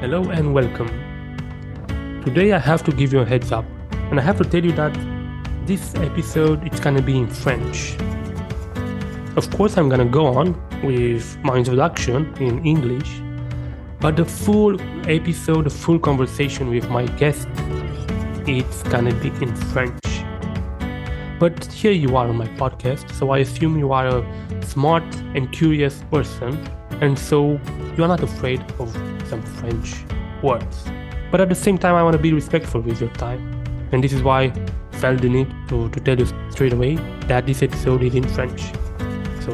Hello and welcome. Today I have to give you a heads up, and I have to tell you that this episode it's gonna be in French. Of course, I'm gonna go on with my introduction in English, but the full episode, the full conversation with my guest, it's gonna be in French. But here you are on my podcast, so I assume you are a smart and curious person, and so you are not afraid of some French words. But at the same time, I want to be respectful with your time. And this is why I felt the need to, to tell you straight away that this episode is in French. So,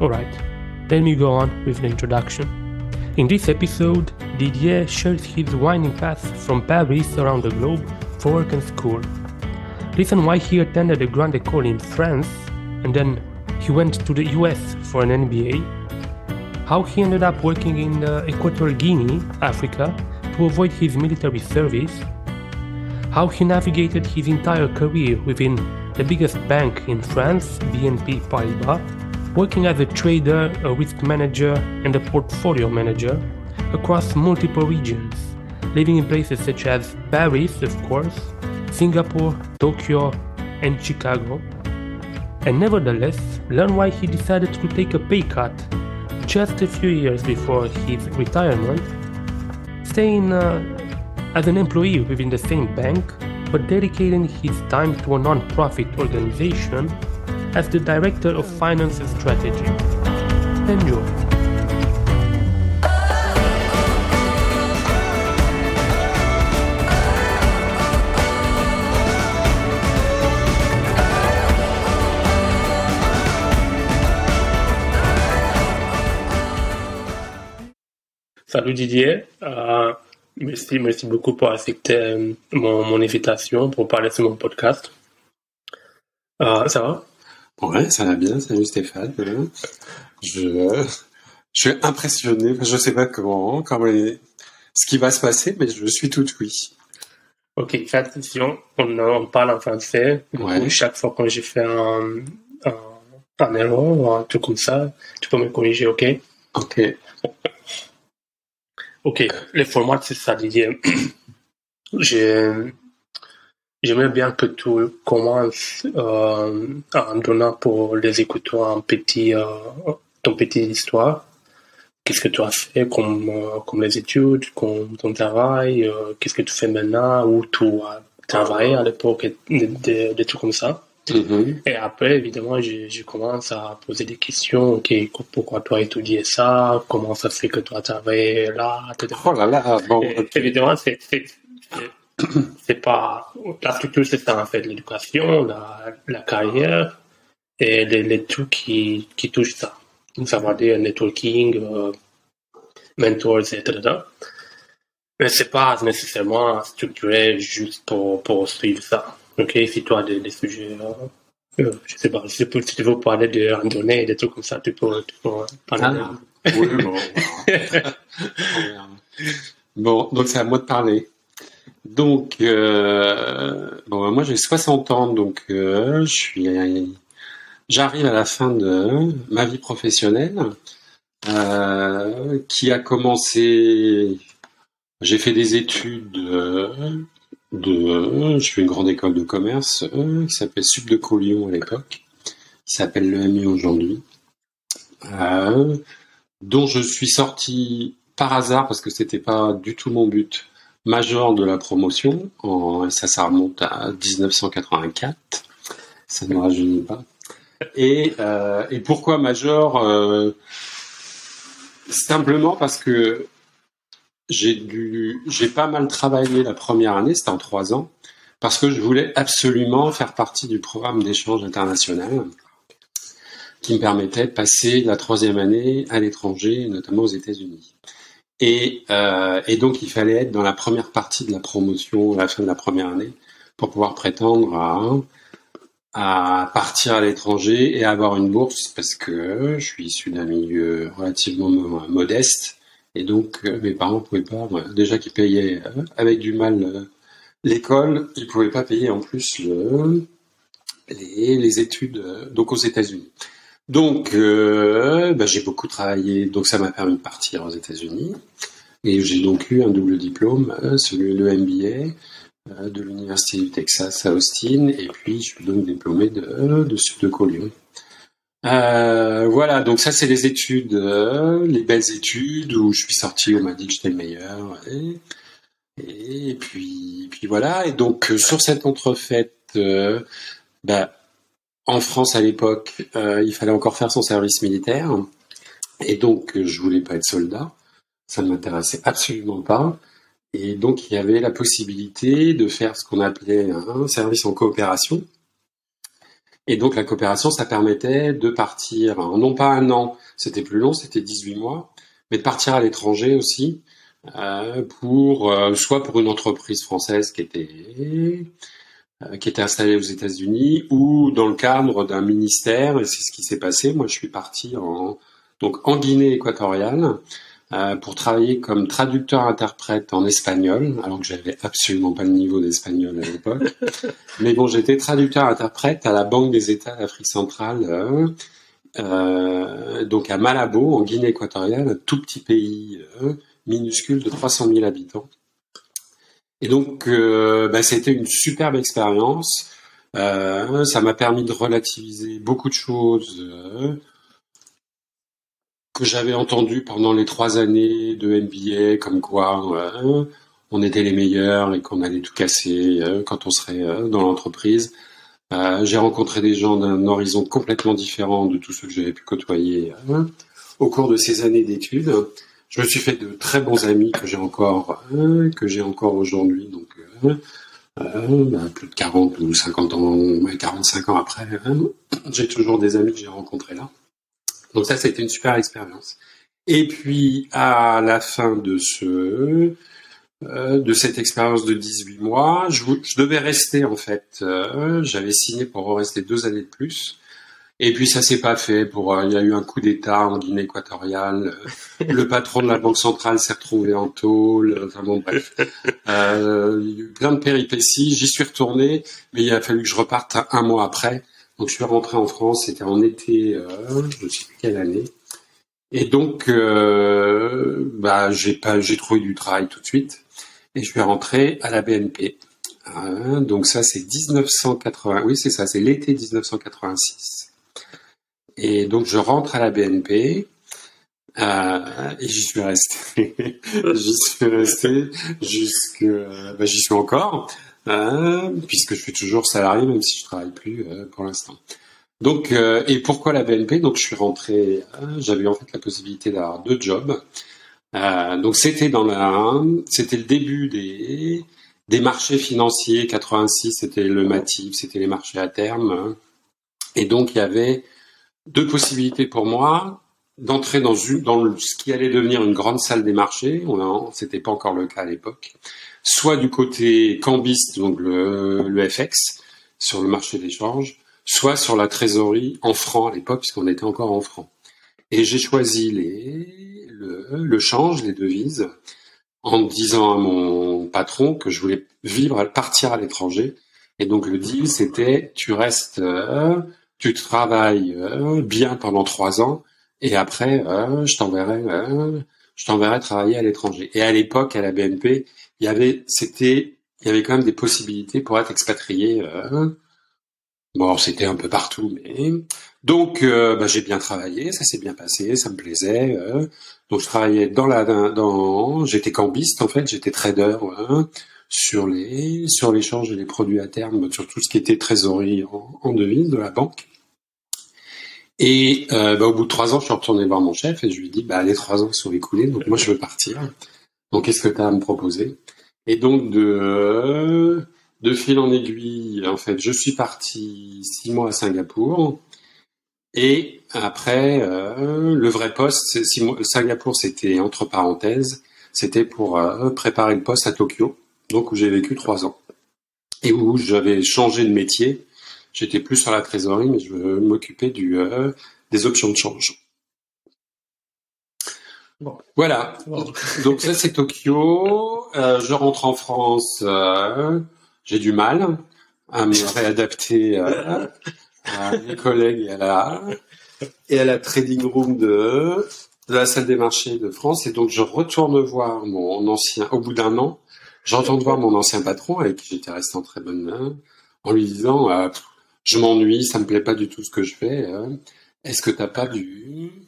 alright, let me go on with the introduction. In this episode, Didier shares his winding path from Paris around the globe for work and school. Listen why he attended the Grande École in France and then he went to the US for an MBA how he ended up working in uh, Equatorial Guinea, Africa, to avoid his military service, how he navigated his entire career within the biggest bank in France, BNP Paribas, working as a trader, a risk manager, and a portfolio manager across multiple regions, living in places such as Paris, of course, Singapore, Tokyo, and Chicago. And nevertheless, learn why he decided to take a pay cut just a few years before his retirement, staying uh, as an employee within the same bank, but dedicating his time to a non-profit organization as the director of finance and strategy. Enjoy. Salut Didier, euh, merci, merci beaucoup pour accepter euh, mon, mon, invitation pour parler sur mon podcast. Euh, ça va? Ouais, ça va bien, salut Stéphane. Je, je suis impressionné, je sais pas comment, comment ce qui va se passer, mais je suis tout oui. Ok, fais attention, on, on parle en français. Ouais. chaque fois que j'ai fait un, un, un erreur ou un truc comme ça, tu peux me corriger, ok? Ok. Ok, le format, c'est ça, Didier. J'aimerais bien que tu commences euh, en donnant pour les écouteurs un petit, euh, ton petite histoire. Qu'est-ce que tu as fait comme, euh, comme les études, comme ton travail, qu'est-ce que tu fais maintenant, où tu as travaillé à l'époque, des trucs comme ça? Mhm. Et après, évidemment, je, je, commence à poser des questions. Ok, pourquoi tu as étudié ça Comment ça se fait que tu as travaillé là etc. Oh là là, bon. Et, Évidemment, c'est c'est pas la structure, c'est ça en fait, l'éducation, la, la carrière et les, les trucs qui, qui touchent ça. Ça va dire networking, euh, mentors, etc. Mais c'est pas nécessairement structuré juste pour, pour suivre ça. Ok, si tu as des, des sujets, euh, euh, je sais pas, si tu, peux, si tu veux parler de randonnée, des trucs comme ça, tu peux, tu peux parler. Ah, oui, bon. bon, donc c'est à moi de parler. Donc, euh, bon, moi j'ai 60 ans, donc euh, je suis, j'arrive à la fin de ma vie professionnelle, euh, qui a commencé. J'ai fait des études de, je fais une grande école de commerce euh, qui s'appelle de Collioure à l'époque, qui s'appelle l'EMI aujourd'hui, euh, dont je suis sorti par hasard parce que c'était pas du tout mon but major de la promotion. En, ça, ça remonte à 1984. Ça ne me rajeunit pas. Et, euh, et pourquoi major euh, Simplement parce que j'ai dû, j'ai pas mal travaillé la première année, c'était en trois ans, parce que je voulais absolument faire partie du programme d'échange international qui me permettait de passer la troisième année à l'étranger, notamment aux États-Unis. Et, euh, et donc il fallait être dans la première partie de la promotion à la fin de la première année pour pouvoir prétendre à, à partir à l'étranger et avoir une bourse parce que je suis issu d'un milieu relativement modeste et donc, euh, mes parents pouvaient pas, déjà qu'ils payaient euh, avec du mal euh, l'école, ils pouvaient pas payer en plus le, les, études donc aux États-Unis. Donc, bah, j'ai beaucoup travaillé, donc ça m'a permis de partir aux États-Unis. Et j'ai donc eu un double diplôme, celui le MBA de l'Université du Texas à Austin, et puis je suis donc diplômé de, de Sud de Lyon. Euh, voilà, donc ça c'est les études, euh, les belles études où je suis sorti, on m'a dit que j'étais le meilleur. Et, puis, voilà. Et donc euh, sur cette entrefaite, bah, en France à l'époque, il fallait encore faire son service militaire. Et donc je voulais pas être soldat, ça ne m'intéressait absolument pas. Et donc il y avait la possibilité de faire ce qu'on appelait un service en coopération. Et donc la coopération, ça permettait de partir, non pas un an, c'était plus long, c'était 18 mois, mais de partir à l'étranger aussi, euh, pour euh, soit pour une entreprise française qui était euh, qui était installée aux États-Unis, ou dans le cadre d'un ministère. Et c'est ce qui s'est passé. Moi, je suis parti en donc en Guinée équatoriale pour travailler comme traducteur-interprète en espagnol, alors que j'avais absolument pas le niveau d'espagnol à l'époque. Mais bon, j'étais traducteur-interprète à la Banque des États d'Afrique centrale, euh, euh, donc à Malabo, en Guinée équatoriale, un tout petit pays euh, minuscule de 300 000 habitants. Et donc, euh, bah, c'était une superbe expérience. ça m'a permis de relativiser beaucoup de choses que j'avais entendu pendant les trois années de MBA, comme quoi on était les meilleurs et qu'on allait tout casser euh, quand on serait euh, dans l'entreprise. Euh, j'ai rencontré des gens d'un horizon complètement différent de tous ceux que j'avais pu côtoyer au cours de ces années d'études. Je me suis fait de très bons amis que j'ai encore, que encore aujourd'hui, donc bah, plus de 40 ou 50 ans, 45 ans après, j'ai toujours des amis que j'ai rencontrés là. Donc ça, c'était une super expérience. Et puis à la fin de ce euh, de cette expérience de 18 mois, je, je devais rester en fait. Euh, J'avais signé pour rester deux années de plus. Et puis ça s'est pas fait. Pour euh, il y a eu un coup d'État en Guinée équatoriale. le patron de la banque centrale s'est retrouvé en tôle. Enfin bon bref, euh, il y a eu plein de péripéties. J'y suis retourné, mais il a fallu que je reparte un mois après. Donc je suis rentré en France, c'était en été, euh, je ne sais plus quelle année. Et donc, euh, bah, j'ai pas, j'ai trouvé du travail tout de suite, et je suis rentré à la BNP. Hein, donc ça, c'est 1980. Oui, c'est ça, c'est l'été 1986. Et donc je rentre à la BNP. Euh, et j'y suis resté. j'y suis resté jusque, bah, j'y suis encore puisque je suis toujours salarié même si je travaille plus euh, pour l'instant. Donc euh, et pourquoi la BNP Donc je suis rentré, j'avais en fait la possibilité d'avoir deux jobs. donc c'était dans la, c'était le début des marchés financiers. 86, c'était le Matif, c'était les marchés à terme. Et donc il y avait deux possibilités pour moi d'entrer dans ce qui allait devenir une grande salle des marchés. On c'était pas encore le cas à l'époque soit du côté cambiste, donc le, FX, sur le marché d'échange, soit sur la trésorerie en francs à l'époque, puisqu'on était encore en francs. Et j'ai choisi les, le, change, les devises, en disant à mon patron que je voulais vivre, partir à l'étranger. Et donc le deal, c'était tu restes, euh, tu travailles euh, bien pendant trois ans, et après, euh, je t'enverrai, je t'enverrai travailler à l'étranger. Et à l'époque, à la BNP, il y avait, c'était, il y avait quand même des possibilités pour être expatrié. Euh, bon, c'était un peu partout, mais donc euh, bah, j'ai bien travaillé, ça s'est bien passé, ça me plaisait. Euh, donc je travaillais dans la, dans, j'étais cambiste en fait, j'étais trader sur les, sur l'échange des produits à terme, sur tout ce qui était trésorerie en, en de la banque. Et euh, bah, au bout de trois ans, je suis retourné voir mon chef et je lui dis, bah les trois ans sont écoulés, donc moi je veux partir. Donc, qu'est-ce que tu as à me proposer? Et donc, de, de fil en aiguille, en fait, je suis parti six mois à Singapour. Et après, euh, le vrai poste, Singapour, c'était entre parenthèses, c'était pour euh, préparer le poste à Tokyo, donc où j'ai vécu trois ans. Et où j'avais changé de métier. J'étais plus sur la trésorerie, mais je m'occupais du, euh, des options de change. Voilà. Donc ça c'est Tokyo. Euh, je rentre en France. Euh, j'ai du mal à me réadapter euh, à mes collègues et à la et à la trading room de de la salle des marchés de France. Et donc, je retourne voir mon ancien, au bout d'un an, j'entends voir mon ancien patron avec qui j'étais resté en très bonne main, en lui disant, euh, je m'ennuie, ça me plaît pas du tout ce que je fais. Est-ce que t'as pas du,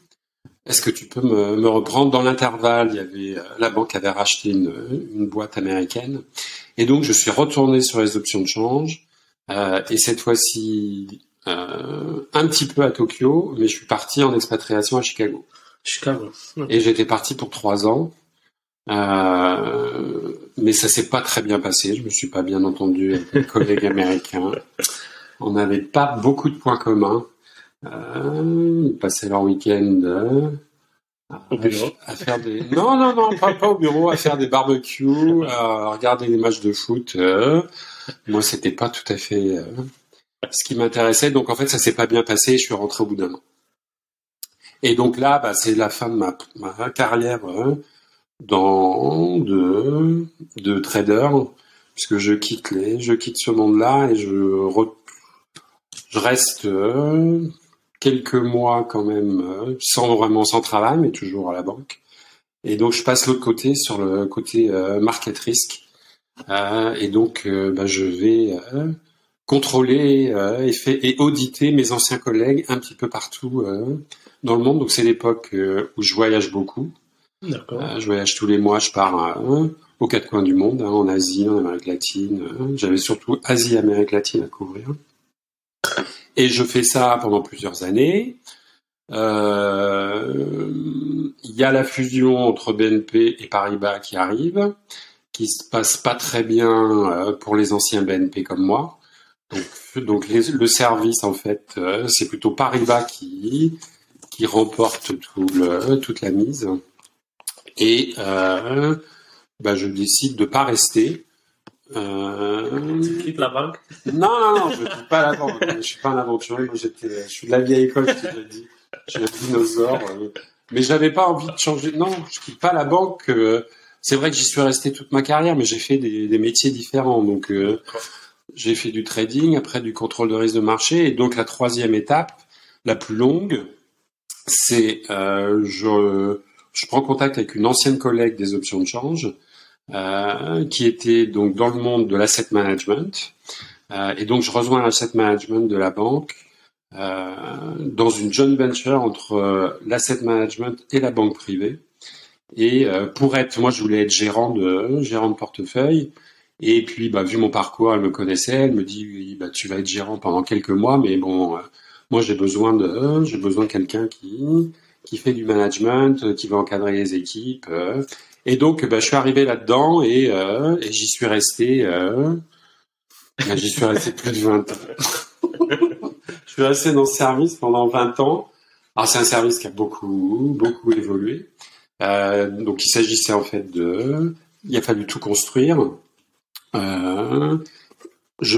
est-ce que tu peux me, me reprendre dans l'intervalle? Il y avait euh, la banque avait racheté une, une, boîte américaine et donc je suis retourné sur les options de change euh, et cette fois-ci euh, un petit peu à Tokyo, mais je suis parti en expatriation à Chicago. Chicago. Et j'étais parti pour trois ans. Euh, mais ça s'est pas très bien passé. Je me suis pas bien entendu avec mes collègues américains. On n'avait pas beaucoup de points communs. Euh, ils passaient leur week-end euh, à, faire des non non non pas, pas au bureau à faire des barbecues à regarder des matchs de foot euh. moi c'était pas tout à fait euh, ce qui m'intéressait. Donc en fait ça s'est pas bien passé je suis rentré au bout d'un an. Et donc là bah, c'est la fin de ma, ma carrière euh, dans de de trader puisque je quitte les je quitte ce monde là et je je reste quelques mois quand même euh, sans vraiment sans travail, mais toujours à la banque. Et donc je passe l'autre côté sur le côté euh, market risk. Euh, et donc bah, je vais contrôler et, fait, et auditer mes anciens collègues un petit peu partout dans le monde. Donc c'est l'époque où je voyage beaucoup. je voyage tous les mois, je pars aux quatre coins du monde, hein, en Asie, en Amérique latine. J'avais surtout Asie, Amérique latine à couvrir. Et je fais ça pendant plusieurs années. Euh, il y a la fusion entre BNP et Paribas qui arrive, qui se passe pas très bien euh, pour les anciens BNP comme moi. Donc, le service en fait, euh, c'est plutôt Paribas qui remporte toute la mise. Et bah, je décide de pas rester euh... Tu quittes la banque Non, non, non, je ne quitte pas la banque. Je suis pas un aventurier. Moi, j'étais, je suis de la vieille école, je t'ai dit. Je suis un dinosaure. Euh. Mais j'avais pas envie de changer. Non, je quitte pas la banque. Euh. C'est vrai que j'y suis resté toute ma carrière, mais j'ai fait des, des, métiers différents. Donc, euh, j'ai fait du trading, après du contrôle de risque de marché. Et donc, la troisième étape, la plus longue, c'est euh, je, je prends contact avec une ancienne collègue des options de change euh, qui était donc dans le monde de l'asset management. Euh, et donc je rejoins l'asset management de la banque euh, dans une joint venture entre l'asset management et la banque privée. Et pour être, moi je voulais être gérant de gérant de portefeuille. Et puis, bah, vu mon parcours, elle me connaissait, elle me dit, bah, tu vas être gérant pendant quelques mois, mais bon, moi j'ai besoin de, j'ai besoin de quelqu'un qui, qui fait du management, qui va encadrer les équipes. Et donc, bah, je suis arrivé là-dedans et, euh, j'y suis resté. Euh, bah, j'y suis resté plus de 20 ans. je suis resté dans ce service pendant 20 ans. Alors, c'est un service qui a beaucoup, beaucoup évolué. Euh, donc, il s'agissait en fait de... Il a fallu tout construire. Je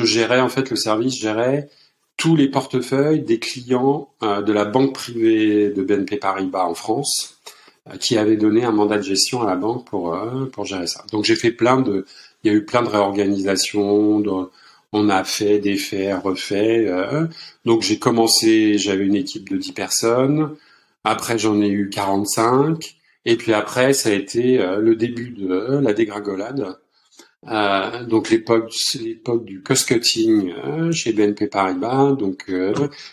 gérais en fait le service, gérait tous les portefeuilles des clients de la banque privée de BNP Paribas en France qui avait donné un mandat de gestion à la banque pour euh, pour gérer ça. Donc j'ai fait plein de, il y a eu plein de réorganisations, on a fait des faits, refaits. Euh, donc j'ai commencé, j'avais une équipe de 10 personnes. Après j'en ai eu 45. Et puis après ça a été le début de la dégringolade. Euh, donc l'époque l'époque du cost cutting chez BNP Paribas. Donc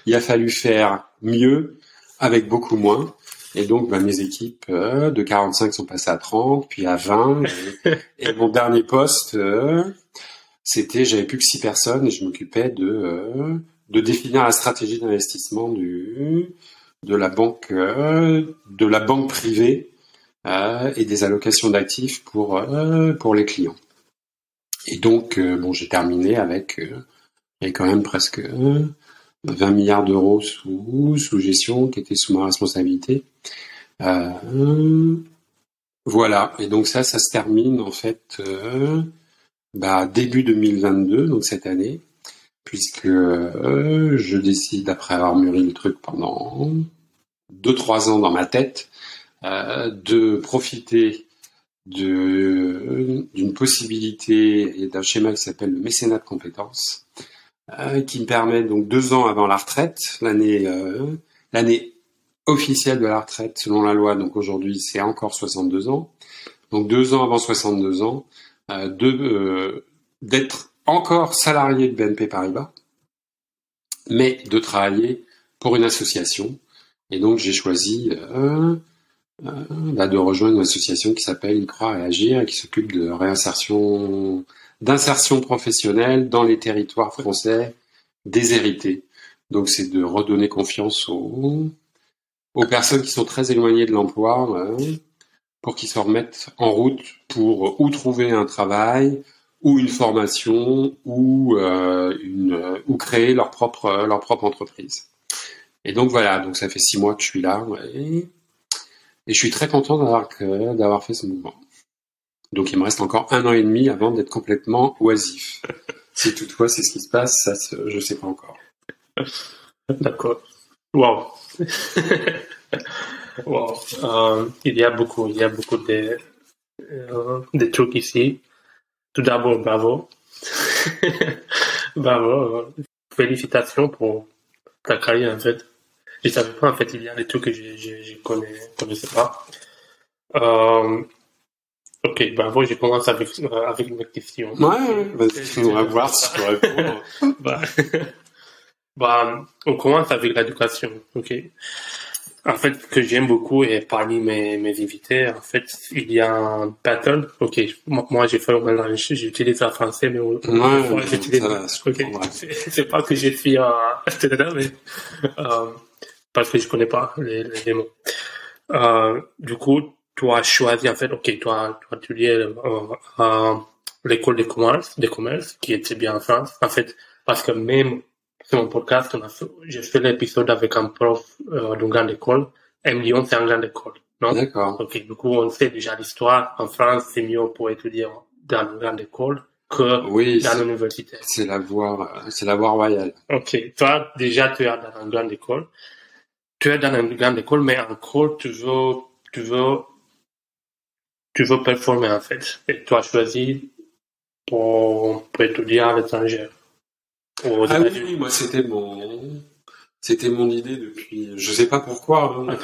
il a fallu faire mieux avec beaucoup moins. Et donc, bah, mes équipes euh, de 45 sont passées à 30, puis à 20. Et, mon dernier poste, euh, c'était, j'avais plus que 6 personnes et je m'occupais de, euh, de définir la stratégie d'investissement du, de la banque, de la banque privée et des allocations d'actifs pour, pour les clients. Et donc, bon, j'ai terminé avec, avait quand même presque 20 milliards d'euros sous, sous gestion qui étaient sous ma responsabilité. Euh, voilà, et donc ça, ça se termine en fait euh, bah, début 2022, donc cette année, puisque euh, je décide, après avoir mûri le truc pendant 2-3 ans dans ma tête, de profiter d'une possibilité et d'un schéma qui s'appelle le mécénat de compétences, qui me permet donc deux ans avant la retraite, l'année l'année officielle de la retraite selon la loi. Donc aujourd'hui, c'est encore 62 ans. Donc deux ans avant 62 ans, euh, d'être encore salarié de BNP Paribas, mais de travailler pour une association. Et donc j'ai choisi euh, euh, bah, de rejoindre une association qui s'appelle croire et agir et qui s'occupe de réinsertion, d'insertion professionnelle dans les territoires français déshérités. Donc c'est de redonner confiance aux, aux personnes qui sont très éloignées de l'emploi euh, pour qu'ils se remettent en route pour ou trouver un travail ou une formation ou euh, une ou créer leur propre leur propre entreprise. Et donc voilà, donc ça fait six mois que je suis là et, je suis très content d'avoir fait ce mouvement. Donc il me reste encore un an et demi avant d'être complètement oisif. si toutefois c'est ce qui se passe, ça je sais pas encore. D'accord. Wow. wow. Euh, il y a beaucoup, il y a beaucoup de, euh, de trucs ici. Tout d'abord, bravo. bravo. Félicitations pour ta carrière, en fait. Je savais pas, en fait, il y a des trucs que je, je, je connais, connaissais pas. Euh, ok, bravo, je commence avec, euh, avec mes questions. Ouais, vas-y, on va voir si peux répondre. bah, bah, on commence avec l'éducation, ok. En fait, que j'aime beaucoup et parmi mes, mes invités, en fait, il y a un pattern. Ok, moi j'ai fait mélange, j'utilise le français, mais ouais, j'utilise. Ok, c'est pas que j'ai fait un mais euh, parce que je connais pas les, les mots. Euh, du coup, tu as choisi en fait, ok, tu as étudié euh, euh, l'école de commerce, de commerce, qui était bien en France. En fait, parce que même sur mon podcast, on a fait, j'ai fait l'épisode avec un prof euh, d'une grande école. M. Lyon, c'est une grande école, non? D'accord. Ok, du coup, on sait déjà l'histoire. En France, c'est mieux pour étudier dans une grande école que oui, dans l'université. C'est la voie, c'est la voie royale. Ok, toi, déjà, tu es dans une grande école. Tu es dans une grande école, mais encore, tu veux, tu veux, tu veux performer, en fait. Et tu as choisi pour, pour étudier à l'étranger. Ah oui, moi c'était mon c'était mon idée depuis je sais pas pourquoi. Hein. Ah,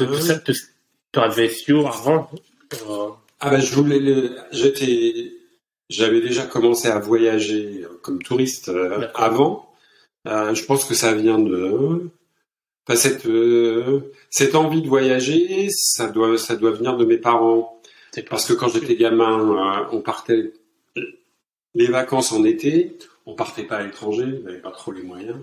tu avais su avant. Euh, ah bah je voulais j'étais j'avais déjà commencé à voyager euh, comme touriste euh, avant. je pense que ça vient de cette cette envie de voyager, ça doit ça doit venir de mes parents. Parce que quand j'étais gamin, on partait les vacances en été, on partait pas à l'étranger, on n'avait pas trop les moyens,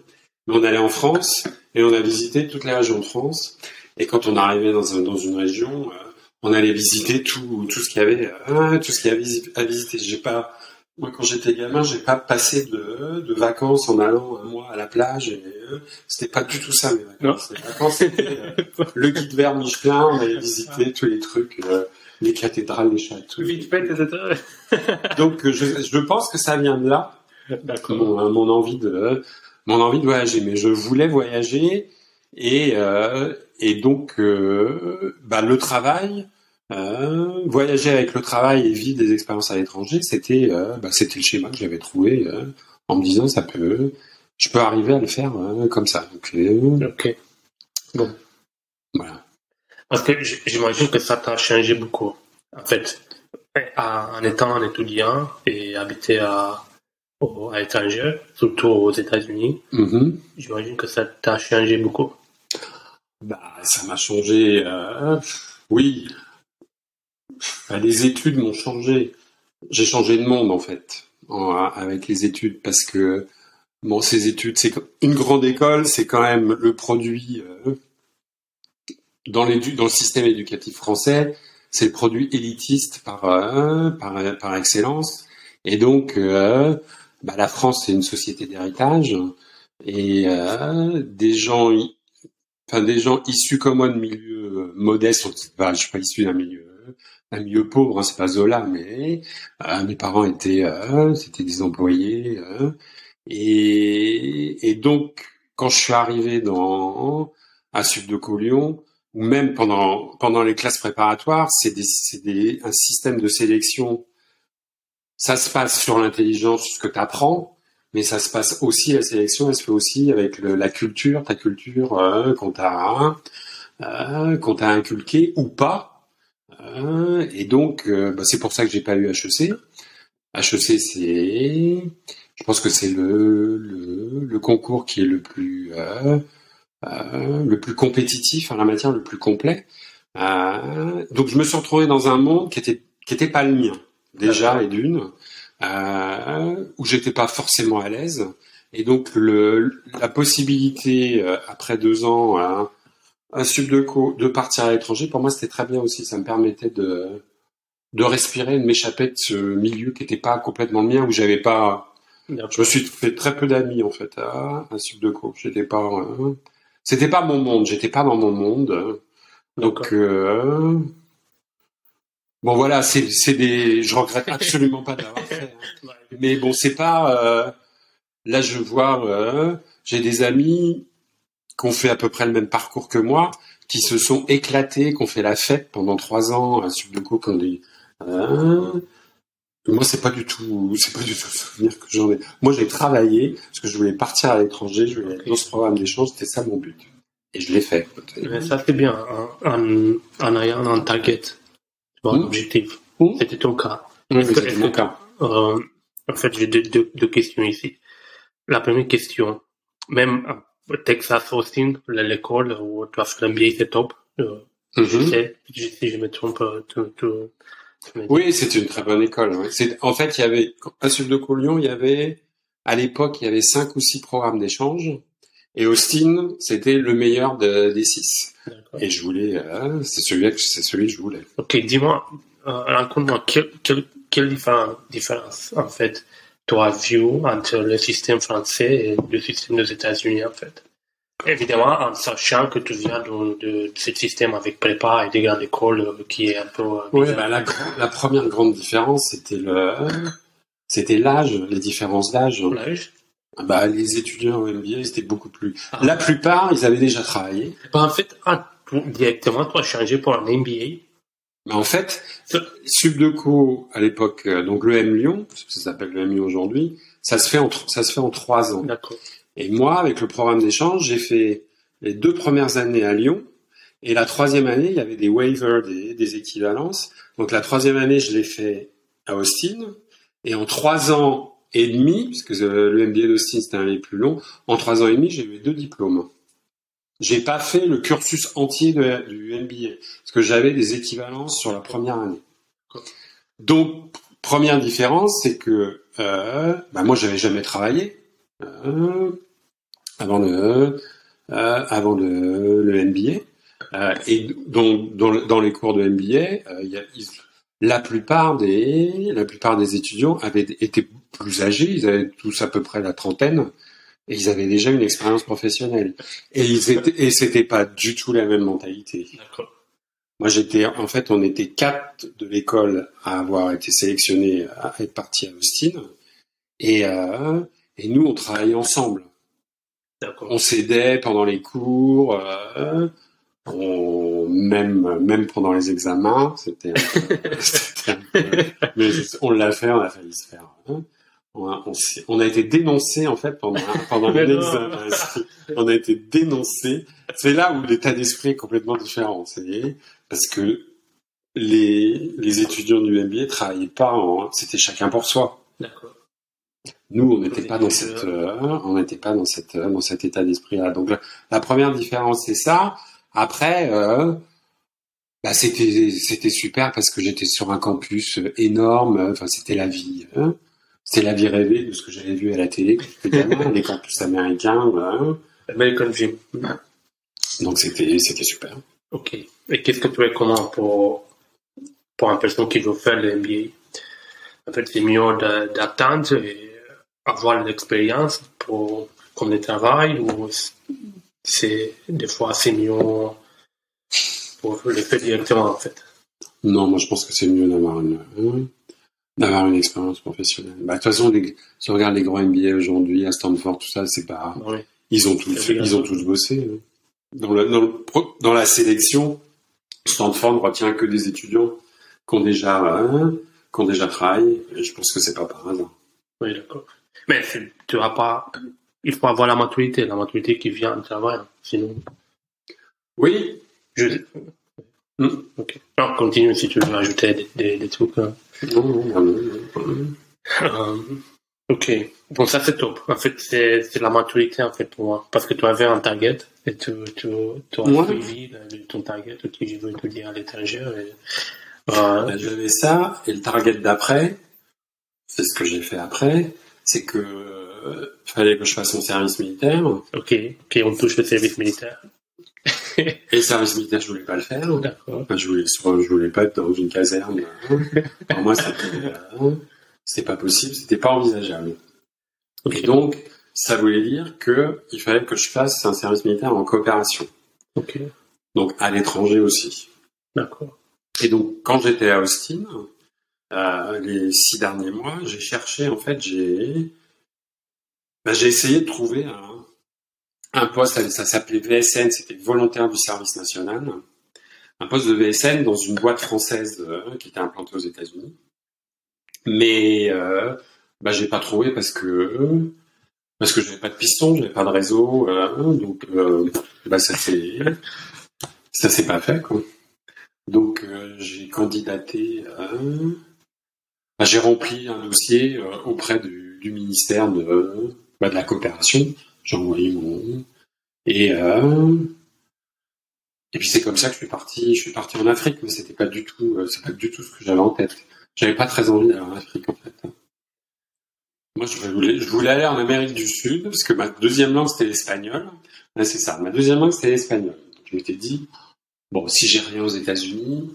mais on allait en France et on a visité toutes les régions de France. Et quand on arrivait dans, dans une région, euh, on allait visiter tout, tout ce qu'il y avait, euh, tout ce qu'il y avait à visiter. J'ai pas, moi quand j'étais gamin, j'ai pas passé de, de vacances en allant un mois à la plage. Et, euh, c'était pas du tout ça mes vacances. Les vacances c'était le guide vert Michelin, on allait visiter tous les trucs les cathédrales, les châteaux. Vite fait, etc. Donc je, je pense que ça vient de là. Mon, mon, envie de mon envie de voyager. Mais je voulais voyager et euh, et donc euh, bah, le travail. Euh, voyager avec le travail et vivre des expériences à l'étranger, c'était euh, bah, c'était le schéma que j'avais trouvé euh, en me disant ça peut, je peux arriver à le faire euh, comme ça. Donc, ok. Bon. Voilà. Parce que j'imagine que ça t'a changé beaucoup. En fait, en étant un étudiant et habiter à à l'étranger, surtout aux États-Unis. Mm-hmm. J'imagine que ça t'a changé beaucoup. Bah, ça m'a changé. Euh, oui, bah, les études m'ont changé. J'ai changé de monde en fait avec les études parce que bon, ces études, c'est une grande école, c'est quand même le produit euh, dans, dans le système éducatif français, c'est le produit élitiste par euh, par, par excellence. Et donc, euh, bah, la France c'est une société d'héritage et euh, des gens, enfin des gens issus comme moi de milieux modestes, enfin, je suis pas issu d'un milieu un milieu pauvre, hein, c'est pas Zola, mais euh, mes parents étaient euh, c'était des employés euh, et, et donc quand je suis arrivé dans à Sud de Lyon ou même pendant pendant les classes préparatoires, c'est un système de sélection ça se passe sur l'intelligence, ce que tu apprends, mais ça se passe aussi, la sélection, elle se fait aussi avec le, la culture, ta culture, euh, quand tu as euh, qu'on t'a inculqué ou pas. Euh, et donc, euh, bah, c'est pour ça que j'ai pas eu HEC. HEC, c'est, je pense que c'est le, le, le concours qui est le plus euh, le plus compétitif en la matière, le plus complet. Euh, donc, je me suis retrouvé dans un monde qui était qui était pas le mien déjà et d'une euh, où j'étais pas forcément à l'aise. Et donc le, la possibilité euh, après deux ans à un sub de co de partir à l'étranger, pour moi c'était très bien aussi. Ça me permettait de de respirer, de m'échapper de ce milieu qui n'était pas complètement le mien, où j'avais pas. Je me suis fait très peu d'amis en fait à un sub de co. J'étais pas. Euh, c'était pas mon monde. J'étais pas dans mon monde. Donc euh, bon voilà, c'est c'est des. Je regrette absolument pas d'avoir fait. hein. Mais bon, c'est pas. euh, Là, je vois, euh, j'ai des amis qui ont fait à peu près le même parcours que moi, qui se sont éclatés, qui ont fait la fête pendant trois ans à Subdeco, qu'on dit. Euh, moi, c'est pas du tout, c'est pas du tout le souvenir que j'en ai. Moi, j'ai travaillé parce que je voulais partir à l'étranger, je voulais être dans ce programme d'échange, c'était ça mon but, et je l'ai fait. Mais ça c'est bien, en, en, en ayant un target, bon, Mm. objectif. Mm. C'était ton cas. Oui, c'était mon cas. Euh, en fait, j'ai deux, deux, deux questions ici. La première question, même à Texas Austin, l'école où tu as fait l'MBA, c'est top. Euh, Je Mhm. sais, si je me trompe, euh, tu. Oui, c'est une très bonne école. ouais. C'est, en fait, il y avait, à Subdeco Lyon, il y avait, à l'époque, il y avait cinq ou six programmes d'échange. Et Austin, c'était le meilleur de- des six. D'accord. Et je voulais, euh, c'est celui que, c'est celui que je voulais. Ok, dis-moi, euh, raconte-moi, quelle, quelle, quelle diffé- différence, en fait, tu as vu entre le système français et le système des États-Unis, en fait? Évidemment, en sachant que tu viens de, de ce système avec prépa et des grandes écoles euh, qui est un peu... euh, Oui, bah, la, première grande différence, c'était le, c'était l'âge, les différences d'âge. L'âge Bah, les étudiants au MBA, ils étaient beaucoup plus. Ah. La plupart, ils avaient déjà travaillé. Bah, En fait, ah, directement, tu as changé pour un MBA. Mais en fait, Subdeco, à l'époque, euh, donc le M Lyon, parce que ça s'appelle le M Lyon aujourd'hui, ça se fait en, ça se fait en trois ans. D'accord. Et moi, avec le programme d'échange, j'ai fait les deux premières années à Lyon. Et la troisième année, il y avait des waivers, des, équivalences. Donc la troisième année, je l'ai fait à Austin. Et en trois ans et demi, puisque euh, le MBA d'Austin, c'était un des plus long, en trois ans et demi, j'ai eu deux diplômes. J'ai pas fait le cursus entier de- du MBA, parce que j'avais des équivalences sur la première année. Donc, première différence, c'est que euh, bah moi, j'avais jamais travaillé avant le euh, avant le, le MBA. Euh, et donc, dans, le- dans les cours de MBA, euh, il y a, ils- la plupart des la plupart des étudiants avaient été plus âgés, ils avaient tous à peu près la trentaine, et ils avaient déjà une expérience professionnelle. Et ils étaient et c'était pas du tout la même mentalité. Moi, j'étais, en fait, on était quatre de l'école à avoir été sélectionnés à être partis à Austin. Et, euh, et nous, on travaillait ensemble. On s'aidait pendant les cours, euh, on, même, même pendant les examens. C'était, mais on l'a fait, on a failli se faire. hein. On a, on, s'est- on a été dénoncé en fait pendant, pendant l'examen. On a été dénoncé. C'est là où l'état d'esprit est complètement différent. C'est parce que les, les étudiants du MBA travaillaient pas en, c'était chacun pour soi. D'accord. Nous, on n'était pas dans cette, euh, on n'était pas dans cette, euh, dans cet état d'esprit-là. Donc, la, la première différence, c'est ça. Après, euh, bah, c'était, c'était super parce que j'étais sur un campus énorme. Enfin, c'était la vie. hein. C'était la vie rêvée de ce que j'avais vu à la télé quand gamin, les campus américains. hein. American Dream. Donc, c'était, c'était super. Ok. Et qu'est-ce que tu recommandes pour, pour une personne qui veut faire le MBA En fait, c'est mieux d'attendre et avoir l'expérience pour comme le travail ou c'est des fois c'est mieux pour le faire directement en fait? Non, moi je pense que c'est mieux d'avoir une, d'avoir une expérience professionnelle. Bah, de toute façon, les- si on regarde les grands MBA aujourd'hui à Stanford, tout ça, c'est pas, Oui. ils ont tous, ils ont tous bossé. hein. Dans, le, dans, le pro- dans la sélection, Stanford ne retient que des étudiants qui ont déjà, hein, qui ont déjà travaillé. Et je pense que c'est pas par hasard. Oui, d'accord. Mais tu vas pas. Il faut avoir la maturité, la maturité qui vient du travail. Sinon, Oui, Je... Hmm, ok. Alors, continue si tu veux ajouter des, des, des trucs. Hein. Euh, ok. Bon, ça c'est top. En fait, c'est la maturité en fait pour moi. Parce que tu avais un target et tu, tu, tu as Ouais. suivi ton target. Ok, je veux étudier à l'étranger. et, euh, Bah, J'avais ça, et le target d'après, c'est ce que j'ai fait après, c'est que euh, fallait que je fasse mon service militaire, ok. Puis on touche le service militaire. et le service militaire, je voulais pas le faire. D'accord. Enfin, je voulais, je voulais pas être dans une caserne. Pour moi, c'était, euh, pas possible, c'était pas envisageable. Et donc, ça voulait dire que il fallait que je fasse un service militaire en coopération. Ok. Donc, à l'étranger aussi. D'accord. Et donc, quand j'étais à Austin, euh, les six derniers mois, j'ai cherché, en fait, j'ai, bah, j'ai essayé de trouver un, poste, ça s'appelait VSN, c'était volontaire du service national, un poste de VSN dans une boîte française euh, qui était implantée aux États-Unis. Mais, euh, j'ai pas trouvé parce que, parce que pas de piston, j'avais pas de réseau, euh, donc, bah, ça s'est, s'est pas fait, quoi. Donc j'ai candidaté, bah, j'ai rempli un dossier euh, auprès du, ministère de, bah, de la coopération. J'ai envoyé mon et euh, et puis c'est comme ça que je suis parti. Je suis parti en Afrique, mais c'était pas du tout, euh, c'est pas du tout ce que j'avais en tête. J'avais pas très envie d'aller en Afrique en fait. Moi, je voulais, je voulais aller en Amérique du Sud parce que ma deuxième langue c'était l'espagnol. C'est ça. Ma deuxième langue c'était l'espagnol. Je m'étais dit, bon, si j'ai rien aux États-Unis,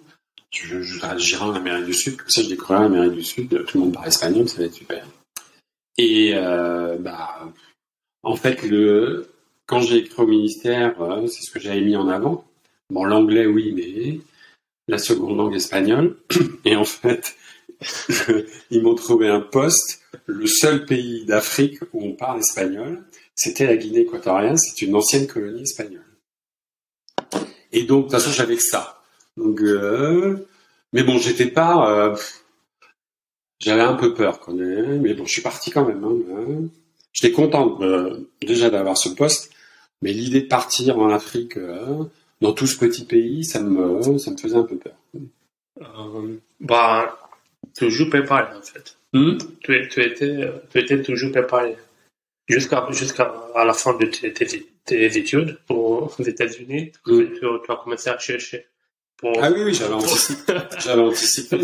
je, en Amérique du Sud. Comme ça, je découvrirai l'Amérique du Sud. Tout le monde parle espagnol, ça va être super. Et euh, bah, en fait, quand j'ai écrit au ministère, euh, c'est ce que j'avais mis en avant. Bon, l'anglais, oui, mais la seconde langue espagnole. Et en fait, ils m'ont trouvé un poste. Le seul pays d'Afrique où on parle espagnol, c'était la Guinée équatoriale. C'est une ancienne colonie espagnole. Et donc, de toute façon, j'avais que ça. Donc, euh, mais bon, j'étais pas. euh, j'avais un peu peur quand même. Mais bon, je suis parti quand même. Hein, hein. J'étais content euh, déjà d'avoir ce poste, mais l'idée de partir en Afrique, dans tout ce petit pays, ça me, ça me faisait un peu peur. Bah, toujours préparé en fait. Hmm? Tu, tu étais, tu étais toujours préparé. Jusqu'à jusqu'à à la fin de tes, tes, tes études aux États-Unis, Mm. tu, tu as commencé à chercher. Pour, Ah oui, oui, j'avais anticipé. J'avais anticipé.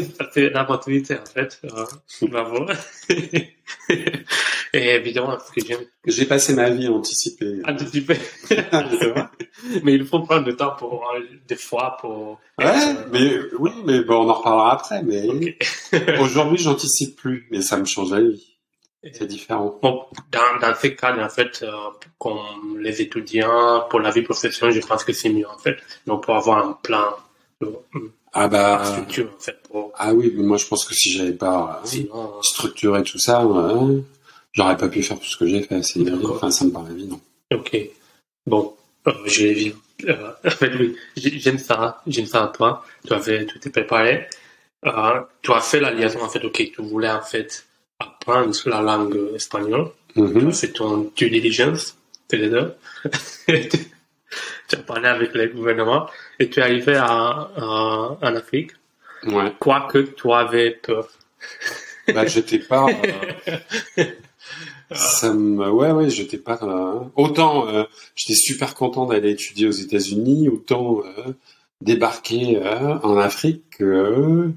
Maturité en fait. Euh, bravo. Et évidemment, ce que j'aime J'ai passé ma vie à anticiper. anticiper. Mais il faut prendre le temps pour, euh, des fois, pour. Ouais, mais oui, mais bon, on en reparlera après. Mais Ok. aujourd'hui, j'anticipe plus, mais ça me change la vie. C'est différent. Bon, dans, dans ces cas, en fait, euh, comme les étudiants, pour la vie professionnelle, je pense que c'est mieux, en fait. Donc, pour avoir un plan, euh, Ah bah, structure, en fait, pour, ah oui, mais moi je pense que si j'avais pas euh, sinon, structuré tout ça, euh, j'aurais pas pu faire tout ce que j'ai fait. C'est enfin, ça me paraît évident. euh, ok. Bon, euh, je l'ai vu. Euh, en fait, oui, j'ai- j'aime ça, j'aime ça à toi. Tu avais, tu t'es préparé. Euh, tu as fait la liaison, en fait, ok, tu voulais, en fait, apprendre la langue espagnole. Tu Mhm. as fait ton due diligence, les deux. tu as parlé avec le gouvernement et tu es arrivé à, à- en Afrique, Ouais. quoique tu avais peur. Bah, j'étais pas. euh, ça me, ouais, ouais, j'étais pas. euh, autant, euh, j'étais super content d'aller étudier aux États-Unis, autant euh, débarquer en Afrique. que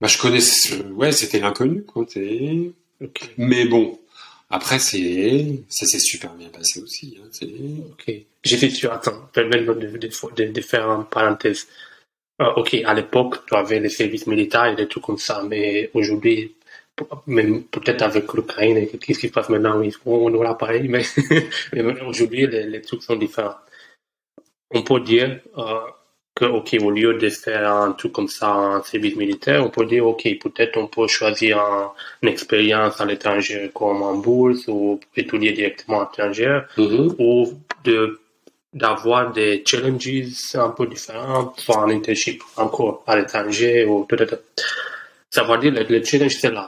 bah, je connaissais. Ouais, c'était l'inconnu, quoi. t'es- Ok, Mais bon, après, c'est, ça s'est super bien passé aussi. Hein, ok. J'ai fait sur, attends, permets-moi de, de, de, faire une parenthèse. Euh, ok, à l'époque, tu avais les services militaires et des trucs comme ça, mais aujourd'hui, même peut-être avec l'Ukraine qu'est-ce qui se passe maintenant, on aura pareil, mais, mais aujourd'hui, les, les trucs sont différents. On peut dire euh, que, ok, au lieu de faire un truc comme ça, un service militaire, on peut dire, ok, peut-être on peut choisir un- une expérience à l'étranger comme en bourse ou étudier directement à l'étranger Mhm. ou de d'avoir des challenges un peu différents, soit un internship encore à l'étranger ou tout. Ça veut dire le, le challenge c'est là.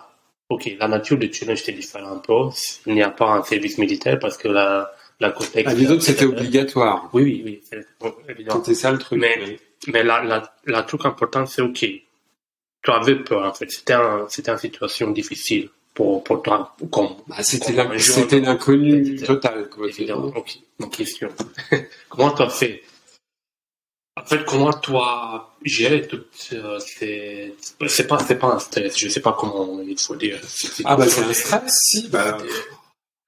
Ok, la nature du challenge c'est différent un peu. Il n'y a pas un service militaire parce que la, la contexte. Ah, les autres, c'était obligatoire. Oui, oui, oui, c'est- bon, évidemment. C'était ça le truc. Mais, mais la, la, la truc important, c'est OK. Tu avais peur, en fait. C'était un, c'était une situation difficile pour, pour toi, comme, Bah, c'était comme la- c'était l'inconnu total. Quoi. évidemment. OK. Ma question. comment tu as fait? En fait, comment toi gérer tout euh, ces, c'est pas, c'est pas un stress, je sais pas comment il faut dire. C'est- Ah bah c'est un stress, si. Bah,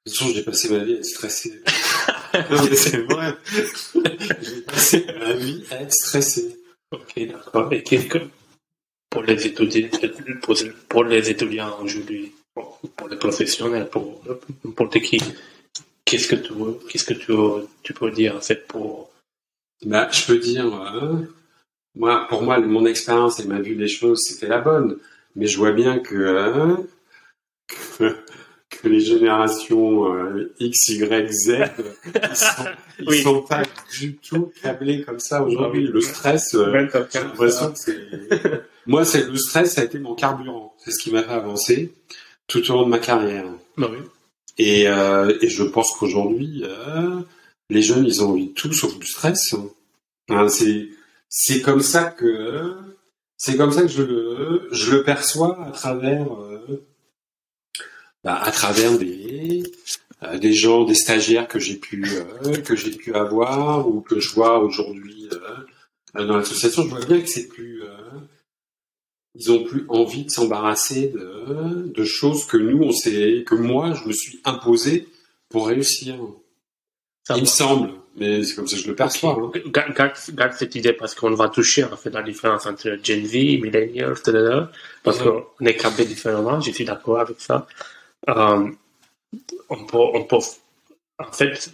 de toute façon, j'ai passé ma vie à être stressé. c'est vrai. j'ai passé ma vie à être stressé. Ok, d'accord. Et qu'est-ce que, pour les étudiants, pour, pour les étudiants aujourd'hui, pour, les professionnels, pour n'importe qui, qu'est-ce que tu qu'est-ce que tu, tu peux dire, en fait, pour, Bah, je peux dire, euh, moi, pour moi, mon expérience et ma vue des choses, c'était la bonne. Mais je vois bien que, euh, que, que les générations euh, X, Y, Z, ils sont, ils Oui. sont pas du tout câblés comme ça aujourd'hui. Le stress, euh, j'ai l'impression que c'est... Moi, c'est le stress, ça a été mon carburant. C'est ce qui m'a fait avancer tout au long de ma carrière. Bah oui. Et, euh, et je pense qu'aujourd'hui, euh, les jeunes, ils ont envie de tout sauf du stress. Hein, c'est c'est comme ça que c'est comme ça que je le je le perçois à travers euh, bah, à travers des euh, des gens, des stagiaires que j'ai pu euh, que j'ai pu avoir ou que je vois aujourd'hui euh, dans l'association. Je vois bien que c'est plus ils ont plus envie de s'embarrasser de, de choses que nous on s'est que moi je me suis imposé pour réussir. Ça Il me semble, mais c'est comme ça que je le perçois. hein. Garde, cette idée parce qu'on va toucher en fait la différence entre Gen Z, Millennials, etc. Parce qu'on est câblés différemment, je suis d'accord avec ça. Euh, on peut, on peut, en fait,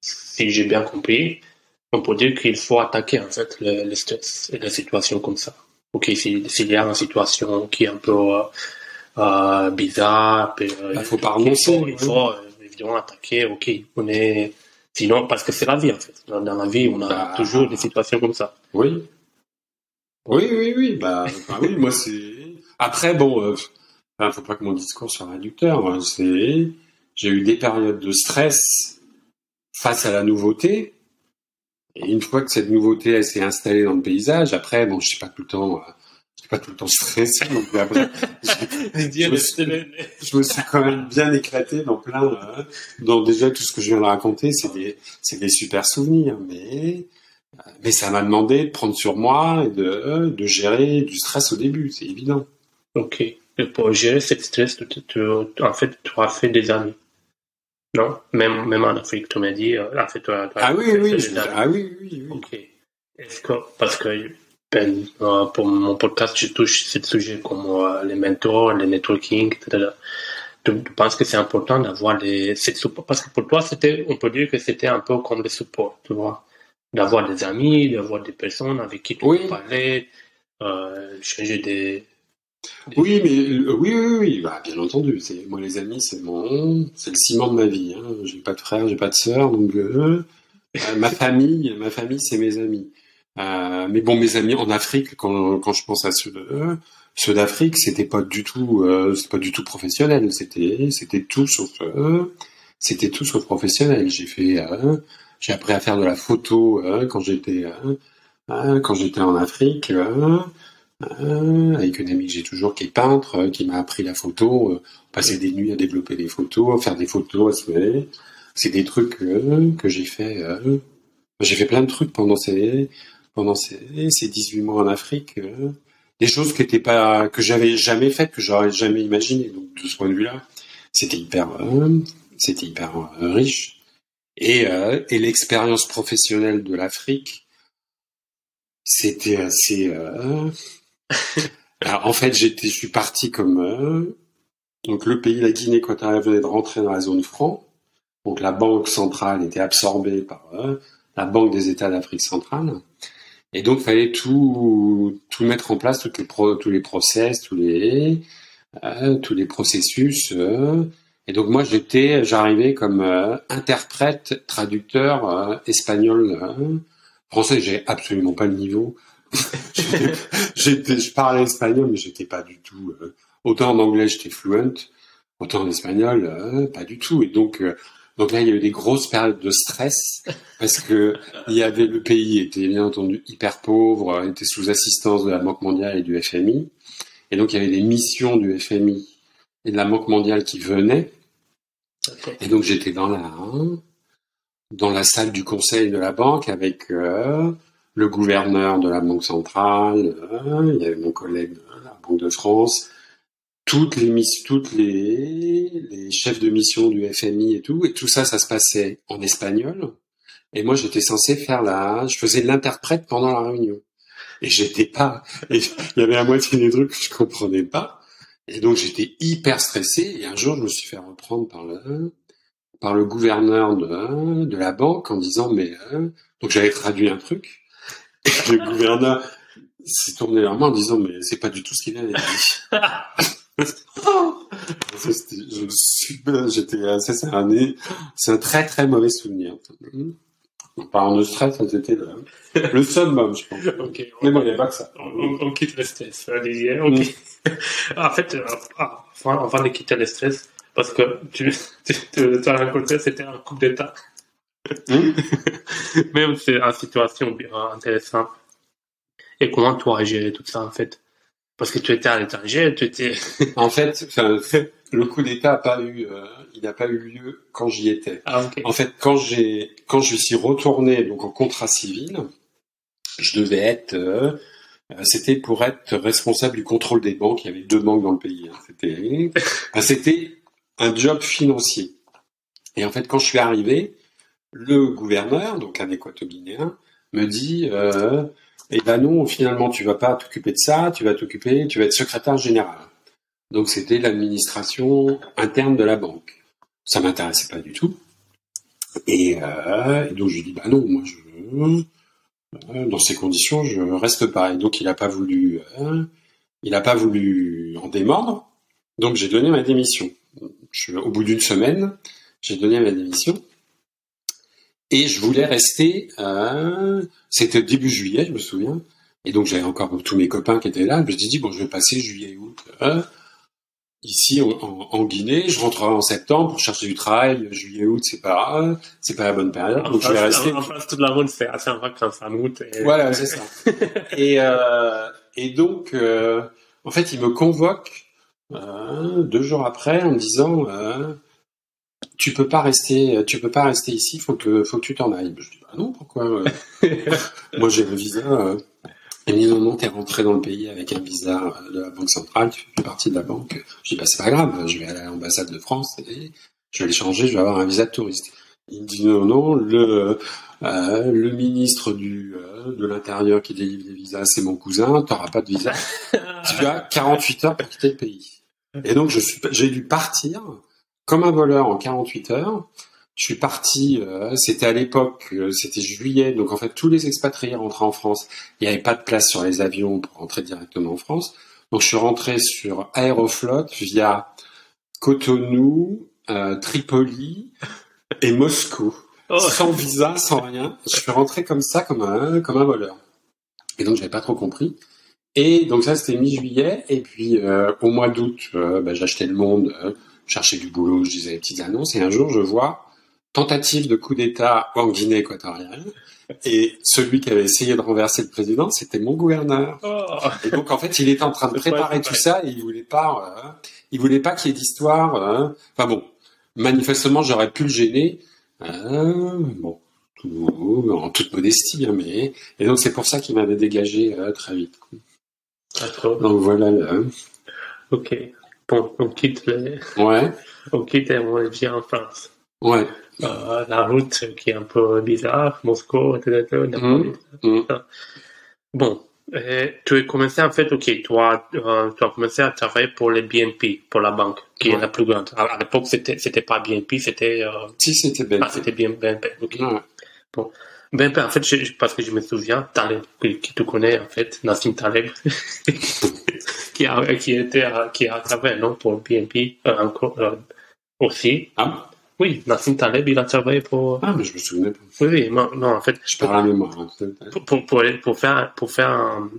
si j'ai bien compris, on peut dire qu'il faut attaquer en fait le, le stress et les situations comme ça. Ok, si- s'il y a une situation qui est un peu euh, euh, bizarre, puis, euh, Il faut pas il faut, il faut évidemment attaquer. Ok, on est Sinon, parce que c'est la vie, en fait. Dans, dans la vie, on a Bah. toujours des situations comme ça. Oui. Oui, oui, oui. Bah, bah oui, moi c'est. Après, bon, euh, enfin, faut pas que mon discours soit réducteur. hein. C'est, j'ai eu des périodes de stress face à la nouveauté. Et une fois que cette nouveauté elle s'est installée dans le paysage, après, bon, je suis pas tout le temps, euh, je suis pas tout le temps stressé. Donc après, je me suis- je me suis quand même bien éclaté dans plein, euh, dans déjà tout ce que je viens de raconter, c'est des, c'est des super souvenirs, mais, euh, mais ça m'a demandé de prendre sur moi et de, de gérer du stress au début, c'est évident. Ok. Pour gérer ce stress, tu, en fait, tu as fait des amis. Non? Même, même en Afrique, tu m'as dit, euh, en fait, tu as, tu as Ah oui, fait oui, des je- amis. ah oui, oui, oui. Est-ce que, parce que ben, euh, pour mon podcast, je touche ce sujet comme euh, les mentors, le networking, etc. Tu, tu penses que c'est important d'avoir les, cette support parce que pour toi, c'était, on peut dire que c'était un peu comme le support, tu vois, d'avoir des amis, d'avoir des personnes avec qui tu Oui. peux parler, euh, changer des. Oui, mais euh, oui, oui, oui, bah, bien entendu. C'est moi les amis, c'est mon, c'est le ciment de ma vie. Hein. J'ai pas de frère, j'ai pas de sœur, donc euh, euh, ma famille, ma famille, c'est mes amis. Mais bon, mes amis en Afrique, quand, quand je pense à ceux de, ceux d'Afrique, c'était pas du tout, c'était pas du tout professionnel. C'était, c'était tout sauf, c'était tout sauf professionnel. J'ai fait, j'ai appris à faire de la photo euh, quand j'étais, euh, euh, quand j'étais en Afrique. Euh, avec une amie que j'ai toujours qui est peintre, euh, qui m'a appris la photo, euh, passer des nuits à développer des photos, faire des photos, à se. C'est des trucs que j'ai fait. j'ai fait plein de trucs pendant ces pendant ces, ces 18 mois en Afrique. des choses qui étaient pas que j'avais jamais faites, que j'aurais jamais imaginé. Donc de ce point de vue-là, c'était hyper c'était hyper riche. Et, et l'expérience professionnelle de l'Afrique, c'était assez. en fait, je suis parti comme euh, donc le pays, la Guinée équatoriale venait de rentrer dans la zone franc. Donc la banque centrale était absorbée par euh, la banque des États d'Afrique centrale. Et donc, fallait tout tout mettre en place, toutes les tous les process, tous les euh, tous les processus. et donc moi, j'étais, j'arrivais comme interprète, traducteur espagnol, euh, français. J'ai absolument pas le niveau. J'étais- je parlais espagnol, mais j'étais pas du tout. euh, autant en anglais, j'étais fluent, autant en espagnol, euh, pas du tout. Et donc, euh, Donc là, il y a eu des grosses périodes de stress parce que il y avait le pays était bien entendu hyper pauvre, était sous assistance de la Banque mondiale et du FMI, et donc il y avait des missions du FMI et de la Banque mondiale qui venaient. Et donc j'étais dans la dans la salle du conseil de la banque avec euh, le gouverneur de la banque centrale, euh, il y avait mon collègue de la Banque de France, toutes les toutes les, les chefs de mission du FMI et tout, et tout ça, ça se passait en espagnol. Et moi, j'étais censé faire la, je faisais l'interprète pendant la réunion. Et j'étais pas, il y avait à moitié des trucs que je comprenais pas. Et donc, j'étais hyper stressé. Et un jour, je me suis fait reprendre par le, par le gouverneur de, de la banque en disant, mais, euh, donc j'avais traduit un truc. Le gouverneur s'est tourné vers moi en disant, mais c'est pas du tout ce qu'il avait dit. je suis, j'étais assez cerné. C'est un très très mauvais souvenir. En parlant de stress, c'était le, le summum, je pense. Okay, Mais bon, il n'y a pas que ça. On, on quitte le stress. Olivier. Okay. en fait, euh, ah, avant de quitter le stress, parce que tu, tu, tu as rencontré, c'était un coup d'État. Hmm? Même c'est une situation intéressante. Et comment tu as géré tout ça, en fait? Parce que tu étais à l'étranger, tu étais. en fait, le coup d'État n'a pas eu, euh, il n'a pas eu lieu quand j'y étais. Ah, En fait, quand j'ai, quand je suis retourné donc en contrat civil, je devais être, euh, c'était pour être responsable du contrôle des banques. Il y avait deux banques dans le pays. Hein. C'était, c'était un job financier. Et en fait, quand je suis arrivé, le gouverneur, donc un équato-guinéen, me dit. Euh, et ben non, finalement, tu vas pas t'occuper de ça, tu vas t'occuper, tu vas être secrétaire général. Donc c'était l'administration interne de la banque. Ça m'intéressait pas du tout. Et, euh, donc je dis bah non, moi je euh, dans ces conditions je reste pas. Et donc il a pas voulu, euh, il a pas voulu en démordre. Donc j'ai donné ma démission. Je, au bout d'une semaine, j'ai donné ma démission. Et je voulais rester, euh, c'était début juillet, je me souviens. Et donc j'avais encore tous mes copains qui étaient là. Je me suis dit, bon, je vais passer juillet août euh, ici en, Guinée. Je rentrerai en septembre pour chercher du travail. Juillet août, c'est pas c'est pas la bonne période. donc je vais rester. En face, toute la route, c'est assez vacances en août. Et... Voilà, c'est ça. et, euh, et donc, euh, en fait, il me convoque deux jours après en me disant tu peux pas rester, tu peux pas rester ici, faut que, faut que tu t'en ailles. Je dis, bah non, pourquoi euh, Moi, j'ai le visa. Euh, et dit, non, non, t'es rentré dans le pays avec un visa de la Banque centrale, tu fais partie de la banque. Je dis, bah c'est pas grave, je vais aller à l'ambassade de France et je vais les changer, je vais avoir un visa de touriste. Il me dit, non, non, le, euh, le ministre du, euh, de l'Intérieur qui délivre les visas, c'est mon cousin, t'auras pas de visa. tu as 48 heures pour quitter le pays. Et donc, je suis, j'ai dû partir comme un voleur en 48 heures. Je suis parti, euh, c'était à l'époque, euh, c'était juillet, donc en fait tous les expatriés rentraient en France. Il n'y avait pas de place sur les avions pour rentrer directement en France. Donc je suis rentré sur Aeroflot via Cotonou, euh, Tripoli et Moscou. Oh. Sans visa, sans rien. Je suis rentré comme ça, comme un, comme un voleur. Et donc j'avais pas trop compris. Et donc ça c'était mi-juillet. Et puis au mois d'août, bah, j'achetais le monde cherchais du boulot, je disais des petites annonces, et un jour je vois tentative de coup d'État en Guinée équatoriale, et celui qui avait essayé de renverser le président, c'était mon gouverneur. Oh. Et donc en fait, il était en train de préparer tout ça, et il voulait pas, euh, il voulait pas qu'il y ait d'histoire. Euh, enfin bon, manifestement, j'aurais pu le gêner. Euh, bon, en toute modestie, hein, mais et donc c'est pour ça qu'il m'avait dégagé très vite. Donc voilà. Ok on, quitte les... Ouais. On quitte et on vient en France. Ouais. Euh, la route qui est un peu bizarre, Moscou, etc. Mmh. Mmh. Bon, tu as commencé en fait, ok, tu as, euh, tu as commencé à travailler pour les BNP, pour la banque, qui est la plus grande. À, l'époque, c'était, c'était pas BNP, c'était. Euh... Si, c'était BNP. Ah, c'était BNP, ok. Ouais. Bon. BNP, en fait, je, parce que je me souviens, Taleb, qui, tu connais, en fait, Nassim Taleb, qui a, qui était, qui a travaillé, non, pour BNP, euh, encore, euh, aussi. Ah. Oui, Nassim Taleb, il a travaillé pour. Ah, mais je me souviens pas. Oui, oui, non, non en fait. Je parle à mémoire. Hein, pour, pour, pour, pour, faire, pour faire un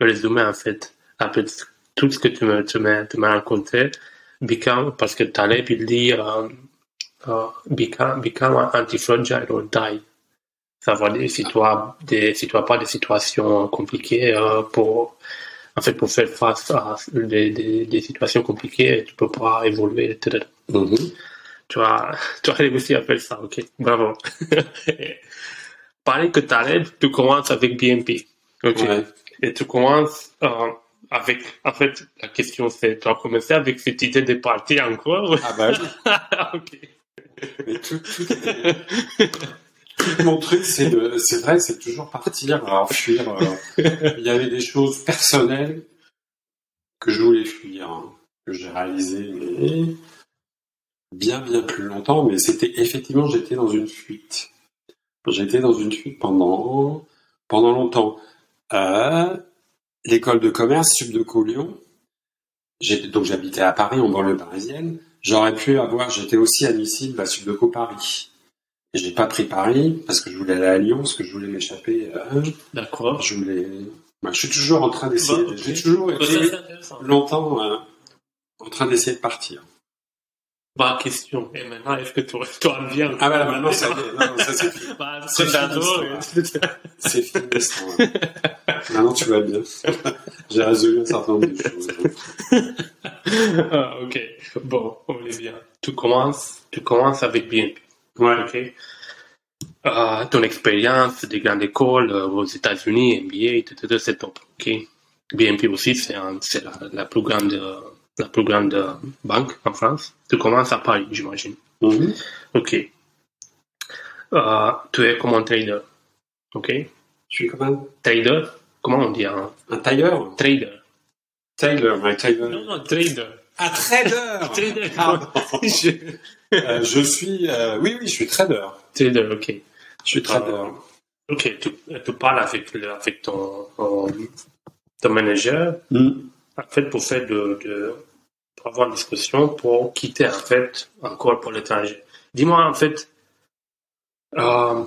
résumé, en fait, un peu tout ce que tu m'as, tu m'as, tu m'as raconté, Bicam, parce que Taleb, il dit, euh, uh, become, become anti-fragile or die. Ça veut dire si tu as des, si tu as pas des situations compliquées euh, pour, en fait, pour faire face à des, des, des situations compliquées, tu peux pas évoluer, etc. Mhm. Tu as, tu as réussi à faire ça, ok, bravo. Pareil que Taleb, tu commences avec BNP, ok, Ouais. et tu commences euh, avec, en fait, la question c'est, tu as commencé avec cette idée de partir encore? Ah bah oui. ok. Mais tout, tout, tout mon truc, c'est de, c'est vrai, c'est toujours partir, alors fuir. euh, Il y avait des choses personnelles que je voulais fuir, hein, que j'ai réalisées, mais bien bien plus longtemps. Mais c'était effectivement, j'étais dans une fuite. J'étais dans une fuite pendant pendant longtemps. Euh, L'école de commerce Subdeco Lyon. Donc j'habitais à Paris, en banlieue parisienne. J'aurais pu avoir, j'étais aussi admissible à Subdeco Paris. J'ai pas pris Paris parce que je voulais aller à Lyon, parce que je voulais m'échapper. euh, D'accord. je voulais. Bah, je suis toujours en train d'essayer. Bah. J'ai toujours Ça, été longtemps euh, en train d'essayer de partir. Bah, question. Et maintenant, est-ce que tu, tu en viens Ah bah maintenant ça. Non, c'est fini. Bah, c'est fini. C'est fini. Maintenant tu vas bien. J'ai résolu un certain nombre de choses. Ah, ok. Bon, on est bien. Tu commences, tu commences avec BNP. Ouais. Ok. Euh, ton expérience des grandes écoles euh, aux États-Unis, MBA, etc., c'est top. Ok. BNP aussi, c'est la, la plus grande, euh, la plus grande euh, banque en France. Tu commences à Paris, j'imagine. Mhm. Ok. Euh, tu es comme un trader? Ok. Je suis comme un, Trader? Comment on dit un un tailleur. trader? Taylor, my Taylor. Non, non, trader. Un trader. Trader. Pardon. je... Euh, je suis, euh, oui, oui, je suis trader. Trader, ok. Je suis trader. Ok, tu, tu parles avec, le- avec ton, ton, manager, Mhm. en fait, pour faire de, de, pour avoir une discussion, pour quitter, en fait, encore pour l'étranger. Dis-moi, en fait, euh,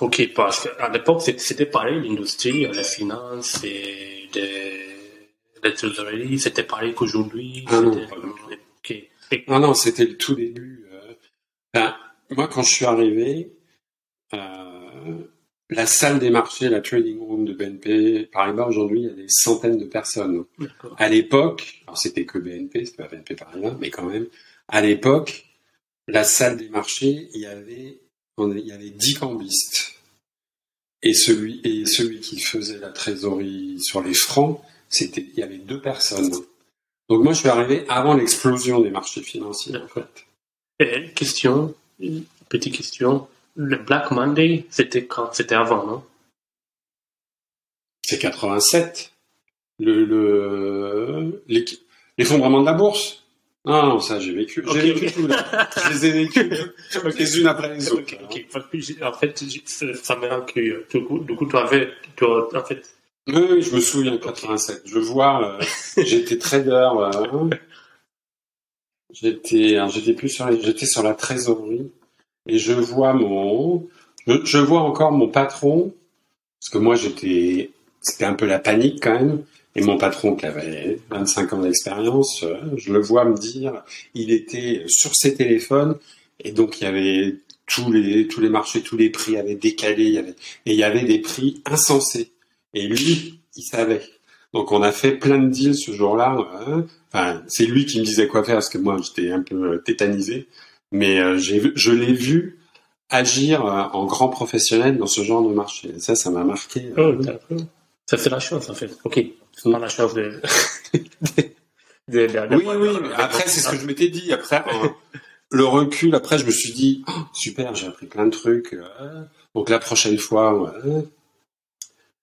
ok, parce qu'à l'époque, c'était pareil, l'industrie, la finance et des, la trésorerie, c'était pareil qu'aujourd'hui. Ah non, c'était- pas du tout. ok. Et- Non, non, c'était le tout début. Ben, moi, quand je suis arrivé, euh, la salle des marchés, la trading room de BNP Paribas, aujourd'hui, il y a des centaines de personnes. À l'époque, alors c'était que BNP, c'était pas BNP Paribas, mais quand même, à l'époque, la salle des marchés, il y avait, on- il y avait 10 cambistes. Et celui, et celui qui faisait la trésorerie sur les francs, c'était, il y avait deux personnes. Donc moi, je suis arrivé avant l'explosion des marchés financiers, en fait. Question, petite question, le Black Monday, c'était quand? C'était avant, non? C'est 87. Le, le, l'effondrement de la bourse. Non, non, ça, j'ai vécu. J'ai vécu ok. tout, là. Je les ai vécus les unes après les autres. Que j'ai- en fait, ça me rend curieux. Du coup, du coup, tu avais, tu en fait, Oui, oui, je me souviens, 87. Je vois, euh, j'étais trader. euh, j'étais, alors, j'étais plus sur, j'étais sur la trésorerie et je vois mon, je, vois encore mon patron parce que moi j'étais, c'était un peu la panique quand même. Et mon patron qui avait 25 ans d'expérience, euh, je le vois me dire, il était sur ses téléphones et donc il y avait tous les tous les marchés, tous les prix avaient décalé, il y avait et il y avait des prix insensés. Et lui, il savait. Donc on a fait plein de deals ce jour-là. euh, Enfin, c'est lui qui me disait quoi faire parce que moi j'étais un peu euh, tétanisé. Mais euh, je l'ai vu agir euh, en grand professionnel dans ce genre de marché. Ça, ça m'a marqué. oh. Ça, c'est la chance, en fait. Ok. C'est pas la chance de, de, de, de- Oui, oui, mais après, c'est ce que je m'étais dit. Après, le recul, après, je me suis dit, Oh, super, j'ai appris plein de trucs. donc la prochaine fois, ouais,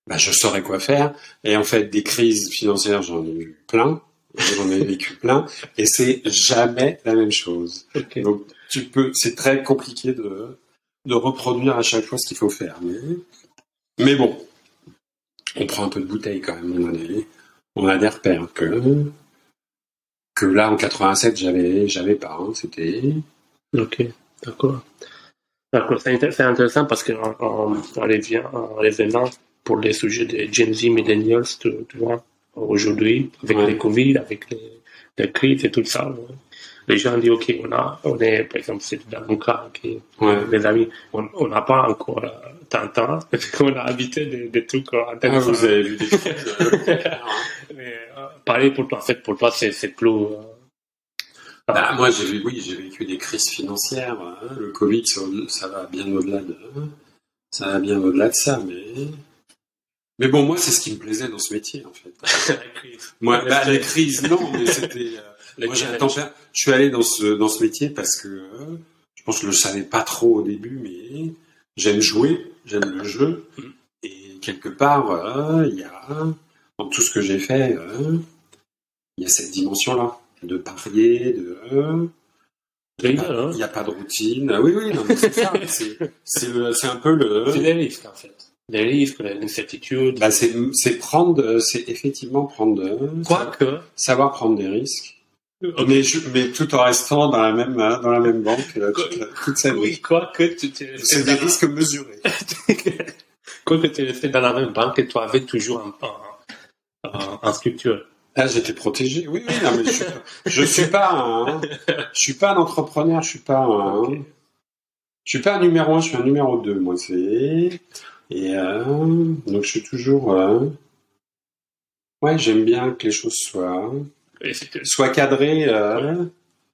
bah, je saurais quoi faire. Et en fait, des crises financières, j'en ai eu plein. J'en ai vécu plein. Et c'est jamais la même chose. Donc, tu peux, c'est très compliqué de, de reproduire à chaque fois ce qu'il faut faire. Mais, mais bon, on prend un peu de bouteille quand même. On a des, on a des repères que, que là, en 87, j'avais, j'avais pas. hein. C'était, Ok, d'accord. D'accord, c'est intér- c'est intéressant parce qu'en en, en, revient- en revenant pour les sujets de Gen Z, Millennials, tu, tu vois, aujourd'hui, avec Ouais. les Covid, avec les, les crises et tout ça, ouais. les gens disent, OK, on a, on est, par exemple, c'est dans mon cas, ok, Ouais. les amis, on n'a pas encore euh, tant de temps, on a habité des, des trucs euh, Ah, vous avez vu des choses. euh, Mais, euh, pareil pour toi, en fait, pour toi, c'est, c'est plus, euh, Bah, moi, j'ai vu, oui, j'ai vécu des crises financières. hein. Le Covid, ça, ça va bien au-delà de, ça va bien au-delà de ça, mais, mais bon, moi, c'est ce qui me plaisait dans ce métier, en fait. Moi, bah, les crises, non, mais c'était, euh, moi, je suis allé dans ce, dans ce métier parce que, euh, je pense que je le savais pas trop au début, mais j'aime jouer, j'aime le jeu, Mm. et quelque part, euh, il y a, dans tout ce que j'ai fait, il y a cette dimension-là, de parier, de, il bien, hein n'y a pas de routine. Ah Oui, oui, c'est ça. C'est, un peu le. Risques, en fait. Les risques, l'incertitude. Bah, c'est, c'est prendre, c'est effectivement prendre, Quoique, savoir prendre des risques. Mais, je- mais tout en restant dans la même, hein, dans la même banque euh, toute, la- toute sa vie. oui, quoique tu t'es C'est des risques mesurés. Quoique tu es resté dans la même banque et tu avais toujours un, un, un, un structure. Ah, j'étais protégé. Oui, oui, non, mais je suis je suis pas un, je suis pas un entrepreneur, je suis pas un, je suis pas un numéro un, je suis un numéro deux, moi, c'est, et, euh, donc je suis toujours, euh, ouais, j'aime bien que les choses soient, soient cadrées, euh,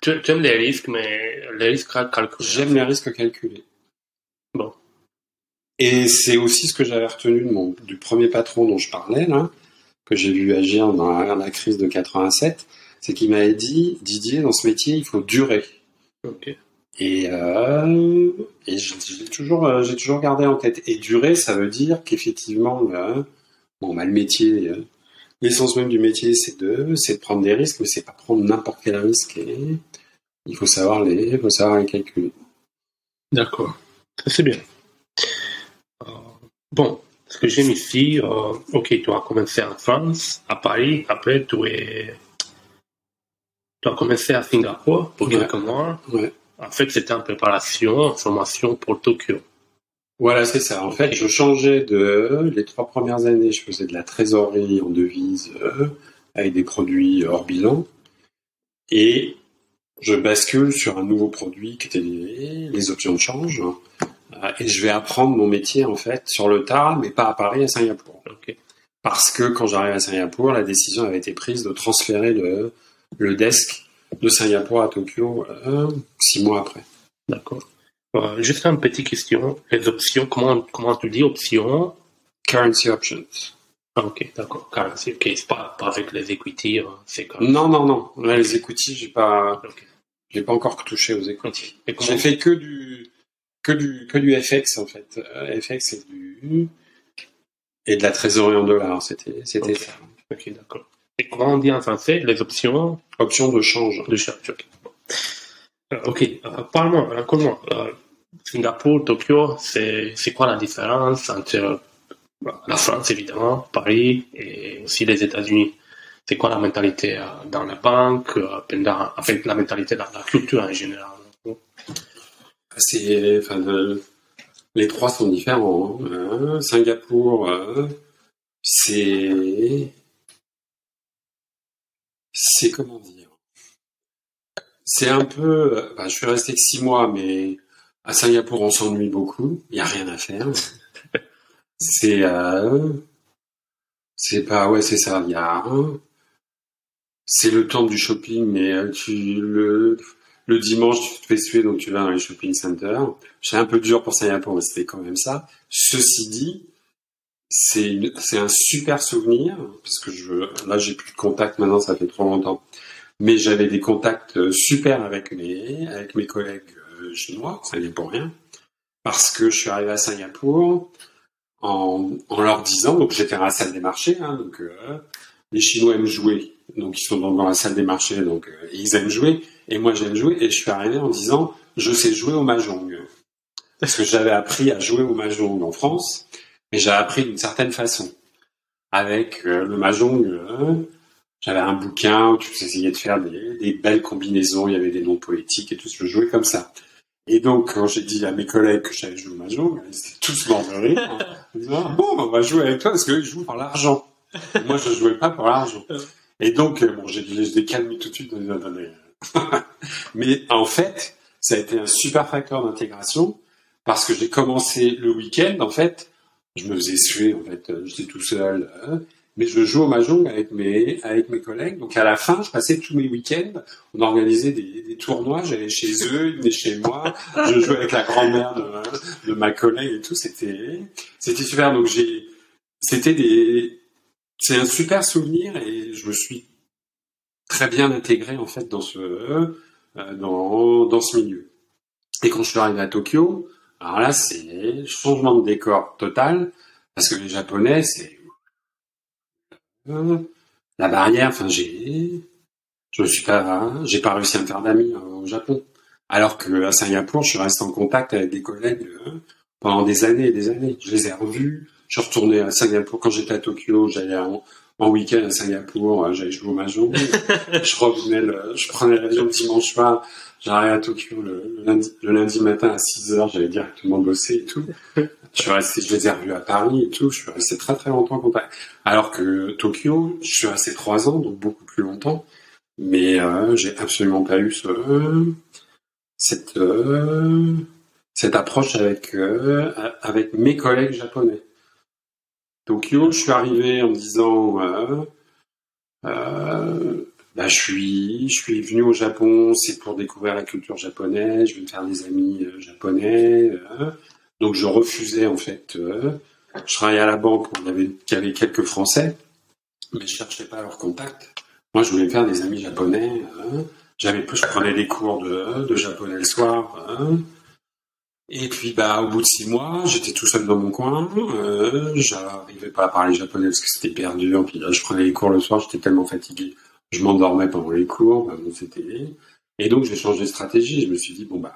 Tu, tu aimes les risques, mais les risques cal- calculés. j'aime les risques calculés. Bon. Et c'est aussi ce que j'avais retenu de mon, du premier patron dont je parlais, là, que j'ai vu agir dans la, la crise de 87, c'est qu'il m'avait dit, Didier, dans ce métier, il faut durer. Ok. Et, euh, et je- j'ai toujours, euh, j'ai toujours gardé en tête. Et durer, ça veut dire qu'effectivement, euh, bon, bah, le métier, euh, l'essence même du métier, c'est de, c'est de prendre des risques, mais c'est pas prendre n'importe quel risque. Et il faut savoir les, il faut savoir les calculer. D'accord. Ça, c'est bien. Euh, bon, ce que j'aime ici, euh, ok, tu as commencé en France, à Paris, après tu es. Tu as commencé à Singapour pour Ouais. quelques mois. Ouais. En fait, c'était en préparation, en formation pour Tokyo. Voilà, c'est ça. En fait, je changeais de, les trois premières années, je faisais de la trésorerie en devise, euh, avec des produits hors bilan. Et je bascule sur un nouveau produit qui était les, les options de change. Euh, Et je vais apprendre mon métier, en fait, sur le tas, mais pas à Paris, à Singapour. Parce que quand j'arrive à Singapour, la décision avait été prise de transférer le, le desk de Singapour à Tokyo euh, six mois après. D'accord. Euh, juste une petite question. Les options, comment, comment tu dis options Currency options. Ah, Ok, d'accord. Currency, ok, c'est pas, pas avec les equity, euh, c'est comme. Non, non, non. Là, les equity, j'ai pas, j'ai pas encore touché aux equity. Comment- J'ai fait que du, que du, que du FX, en fait. Euh, FX et du, et de la trésorerie en dollars. C'était, c'était ça. Ok, d'accord. Et comment on dit en français les options Option de change. de charge Ok, Bon. Euh, ok, euh, parle-moi, raconte-moi. Euh, Singapour, Tokyo, c'est c'est quoi la différence entre euh, la France, évidemment, Paris et aussi les États-Unis? C'est quoi la mentalité euh, dans la banque, euh, pendant, en fait, la mentalité dans la culture en général? C'est, enfin, le- les trois sont différents. hein. Singapour, euh, c'est, c'est comment dire? C'est un peu, bah, je suis resté que six mois, mais à Singapour on s'ennuie beaucoup. Il y a rien à faire. C'est, euh, c'est pas, ouais, c'est ça. Il y a, c'est le temps du shopping, mais euh, tu le le dimanche, tu te fais suer, donc tu vas dans les shopping centers. C'est un peu dur pour Singapour, mais c'était quand même ça. Ceci dit, c'est c'est un super souvenir, parce que je, là, j'ai plus de contact maintenant, ça fait trop longtemps. Mais j'avais des contacts euh, super avec les, avec mes collègues euh, chinois, ça n'est pour rien. Parce que je suis arrivé à Singapour en, en leur disant, donc j'étais à la salle des marchés, hein, donc euh, les Chinois aiment jouer, donc ils sont dans, dans la salle des marchés, donc euh, ils aiment jouer, et moi j'aime jouer, et je suis arrivé en disant, je sais jouer au mahjong. Parce que j'avais appris à jouer au mahjong en France, mais j'ai appris d'une certaine façon. Avec euh, le mahjong, euh, j'avais un bouquin où tu essayais de faire des, belles combinaisons, il y avait des noms poétiques et tout, je jouais comme ça. Et donc, quand j'ai dit à mes collègues que j'allais jouer au mahjong, ils étaient tous morts de rire, en disant, bon, on va jouer avec toi parce qu'ils jouent pour l'argent. Moi, je jouais pas pour l'argent. Et donc, euh, bon, j'ai les ai calmés tout de suite en disant, attendez, Mais en fait, ça a été un super facteur d'intégration parce que j'ai commencé le week-end, en fait, je me faisais suer, en fait, j'étais tout seul, hein. mais je joue au mahjong avec mes, avec mes collègues. Donc à la fin, je passais tous mes week-ends, on organisait des, des tournois, j'allais chez eux, ils venaient chez moi, je jouais avec la grand-mère de, de ma collègue et tout, c'était, c'était super. Donc j'ai, c'était des, c'est un super souvenir et je me suis très bien intégré en fait dans ce, euh, dans, dans ce milieu. Et quand je suis arrivé à Tokyo, alors là, c'est changement de décor total, parce que les Japonais, c'est la barrière. Enfin, j'ai, je me suis pas, j'ai pas réussi à me faire d'amis euh, au Japon. Alors que à Singapour, je resté en contact avec des collègues euh, pendant des années et des années. Je les ai revus. Je retourné à Singapour quand j'étais à Tokyo. J'allais en, week-end à Singapour. Euh, j'allais jouer au mahjong. je revenais, je prenais l'avion le dimanche soir J'arrive à Tokyo le, lundi, le lundi matin à 6 heures, j'allais directement bosser et tout. je suis resté, je les ai revus à Paris et tout, je suis resté très très longtemps en contact. Alors que Tokyo, je suis resté 3 ans, donc beaucoup plus longtemps, mais euh, j'ai absolument pas eu ce, cette, euh, cette approche avec, euh, avec mes collègues japonais. Tokyo, je suis arrivé en me disant, euh, euh bah, je suis, je venu au Japon, c'est pour découvrir la culture japonaise, je vais me faire des amis euh, japonais. Donc je refusais en fait. Je travaillais à la banque, avait, il y avait quelques Français, mais je cherchais pas leur contact. Moi, je voulais faire des amis japonais. J'avais, je prenais des cours de japonais le soir. Et puis, bah, au bout de six mois, j'étais tout seul dans mon coin. Euh, j'arrivais pas à parler japonais parce que c'était perdu. Puis là, je prenais les cours le soir, j'étais tellement fatigué je m'endormais pendant les cours, bah, c'était et donc j'ai changé de stratégie. Je me suis dit bon bah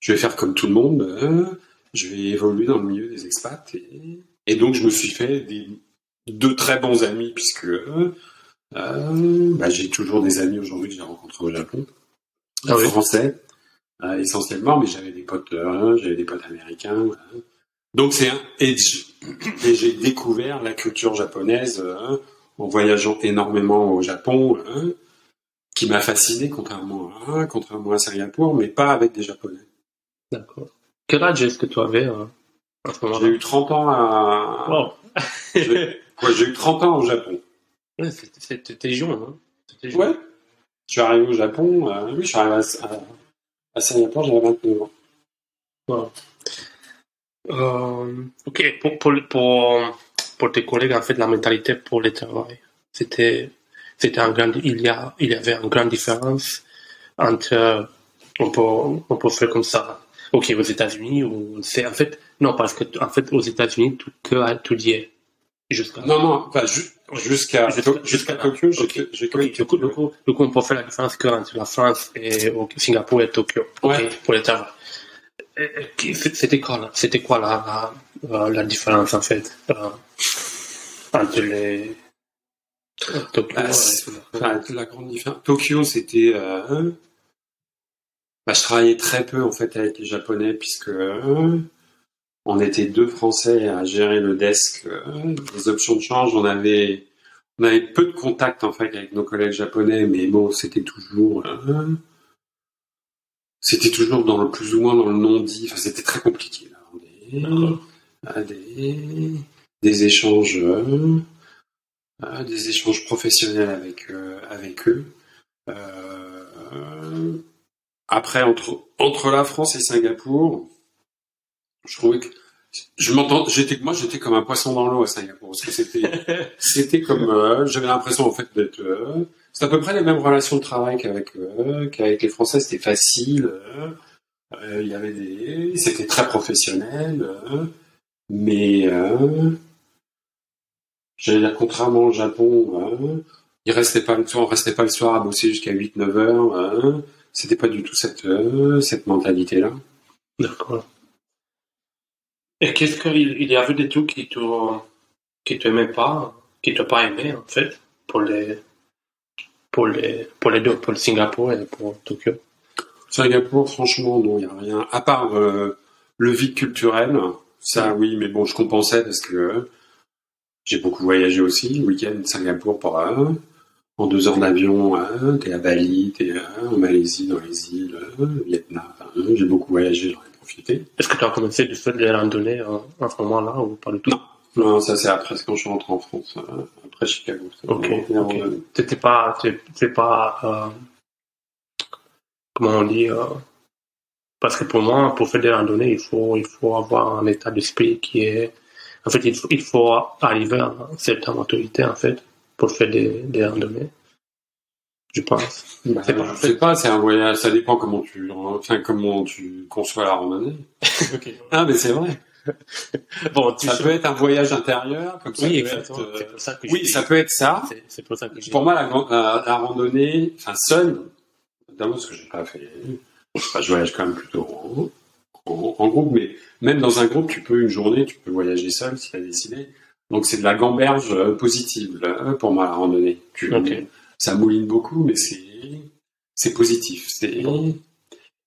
je vais faire comme tout le monde, euh, je vais évoluer dans le milieu des expats et, et donc je me suis fait des deux très bons amis puisque euh, bah, j'ai toujours des amis aujourd'hui que j'ai rencontrés au Japon, ah français essentiellement, mais j'avais des potes, euh, j'avais des potes américains. Donc c'est un edge et j'ai découvert la culture japonaise en voyageant énormément au Japon, hein, qui m'a fasciné contrairement à, contrairement à Singapour, mais pas avec des Japonais. D'accord. Quel âge est-ce que tu avais hein, J'ai eu 30 ans à... Wow. j'ai eu 30 ans au Japon. C'était jeune, hein Ouais. Je suis arrivé au Japon, euh, oui, je suis arrivé à, à, Singapour, j'avais 29 ans. Wow. Euh, ok, pour, pour, pour, pour tes collègues, en fait, la mentalité pour le travail. C'était, c'était un grand, il y a, il y avait une grande différence entre, on peut, on peut faire comme ça. Ok, aux États-Unis, c'est, en fait, non, parce que, en fait, aux États-Unis, que à étudier. Jusqu'à. Non, non, pas jusqu'à, jusqu'à Tokyo, j'ai okay. du, coup, du, coup, du coup, on peut faire la différence entre la France et Singapour et Tokyo. Ouais. pour le travail. C'était quoi, c'était quoi la, la, la, différence en fait euh, entre les Tokyo bah, la grande différence. Tokyo, c'était euh, bah, je travaillais très peu en fait avec les Japonais puisque euh, on était deux Français à gérer le desk les options de change. On avait on avait peu de contact en fait avec nos collègues japonais, mais bon, c'était toujours c'était toujours dans le plus ou moins dans le non-dit. Enfin, c'était très compliqué. Là. Des, des, échanges, euh, des échanges professionnels avec euh, avec eux. Euh, après, entre entre la France et Singapour, je trouvais que je m'entends, j'étais, moi, j'étais comme un poisson dans l'eau à Singapour, parce que c'était, c'était comme, j'avais l'impression en fait d'être, c'est à peu près les mêmes relations de travail qu'avec euh, qu'avec les Français. C'était facile. Euh, euh, il y avait des, c'était très professionnel, mais j'allais dire contrairement au Japon, il restait pas le soir, on restait pas le soir à bosser jusqu'à 8-9 heures. c'était pas du tout cette cette mentalité là. D'accord. Et qu'est-ce qu'il il y avait des trucs qui te qui t'aimaient pas, qui t'ont pas aimé en fait pour les pour les, pour les deux, pour le Singapour et pour Tokyo? Singapour, franchement, non, il n'y a rien. À part euh, le vide culturel, ça oui, mais bon, je compensais parce que j'ai beaucoup voyagé aussi, week-end Singapour pour un. en deux heures d'avion, hein, t'es à Bali, t'es en Malaisie, dans les îles, Vietnam. j'ai beaucoup voyagé, Est-ce que tu as commencé de faire des randonnées à ce moment-là ou pas du tout? Non, non, ça c'est après quand je suis rentré en France, après Chicago. Ok. okay. T'étais pas, t'es pas, comment on dit, parce que pour moi, pour faire des randonnées, il faut, il faut avoir un état d'esprit qui est, en fait, il faut, il faut arriver à une certaine maturité, en fait, pour faire des, des randonnées. Je pense. Bah, je ne sais pas, c'est un voyage, ça dépend comment tu, enfin, comment tu conçois la randonnée. okay. Ah, mais c'est vrai. bon, ça peut être un voyage intérieur, comme ça oui, peut être, euh... ça que oui, ça peut être ça. C'est pour ça que Pour moi, la, la, la randonnée, enfin, seule, notamment parce que j'ai pas fait Enfin, je voyage quand même plutôt en, en, groupe, mais même dans un groupe, tu peux une journée, tu peux voyager seul si tu as décidé. Donc c'est de la gamberge euh, positive là, pour moi la randonnée. Tu, Ça mouline beaucoup, mais c'est c'est positif. C'est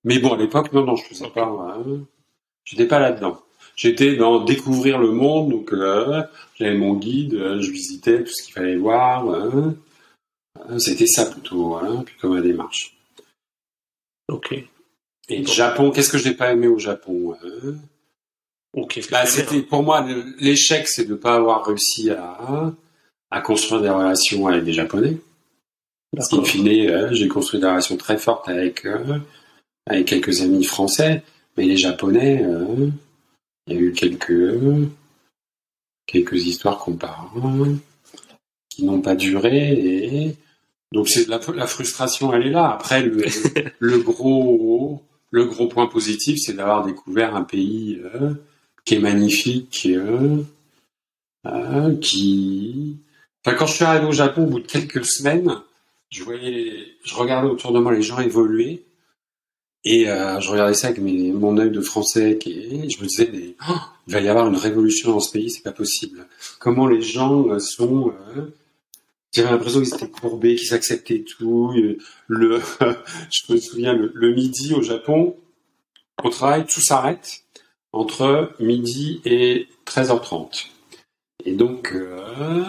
mais bon à l'époque non non je faisais pas. Hein. J'étais pas là-dedans. J'étais dans découvrir le monde, donc euh, j'avais mon guide, euh, je visitais tout ce qu'il fallait voir. Hein. C'était ça plutôt, voilà, puis comme la démarche. Ok. Et le Japon, qu'est-ce que je n'ai pas aimé au Japon hein? Bah, c'était pour moi l'échec, c'est de ne pas avoir réussi à, à construire des relations avec des Japonais. Parce qu'in fine, euh, j'ai construit des relations très fortes avec euh, avec quelques amis français, mais les Japonais, euh, il y a eu quelques quelques histoires qu'on parle qui n'ont pas duré et donc c'est la, la frustration, elle est là. Après le, le gros le gros point positif, c'est d'avoir découvert un pays qui est magnifique, euh, euh, qui. Enfin, quand je suis arrivé au Japon, au bout de quelques semaines, je regardais autour de moi les gens évoluer, et euh, je regardais ça avec mon œil de français, qui, je me disais, mais, oh, il va y avoir une révolution dans ce pays, c'est pas possible. Comment les gens euh, sont j'avais l'impression qu'ils étaient courbés, qu'ils acceptaient tout. Le, je me souviens, le, midi au Japon, au travail, tout s'arrête entre midi et 13h30. Et donc, euh,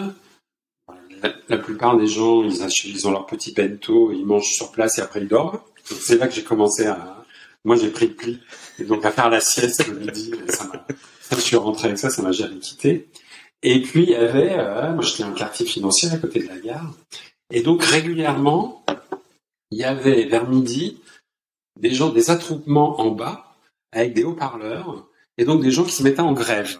la, plupart des gens, ils, ont leur petit bento, ils mangent sur place et après ils dorment. C'est là que j'ai commencé à... Moi, j'ai pris le pli. Et donc, à faire la sieste le midi, ça m'a... Je suis rentré avec ça, ça m'a jamais quitté. Et puis il y avait, euh, moi j'étais un quartier financier à côté de la gare, et donc régulièrement, il y avait vers midi des gens, des attroupements en bas avec des haut-parleurs, et donc des gens qui se mettaient en grève.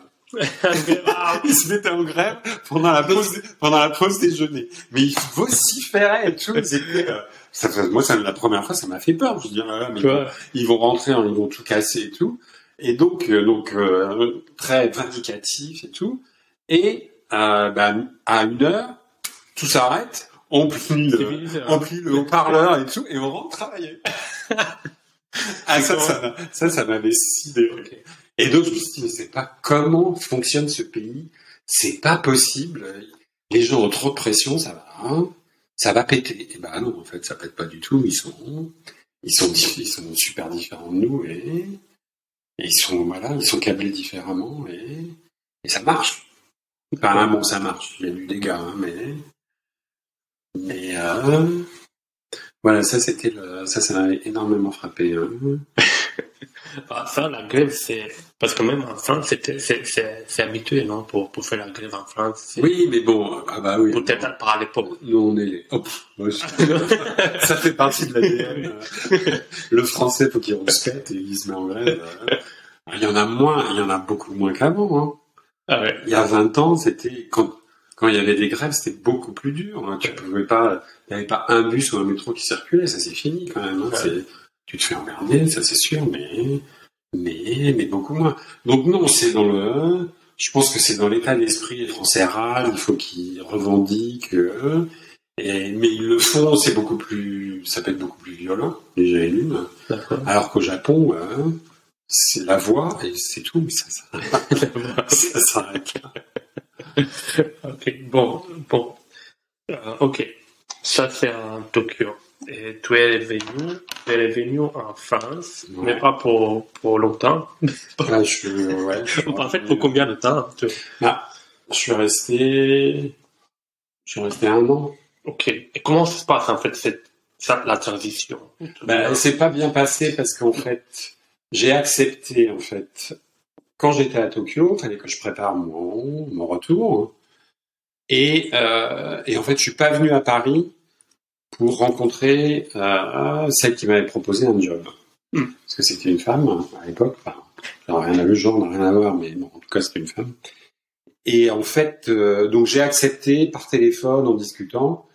Ils se mettaient en grève pendant la pause, pendant la pause déjeuner. Mais ils vociféraient et tout. Euh, ça, moi, ça, la première fois, ça m'a fait peur. Je me dis, ah, mais ils, vont, rentrer, ils vont tout casser et tout. Et donc, euh, donc euh, très vindicatif et tout. Et euh, bah, à une heure, tout s'arrête, on plie le, on plie le haut-parleur et tout, et on rentre travailler. ah, ça, ça, ça, ça m'avait sidéré. Okay. Et donc, je me suis dit, c'est pas comment fonctionne ce pays? C'est pas possible. Les gens ont trop de pression, ça va, hein, ça va péter. Et ben non, en fait, ça pète pas du tout. Ils sont, ils sont, ils sont super différents de nous et, et ils sont, voilà, ils sont câblés différemment et, et ça marche. Enfin, bon, ça marche. Il y a du dégât, hein, mais. Mais. Euh... Voilà, ça, c'était le... ça, ça m'a énormément frappé. Hein. ah, ça, la grève, c'est. Parce que même en France, c'est habitué, non, pour, pour faire la grève en France. Oui, mais bon, ah bah oui. Peut-être par l'époque. Nous, on est les. Hop, ça fait partie de l'ADN. le français, faut qu'il respecte et il se met en grève. Il y en a moins, il y en a beaucoup moins qu'avant, hein. Ah ouais. Il y a 20 ans, c'était quand quand il y avait des grèves, c'était beaucoup plus dur. Hein. Tu pouvais pas, il n'y avait pas un bus ou un métro qui circulait, ça c'est fini quand même. Hein. Tu te fais emmerder, ça c'est sûr, mais mais mais beaucoup moins. Donc non, c'est dans le, je pense que c'est dans l'état d'esprit des Français râlent, il faut qu'ils revendiquent. Euh, et, mais ils le font, c'est beaucoup plus, ça peut être beaucoup plus violent, déjà élu. Alors qu'au Japon, euh, c'est la voix et c'est tout, mais ça s'arrête. ça s'arrête ok, bon, bon. Euh, ok, ça c'est en Tokyo. Et tu es venu, tu es venu en France, mais pas pour, pour longtemps. ah, je suis, ouais, en fait, pour combien de temps tu... ah, Je suis resté, je suis resté un an. Ok. Et comment ça se passe en fait cette, ça, la transition? Ben, elle s'est pas bien passée parce qu'en fait, j'ai accepté en fait quand j'étais à Tokyo, il fallait que je prépare mon, mon retour. Et, euh, et en fait, je suis pas venu à Paris pour rencontrer euh, celle qui m'avait proposé un job. Hmm. Parce que c'était une femme à l'époque. Enfin, alors, rien à le genre, n'a rien à voir, mais bon, en tout cas, c'était une femme. Et en fait, euh, donc j'ai accepté par téléphone en discutant,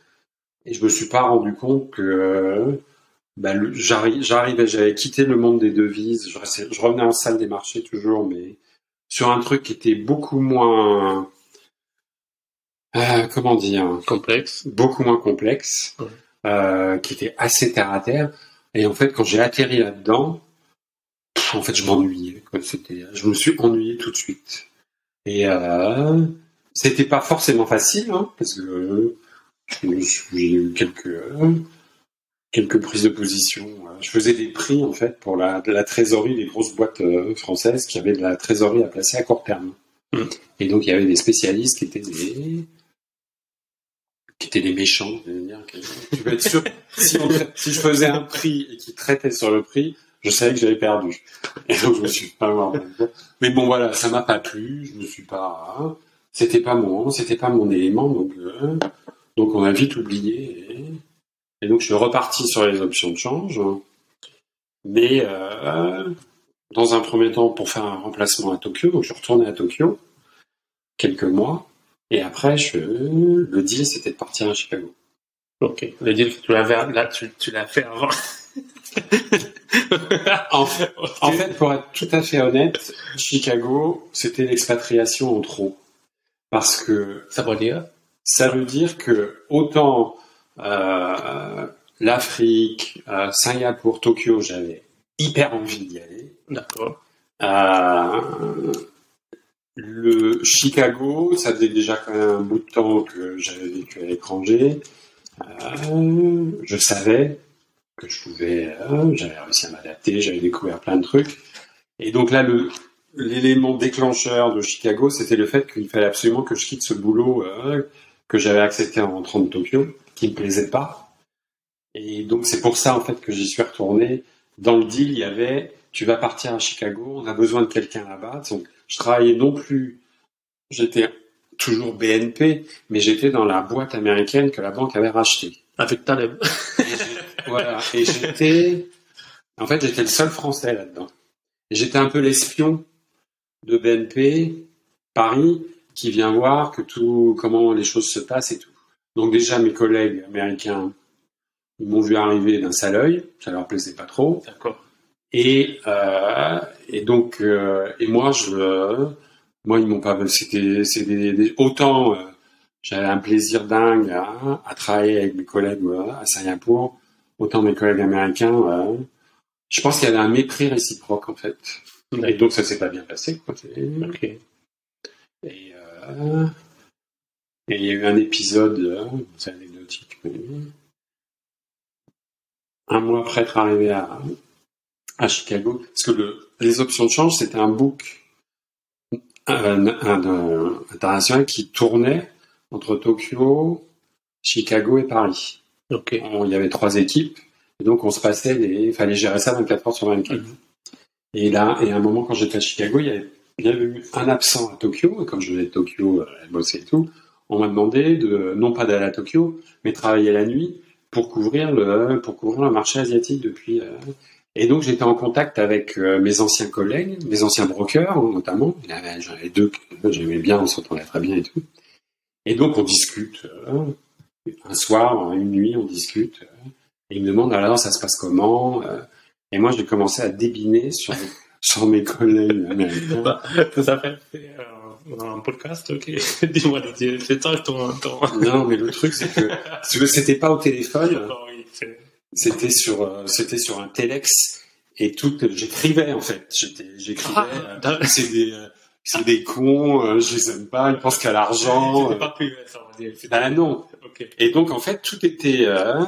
et je me suis pas rendu compte que bah, j'arrivais, j'avais quitté le monde des devises, je, restais- je revenais en salle des marchés toujours, mais sur un truc qui était beaucoup moins, euh, comment dire, complexe. beaucoup moins complexe, Ouais. euh, qui était assez terre à terre. Et en fait, quand j'ai atterri là-dedans, en fait, je m'ennuyais. C'était, je me suis ennuyé tout de suite. Et euh, c'était pas forcément facile, hein, parce que euh, je me suis- j'ai eu quelques quelques prises de position. Euh, Je faisais des prix en fait pour la, trésorerie des grosses boîtes euh, françaises qui avaient de la trésorerie à placer à court terme. Mm. Et donc il y avait des spécialistes qui étaient des qui étaient des méchants. dire, tu peux être sûr si, on tra- si je faisais un prix et qu'ils traitaient sur le prix, je savais que j'avais perdu. Et donc je me suis pas mort. Mais bon voilà, ça m'a pas plu. Je me suis pas. C'était pas mon, c'était pas mon élément. Donc euh, donc on a vite oublié. Et, donc je suis reparti sur les options de change. Mais euh, dans un premier temps pour faire un remplacement à Tokyo, donc je suis retourné à Tokyo quelques mois. Et après, je, le deal, c'était de partir à Chicago. Ok. Le deal tu là, tu, tu l'as fait avant. En fait, en fait, pour être tout à fait honnête, Chicago, c'était l'expatriation en trop. Parce que ça veut dire? ça veut dire que autant euh, l'Afrique, euh, Singapour, Tokyo, j'avais hyper envie d'y aller. D'accord. Euh, le Chicago, ça faisait déjà quand même un bout de temps que j'avais vécu à l'étranger. Je savais que je pouvais, j'avais réussi à m'adapter, j'avais découvert plein de trucs. Et donc là, le l'élément déclencheur de Chicago, c'était le fait qu'il fallait absolument que je quitte ce boulot euh, que j'avais accepté en rentrant de Tokyo, qui me plaisait pas. Et donc c'est pour ça en fait que j'y suis retourné. Dans le deal, il y avait tu vas partir à Chicago, on a besoin de quelqu'un là-bas. Donc, je travaillais non plus, j'étais toujours BNP, mais j'étais dans la boîte américaine que la banque avait rachetée. Avec Taleb. Et voilà. Et j'étais, en fait, j'étais le seul Français là-dedans. Et j'étais un peu l'espion de BNP Paris qui vient voir que tout, comment les choses se passent et tout. Donc déjà, mes collègues américains, ils m'ont vu arriver d'un sale œil, ça leur plaisait pas trop. D'accord. Et, euh, et donc, euh, et moi, je, moi, ils m'ont pas, c'était, des- autant, euh, j'avais un plaisir dingue à, à travailler avec mes collègues à Singapour, autant mes collègues américains, je pense qu'il y avait un mépris réciproque, en fait. Et donc, ça s'est pas bien passé, quoi. C'est- Ok. Et, et il y a eu un épisode, euh, c'est anecdotique, mais un mois après être arrivé à, à Chicago, parce que le, les options de change, c'était un book un, un- un- international qui tournait entre Tokyo, Chicago et Paris. Ok. On- il y avait trois équipes, et donc on se passait, il fallait gérer ça 24 heures sur 24. Mhm. Et là, et à un moment quand j'étais à Chicago, il y avait, il y avait eu un absent à Tokyo, et comme je venais de Tokyo, euh, bosser et tout, on m'a demandé de, non pas d'aller à Tokyo, mais travailler la nuit pour couvrir le, pour couvrir le marché asiatique depuis, euh, et donc j'étais en contact avec euh, mes anciens collègues, mes anciens brokers hein, notamment. J'en avais deux que j'aimais bien, on s'entendait très bien et tout. Et donc on discute. euh, un soir, une nuit, on discute. euh, et ils me demandent alors ça se passe comment. euh, et moi j'ai commencé à débiner sur, sur mes collègues américains. Bah, ça fait, euh, un podcast, ok. Dis-moi, dis- c'est ça ton, ton... Non, mais le truc c'est que c'était pas au téléphone. C'était sur, euh, c'était sur un telex et tout. J'écrivais en fait. J'écrivais. Ah, euh, c'est des, euh, c'est des cons. euh, je les aime pas. Ils pensent qu'à l'argent. C'était euh. pas privé, ça, Bah non. Ok. Et donc en fait tout était. euh,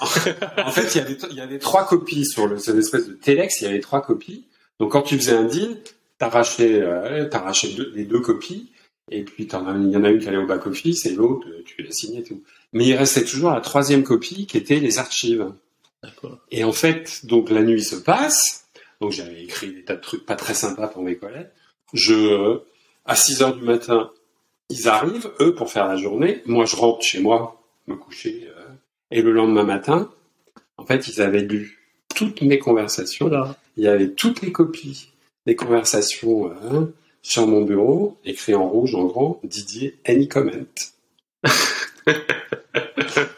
en fait il y avait, il y avait trois copies sur le, cette espèce de telex. Il y avait trois copies. Donc quand tu faisais un deal, t'arrachais, euh, t'arrachais deux- les deux copies. Et puis, il y en a une qui allait au back-office et l'autre, euh, tu l'as signé et tout. Mais il restait toujours la troisième copie qui était les archives. Et en fait, donc la nuit se passe. Donc j'avais écrit des tas de trucs pas très sympas pour mes collègues. Je, euh, à 6 heures du matin, ils arrivent, eux, pour faire la journée. Moi, je rentre chez moi, me coucher. euh, et le lendemain matin, en fait, ils avaient lu toutes mes conversations. Voilà. Il y avait toutes les copies des conversations euh, sur mon bureau, écrit en rouge, en grand, Didier, any comment.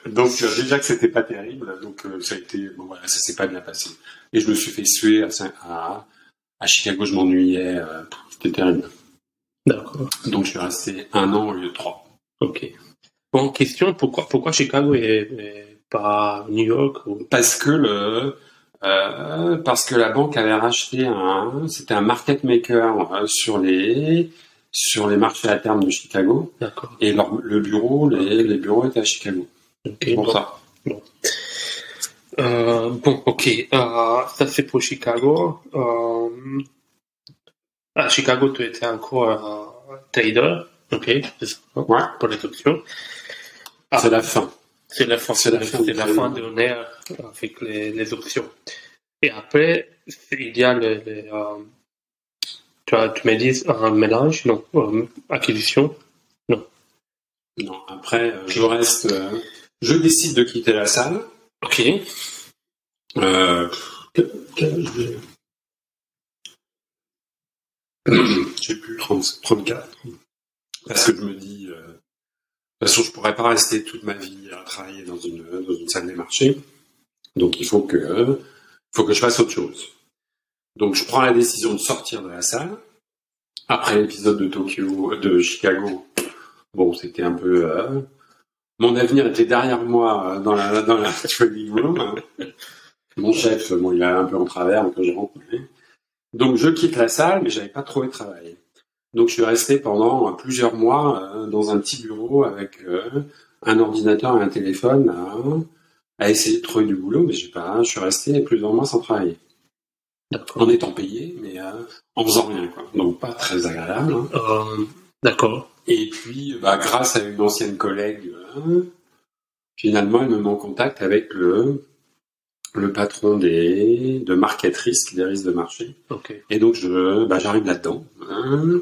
donc euh, déjà que c'était pas terrible, donc euh, ça a été, bon voilà, ça s'est pas bien passé. Et je me suis fait suer à, Saint- à, à Chicago, je m'ennuyais, euh, c'était terrible. D'accord. Donc je suis resté un an au lieu de trois. Ok. Bon, question, pourquoi, pourquoi Chicago et, et pas New York ou... Parce que le euh, parce que la banque avait racheté un, c'était un market maker euh, sur les sur les marchés à terme de Chicago. D'accord. Et leur- le bureau, les, les bureaux étaient à Chicago. Ok. C'est pour bon. ça. Euh, bon, ok. Euh, ça c'est pour Chicago. À Chicago, tu étais encore trader. Ok. C'est ça, hein, Ouais. Pour les options. Ah. C'est la fin. C'est la fin, C'est la fin c'est du la fin de l'honneur avec les, les options. Et après, il y a le, le, euh, tu, as, tu me dis un mélange, non, euh, acquisition. Non, après, euh, je reste. euh, je décide de quitter la salle. Ok. Euh, J'ai plus 30, 34. Parce que je me dis, de toute façon, je pourrais pas rester toute ma vie à travailler dans une, dans une salle des marchés. Donc, il faut que, euh, faut que je fasse autre chose. Donc, je prends la décision de sortir de la salle. Après l'épisode de Tokyo, de Chicago, bon, c'était un peu, euh, mon avenir était derrière moi euh, dans la, dans la trading room. hein. Mon chef, bon, il a un peu en travers quand j'ai rencontré. Donc, je quitte la salle, mais j'avais pas trouvé de travail. Donc, je suis resté pendant plusieurs mois dans un petit bureau avec un ordinateur et un téléphone à, essayer de trouver du boulot, mais j'ai pas. Je suis resté plusieurs mois sans travailler, en étant payé, mais euh, en faisant rien, quoi. Donc, pas très agréable. hein. Euh, D'accord. Et puis, bah, grâce à une ancienne collègue, euh, finalement, elle me met en contact avec le, le patron des, de market risk, des risques de marché. Et donc, je, bah, j'arrive là-dedans. hein,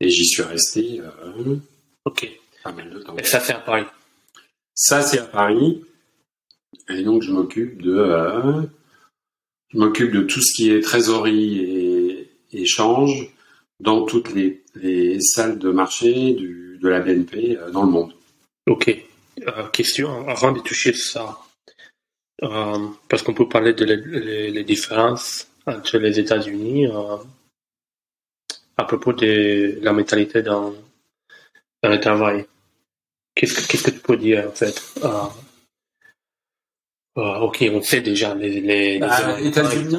et j'y suis resté Ok. pas mal de temps. Et ça, c'est à Paris? Ça, c'est à Paris. Et donc, je m'occupe de, euh, de tout ce qui est trésorerie et échange dans toutes les, les salles de marché de la BNP euh, dans le monde. Ok. Euh, question, avant de toucher ça, parce qu'on peut parler de les, différences entre les États-Unis à propos de la mentalité dans, dans le travail. Qu'est-ce que, qu'est-ce que tu peux dire en fait euh, euh, Ok, on sait déjà les, les, Bah, les États-Unis,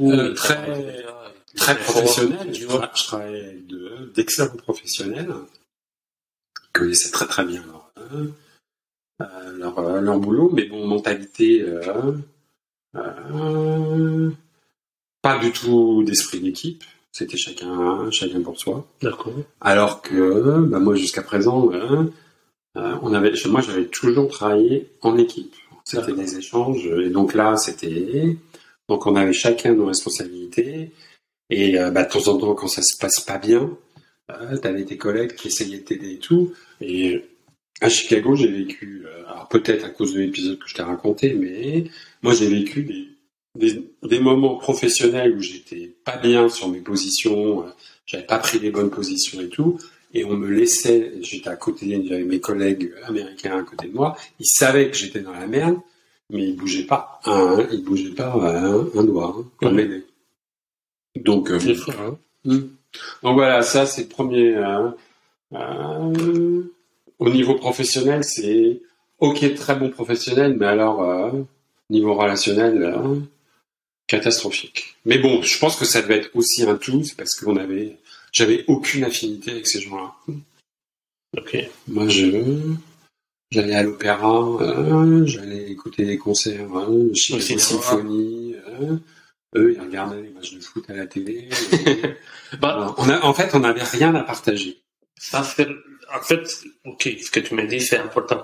euh, très- travaillent, euh, Très ils professionnel. tu Je, vois. je travaille avec d'excellents professionnels qui connaissaient très très bien leur, euh, leur, euh, leur boulot, mais bon, mentalité, euh, euh, pas du tout d'esprit d'équipe. C'était chacun, chacun pour soi. D'accord. Alors que bah, moi, jusqu'à présent, euh, euh, on avait, moi, j'avais toujours travaillé en équipe. C'était des échanges, et donc là, c'était, donc on avait chacun nos responsabilités. Et euh, bah, de temps en temps, quand ça se passe pas bien, euh, t'avais tes collègues qui essayaient de t'aider et tout. Et à Chicago, j'ai vécu, euh, alors peut-être à cause de l'épisode que je t'ai raconté, mais moi, j'ai vécu des, des, des moments professionnels où j'étais pas bien sur mes positions, euh, j'avais pas pris les bonnes positions et tout, et on me laissait, j'étais à côté, j'avais mes collègues américains à côté de moi, ils savaient que j'étais dans la merde, mais ils bougeaient pas un, ils bougeaient pas un, un doigt hein, pour Mhm. m'aider. Donc, euh, fou, hein. Mm. Donc voilà, ça c'est le premier. euh, euh, au niveau professionnel, c'est ok, très bon professionnel, mais alors euh, niveau relationnel, catastrophique. Mais bon, je pense que ça devait être aussi un tout, c'est parce qu'on avait, j'avais aucune affinité avec ces gens-là. Ok. Moi, je j'allais à l'opéra, euh, j'allais écouter des concerts, euh, Chicago cinéma. Symphony. euh, eux, ils regardaient les matchs de foot à la télé. Bah, on a, en fait, on n'avait rien à partager. Ça, en fait, ok, ce que tu me dis, c'est important.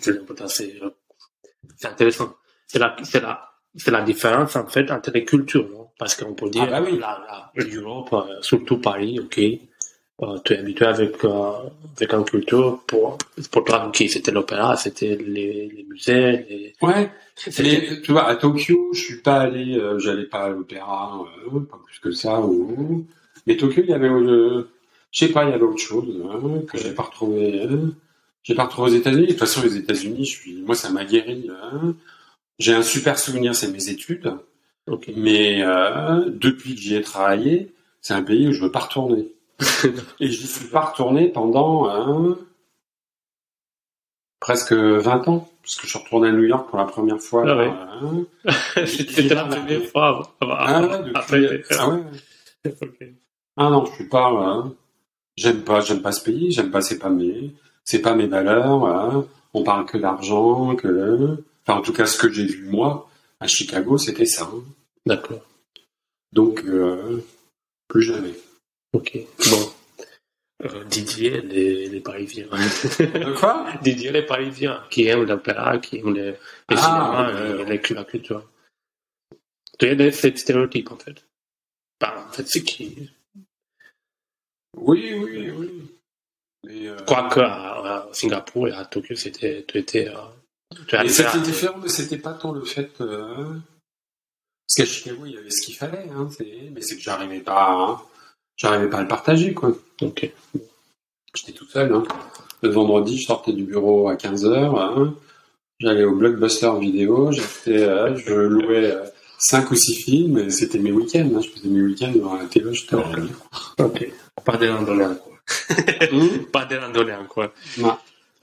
C'est important, c'est, c'est intéressant. C'est la, c'est la, c'est la différence, en fait, entre les cultures, non? Parce qu'on peut dire, Ah bah oui. l'Europe, euh, surtout Paris, ok, euh, tu es habitué avec, euh, avec une culture pour, pour toi, ok, c'était l'opéra, c'était les, les musées, les, Ouais. tu vois, à Tokyo, je suis pas allé, euh, j'allais pas à l'opéra, euh, pas plus que ça. Ou... Mais Tokyo, il y avait, je sais pas, il y avait autre chose hein, que j'ai pas retrouvé. J'ai pas retrouvé aux États-Unis. De toute façon, les États-Unis, je suis, moi, ça m'a guéri. hein. J'ai un super souvenir, c'est mes études. Mais euh, depuis que j'y ai travaillé, c'est un pays où je veux pas retourner. Et je n'y suis pas retourné pendant hein, presque 20 ans, parce que je suis retourné à New York pour la première fois. Ah ouais. hein. c'était la première fois. Ah ouais, depuis- Après, ah ouais. Ah non, je suis pas. hein. J'aime pas, j'aime pas ce pays. J'aime pas. C'est pas mes, c'est pas mes valeurs. On parle que d'argent, que. Enfin, en tout cas, ce que j'ai vu moi à Chicago, c'était ça. hein. D'accord. Donc, euh, plus jamais. Ok. Bon. Euh, Didier, les, les Parisiens. De quoi? Didier, les Parisiens, qui aiment l'opéra, qui aiment les, les Ah, cinémas, euh, les- la culture. Tu as des ces stéréotypes, en fait? Bah, en fait, c'est qui? Oui, oui, oui. Euh, Quoique à, à Singapour et à Tokyo, c'était, tu étais. Euh, mais c'était différent, mais c'était pas tant le fait. euh, Parce qu'à Chicago, il y avait ce qu'il fallait, hein, mais c'est que j'arrivais pas, à- j'arrivais pas à le partager, quoi. Ok. J'étais tout seul. Hein. Le vendredi, je sortais du bureau à 15h. Hein. J'allais au blockbuster vidéo. J'étais, euh, je louais 5 ou 6 films et c'était mes week-ends. Hein. Je faisais mes week-ends devant la télé. J'étais en Ok. Pas de randonnée, quoi. Hum, Pas de randonnée, quoi. non.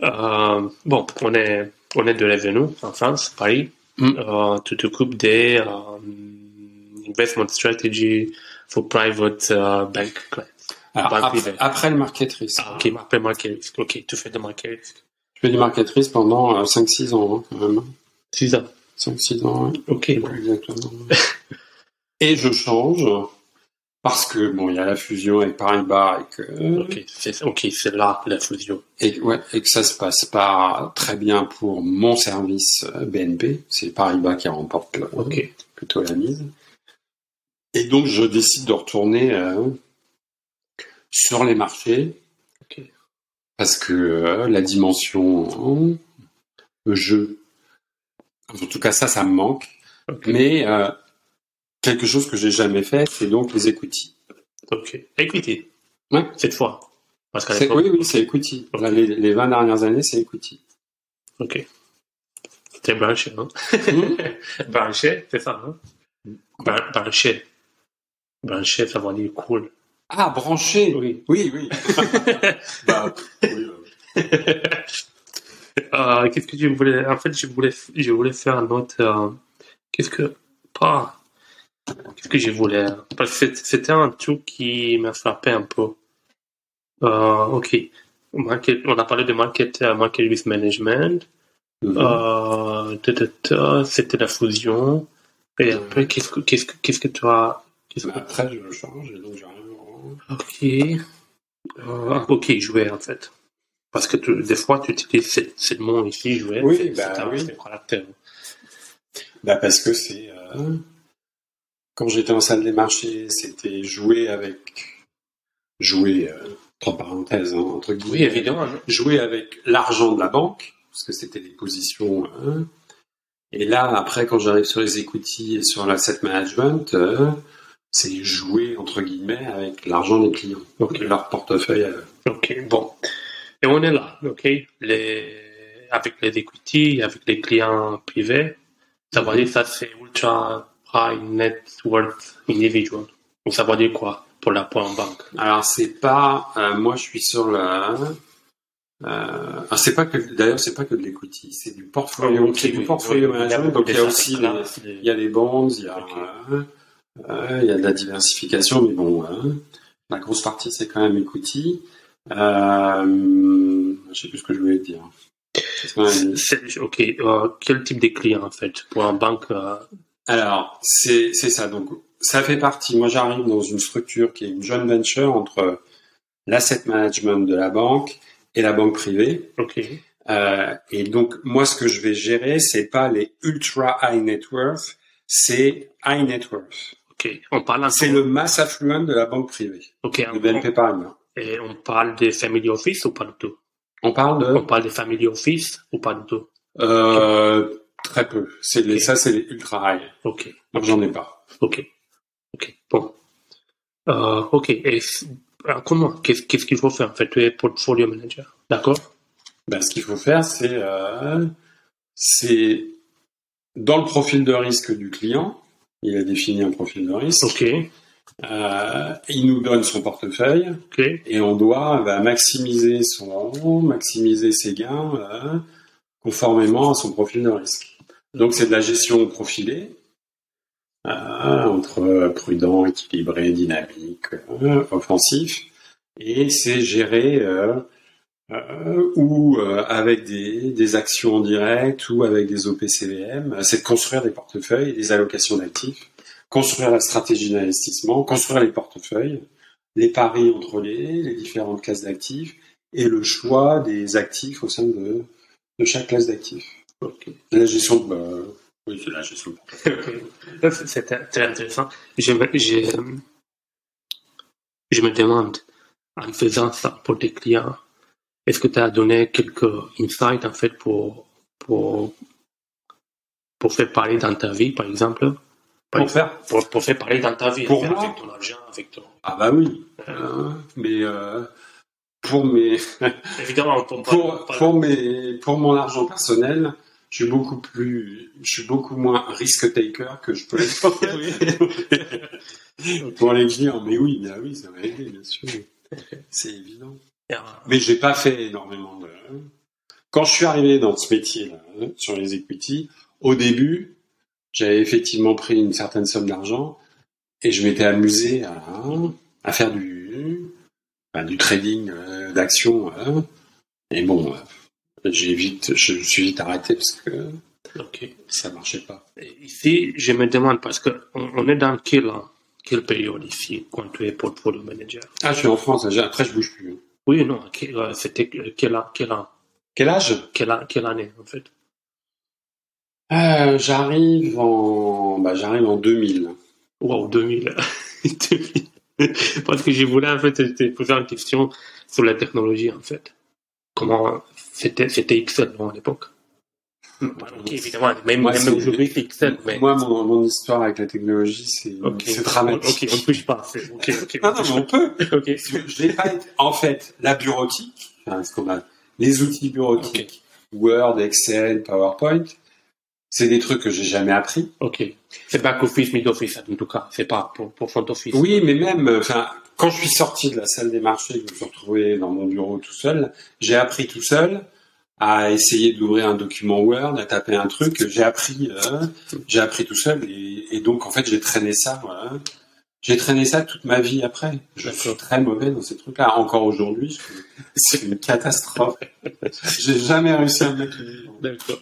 Euh, bon, on est, on est de revenu en France, Paris. Mm. Euh, tu t'occupes des euh, investment strategy for private euh, bank clients. Alors, Banque après, après le market risk. Ah, ok, après market risk. Ok, tu fais de market risk. Je fais du market risk pendant euh, 5-6 ans, hein, quand même. 6 ans. 5-6 ans, ouais. Ok, exactement. et je change parce que, bon, il y a la fusion avec Paribas et que, Ok, c'est là la fusion. et, ouais, et que ça se passe pas très bien pour mon service euh, BNP. C'est Paribas qui remporte le- Ok. plutôt la mise. Et donc, je décide de retourner euh, sur les marchés parce que euh, la dimension euh, jeu, en tout cas ça, ça me manque. Mais euh, quelque chose que j'ai jamais fait, c'est donc les equity. Ok. Equity. Ouais. Cette fois. Parce qu'à l'époque. Oui, oui, c'est equity. Là, les, les 20 dernières années, c'est equity. Ok. T'es branché, hein? Hmm? Branché, c'est ça? Bran- branché. Branché, ça veut dire cool. ah, branché Oui. Oui, oui. bah, oui, Euh, qu'est-ce que je voulais en fait je voulais je voulais faire un autre euh, qu'est-ce que pas qu'est-ce que je voulais parce que c'est- c'était un truc qui m'a frappé un peu. Euh, ok. Market- on a parlé de market euh, market risk management. Mhm. euh, ta, ta, ta, c'était la fusion. Et après qu'est-ce que qu'est-ce que qu'est-ce que tu as Après, je change et donc j'arrive en- ok. Euh, ok jouer en fait. Parce que tu- des fois tu utilises ce, ce mot ici jouer Oui, c'est bah oui. caractère Bah parce que c'est euh, quand j'étais en salle des marchés, c'était jouer avec jouer euh, entre parenthèses hein, entre guillemets. Oui, évidemment. Jouer avec l'argent de la banque parce que c'était des positions. hein. et là après quand j'arrive sur les equity et sur l'asset management, euh, c'est jouer entre guillemets avec l'argent des clients, Ok. leur portefeuille. à eux. Ok, bon. Et on est là, ok? Les... Avec les equity, avec les clients privés, ça dire ça c'est ultra high net worth individual. Donc ça veut dire quoi pour la en banque? Alors c'est pas, euh, moi je suis sur la, euh, c'est pas que, d'ailleurs c'est pas que de l'equity, c'est du portfolio, Ok, c'est du portfolio Oui, management. Donc il y a aussi, les- il y a des bonds, il y a, euh, il y a de la diversification, mais bon, hein, la grosse partie c'est quand même equity. Euh, je sais plus ce que je voulais dire. Ok, quel type de client en fait Pour un banque, Alors, c'est c'est ça. Donc, ça fait partie. Moi, j'arrive dans une structure qui est une joint venture entre l'asset management de la banque et la banque privée. Ok. Euh, et donc, moi, ce que je vais gérer, c'est pas les ultra high net worth, c'est high net worth. Ok. On parle C'est le mass affluent de la banque privée, Ok. de on- BNP Paribas. Et on parle des family office ou pas du tout? On parle On de parle des family office ou pas du tout? Euh, très peu. C'est ça, c'est les ultra high. Ok. Donc, j'en ai pas. Ok. Ok. Bon. Euh, ok. Et comment Qu'est-ce qu'il faut faire? En fait Tu es portfolio manager. D'accord? Ben, ce qu'il faut faire, c'est euh, c'est dans le profil de risque du client. Il a défini un profil de risque. Ok. Euh, il nous donne son portefeuille et on doit bah, maximiser son maximiser ses gains euh, conformément à son profil de risque. Donc c'est de la gestion profilée euh, entre prudent, équilibré, dynamique, euh, offensif et c'est géré euh, euh, ou euh, avec des, actions en direct ou avec des OPCVM, c'est de construire des portefeuilles, des allocations d'actifs, construire la stratégie d'investissement, construire les portefeuilles, les paris entre les, différentes classes d'actifs et le choix des actifs au sein de chaque classe d'actifs. Ok. La gestion de... bah, oui, c'est la gestion de c'est- très intéressant. Je me, je, je me demande, en faisant ça pour tes clients, est-ce que tu as donné quelques insights en fait pour, pour, pour faire parler dans ta vie, par exemple? Pour faire? pour, pour faire parler dans ta vie, Pour fait, moi? avec ton argent, avec ton. Ah bah oui. Euh, mais euh, pour mes évidemment, pour, pour, pour mes pour mon argent personnel, je suis beaucoup plus je suis beaucoup moins risk taker que je peux l'être pour les clients. Mais oui, oui, ça m'a aidé bien sûr. C'est évident. Mais j'ai pas fait énormément de. Quand je suis arrivé dans ce métier-là, hein, sur les equity, au début, j'avais effectivement pris une certaine somme d'argent et je m'étais amusé à, à faire du, enfin, du trading euh, d'actions. hein. Et bon, euh, j'ai vite, je me suis vite arrêté parce que Ok. ça marchait pas. Ici, je me demande, parce qu'on on est dans quelle, quelle période ici, quand tu es portfolio manager? Ah, je suis en France. Après, je bouge plus. Oui, non, quel- euh, c'était quelle, an- quelle, an- Quel âge? Quelle, quelle année, en fait? Euh, J'arrive en, bah, j'arrive en 2000. Wow, 2000. 2000. Parce que je voulais, en fait, te poser une question sur la technologie, en fait. Comment c'était, c'était Excel, non, à l'époque Ok, évidemment, même, Moi, même aujourd'hui, c'est Excel, mais... Moi, mon, mon histoire avec la technologie, c'est dramatique. Ok, on ne touche pas. Non, non, mais on peut. Je pas En fait, la bureautique, enfin, ce qu'on a, les outils bureautiques, Word, Excel, PowerPoint, c'est des trucs que j'ai jamais appris. Ok. C'est back office, mid office, en tout cas. C'est pas pour, pour front office. Oui, mais même, enfin, quand je suis sorti de la salle des marchés, que je me suis retrouvé dans mon bureau tout seul, j'ai appris tout seul à essayer d'ouvrir un document Word, à taper un truc. J'ai appris, euh, j'ai appris tout seul, et, et donc en fait j'ai traîné ça. Voilà. J'ai traîné ça toute ma vie après. Je suis très mauvais dans ces trucs-là. Encore aujourd'hui, c'est une catastrophe. J'ai jamais réussi à me mettre. D'accord.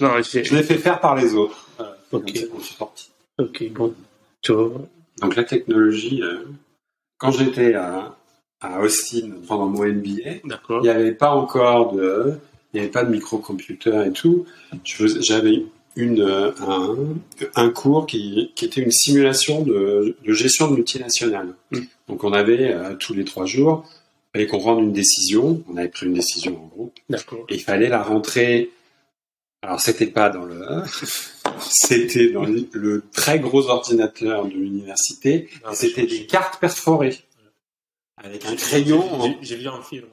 Je l'ai fait faire par les autres. Voilà. Ok. comme ça qu'on suis sorti. Ok, bon. Tu vois, Donc la technologie, euh, quand j'étais à, à Austin pendant mon MBA, il n'y avait pas encore de, il n'y avait pas de microcomputer et tout. J'avais une euh, un, un cours qui, qui était une simulation de, de gestion de multinationales. Mm. Donc on avait euh, tous les trois jours, il fallait qu'on rende une décision. On avait pris une décision en groupe D'accord. et il fallait la rentrer. Alors c'était pas dans le, c'était dans le, le très gros ordinateur de l'université. Ah, C'était des cartes perforées avec un crayon. J'ai- vu un film.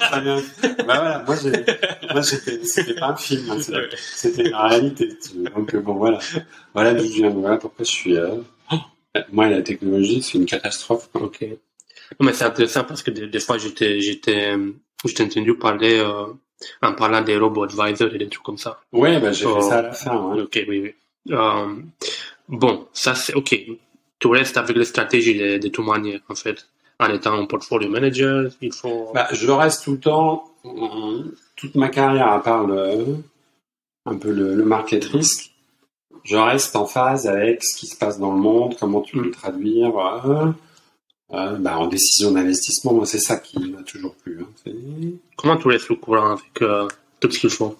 Très bien. Bah voilà, moi, moi j'étais, c'était pas un film, hein, c'était, la réalité. Donc euh, bon voilà, voilà d'où je viens. Voilà pourquoi je suis. euh, Moi la technologie c'est une catastrophe. quoi. ok. Non, mais c'est intéressant parce que des, des fois, j'étais, j'étais, je t'ai entendu parler, euh, en parlant des robots advisors et des trucs comme ça. Ouais, bah j'ai Oh. fait ça à la fin. ouais. Ok, oui, oui. Euh, bon, ça c'est ok. Tu restes avec les stratégies de, de toute manière, en fait. En étant un portfolio manager, il faut. Bah, je reste tout le temps, toute ma carrière, à part le, un peu le, le market risk, je reste en phase avec ce qui se passe dans le monde, comment tu peux le traduire. euh, euh, bah, en décision d'investissement, moi, c'est ça qui m'a toujours plu. Hein. Comment tu laisses le courant avec euh, tout ce qu'ils font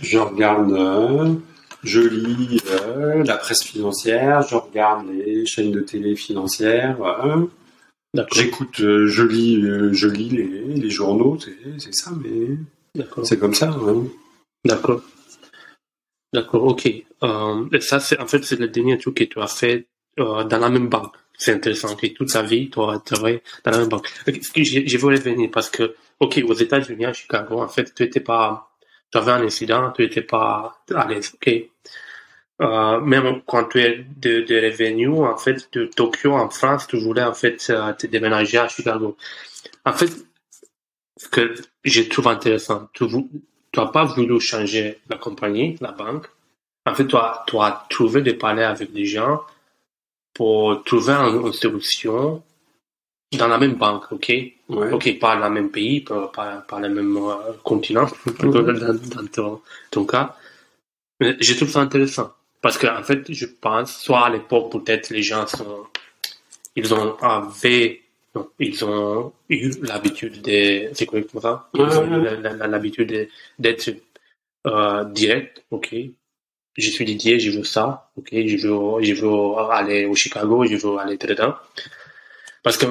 Je regarde, euh, je lis euh, la presse financière, je regarde les chaînes de télé financières, euh, j'écoute, euh, je lis, je lis les, les journaux, c'est ça, mais c'est comme ça. hein. D'accord. D'accord, ok. Et ça, c'est en fait, c'est le dernier truc que tu as fait dans la même banque. C'est intéressant. ok. Toute ta vie, tu as travaillé dans la même banque. Ok, ce que j'ai- Je voulais venir parce que, ok, aux États-Unis, à Chicago, en fait, tu étais pas, tu avais un incident, tu étais pas à l'aise, ok. Euh, même quand tu es de, de revenu, en fait, de Tokyo en France, tu voulais, en fait, euh, te déménager à Chicago. En fait, ce que je trouve intéressant, tu, n'as pas voulu changer la compagnie, la banque. En fait, tu as, tu as trouvé de parler avec des gens pour trouver une solution dans la même banque, ok? Ouais. Ok, pas dans le même pays, pas, pas, pas le même euh, continent, Mhm. dans, dans ton, ton cas. Mais je trouve ça intéressant. Parce que, en fait, je pense, soit à l'époque, peut-être les gens sont, ils ont, avaient, non, ils ont eu l'habitude de, c'est correctement ça? Ils ont la- l'habitude de- d'être, euh, direct, ok? Je suis Didier, je veux ça, ok? Je veux, je veux aller au Chicago, je veux aller dedans. Parce que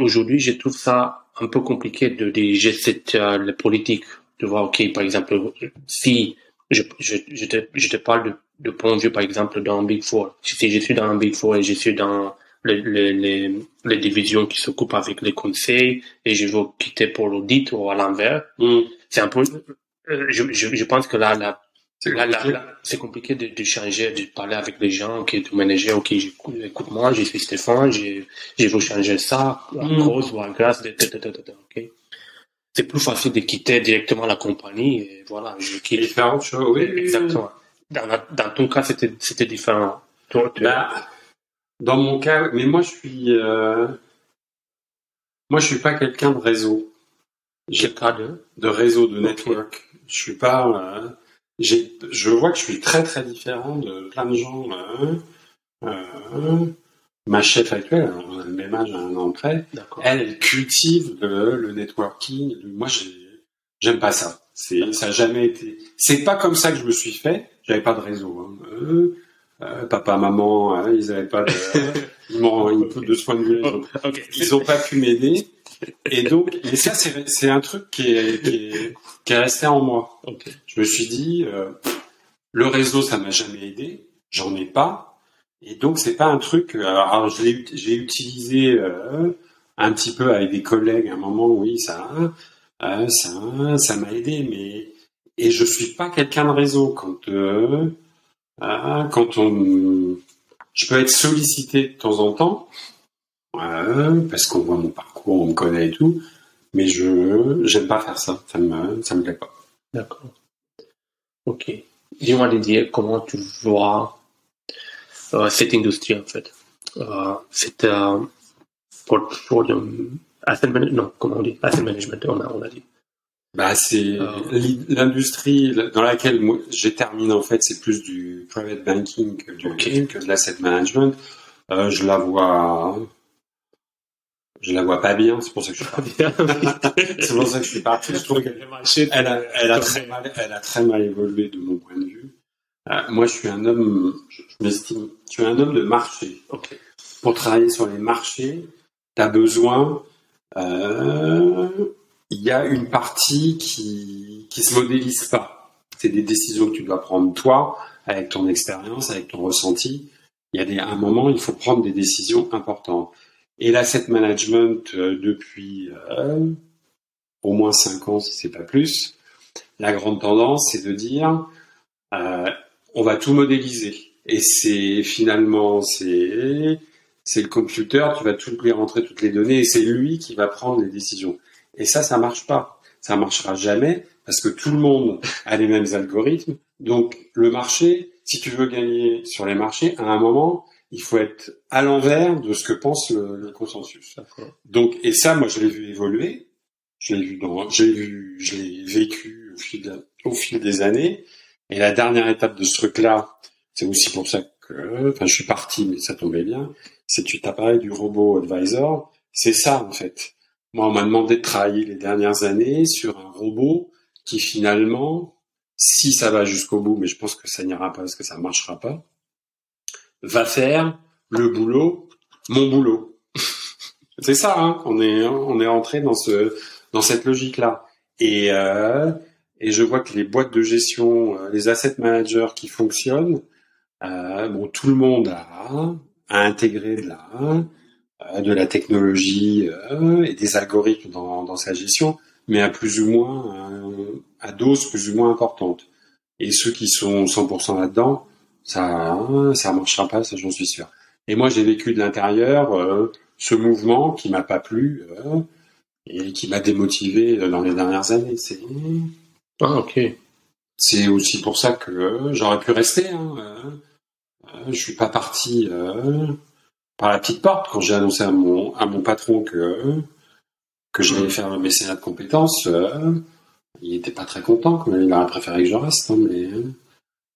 aujourd'hui, je trouve ça un peu compliqué de diriger cette euh, la politique. Tu vois, ok, par exemple, si je, je, je, te, je te parle de, de point de vue, par exemple, dans Big Four. Si je suis dans un Big Four et je suis dans les, les, les, les divisions qui s'occupent avec les conseils et je veux quitter pour l'audit ou à l'envers, Mm. c'est un peu, euh, je, je, je pense que là, là, C'est compliqué. là, c'est compliqué de, de changer, de parler avec les gens, ok, de manager, ok, écoute-moi, je suis Stéphane, je, je veux changer ça, à Mm. cause ou à grâce de, de, ok. C'est plus facile de quitter directement la compagnie, et voilà, je quitte. chose, oui. Exactement. Dans, la- dans ton cas, c'était, c'était différent. Toi, tu- Bah, dans mon cas, mais moi je suis, euh, moi je suis pas quelqu'un de réseau. J'ai cas de, de réseau, de network. Je suis pas. euh, je vois que je suis très très différent de plein de gens. euh, euh, ma chef actuelle, on a le même âge, à un an près, elle, elle cultive le, le networking. Moi, j'ai, j'aime pas ça. C'est, ça a jamais été. C'est pas comme ça que je me suis fait. J'avais pas de réseau. hein. Euh, euh, papa, maman, hein, ils avaient pas de. ils m'ont, de ce point de vue, ils ont ils ont pas pu m'aider. Et donc, mais ça, c'est un truc qui est, qui, est, qui est resté en moi. Je me suis dit, euh, le réseau, ça m'a jamais aidé. J'en ai pas. Et donc, c'est pas un truc. euh, Alors, je l'ai ut- j'ai utilisé euh, un petit peu avec des collègues à un moment. Oui, ça, euh, ça, ça m'a aidé. Mais et je suis pas quelqu'un de réseau quand euh, euh, quand on je peux être sollicité de temps en temps, euh, parce qu'on voit mon parcours, on me connaît et tout, mais je j'aime pas faire ça, ça me ça me plaît pas. D'accord. Ok. Dis-moi, Didier, comment tu vois euh, cette industrie, en fait? Euh, C'est euh, portfolio asset management, non, comment on dit? Asset management, on a, on a dit. Bah c'est Euh. l'i- l'industrie dans laquelle j'ai terminé en fait, c'est plus du private banking que, du, Ok. que de l'asset management. Euh, je la vois, je la vois pas bien, c'est pour ça que je suis parti. c'est pour ça que je suis parti. Je trouve qu'elle Elle a, elle, a très mal, elle a très mal évolué de mon point de vue. Euh, moi, je suis un homme, je, je m'estime, je suis un homme de marché. Ok. Pour travailler sur les marchés, tu as besoin, euh, il y a une partie qui qui se modélise pas. C'est des décisions que tu dois prendre toi, avec ton expérience, avec ton ressenti. Il y a des, à un moment, il faut prendre des décisions importantes. Et l'asset management, euh, depuis euh, au moins cinq ans, si c'est pas plus, la grande tendance, c'est de dire, euh, on va tout modéliser. Et c'est finalement, c'est c'est le computer, tu vas tout lui rentrer toutes les données, et c'est lui qui va prendre les décisions. Et ça, ça marche pas. Ça marchera jamais parce que tout le monde a les mêmes algorithmes. Donc le marché, si tu veux gagner sur les marchés, à un moment, il faut être à l'envers de ce que pense le, le consensus. Donc, et ça, moi, je l'ai vu évoluer. Je l'ai vu dans, j'ai vu, je l'ai vécu au fil, de- au fil des années. Et la dernière étape de ce truc-là, c'est aussi pour ça que que, enfin, je suis parti, mais ça tombait bien. C'est tu t'as parlé du robot advisor. C'est ça, en fait. Moi, on m'a demandé de travailler les dernières années sur un robot qui finalement, si ça va jusqu'au bout, mais je pense que ça n'ira pas parce que ça marchera pas, va faire le boulot, mon boulot. C'est ça, hein, on est on est rentré dans ce dans cette logique là. Et euh, et je vois que les boîtes de gestion, euh, les asset managers qui fonctionnent, euh, bon, tout le monde a, a intégré de la euh, de la technologie euh, et des algorithmes dans, dans sa gestion, mais à plus ou moins à dose plus ou moins importante. Et ceux qui sont 100% là-dedans, ça ça marchera pas, ça j'en suis sûr. Et moi j'ai vécu de l'intérieur euh, ce mouvement qui m'a pas plu euh, et qui m'a démotivé dans les dernières années. C'est Ah, ok. c'est aussi pour ça que euh, j'aurais pu rester. Hein, je suis pas parti par la petite porte quand j'ai annoncé à mon à mon patron que que j'allais faire le mécénat de compétences. il était pas très content, quand même. il aurait préféré que je reste, hein, mais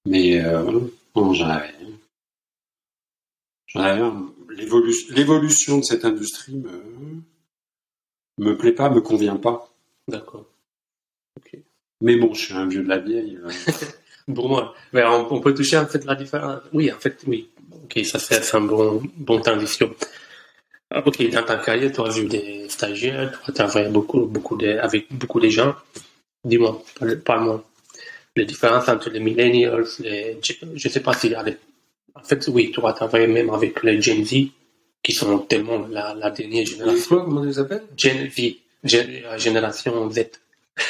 mais euh, non, j'en avais. J'en avais. L'évolution de cette industrie me me plaît pas, me convient pas. D'accord. Mais bon, je suis un vieux de la vieille. euh, Pour moi, mais on, on peut toucher en fait la différence. Oui, en fait, oui. Ok, ça c'est un bon, bon transition. Ah, Ok, dans ta carrière, tu as vu des stagiaires, tu as travaillé beaucoup, beaucoup de, avec beaucoup de gens. Dis-moi, parle- parle-moi. Les différences entre les millennials, les, je sais pas s'il y a des, en fait, oui, tu as travaillé même avec les Gen Z, qui sont tellement la, la dernière génération. comment ils s'appellent Gen Z, Gen- la génération Z.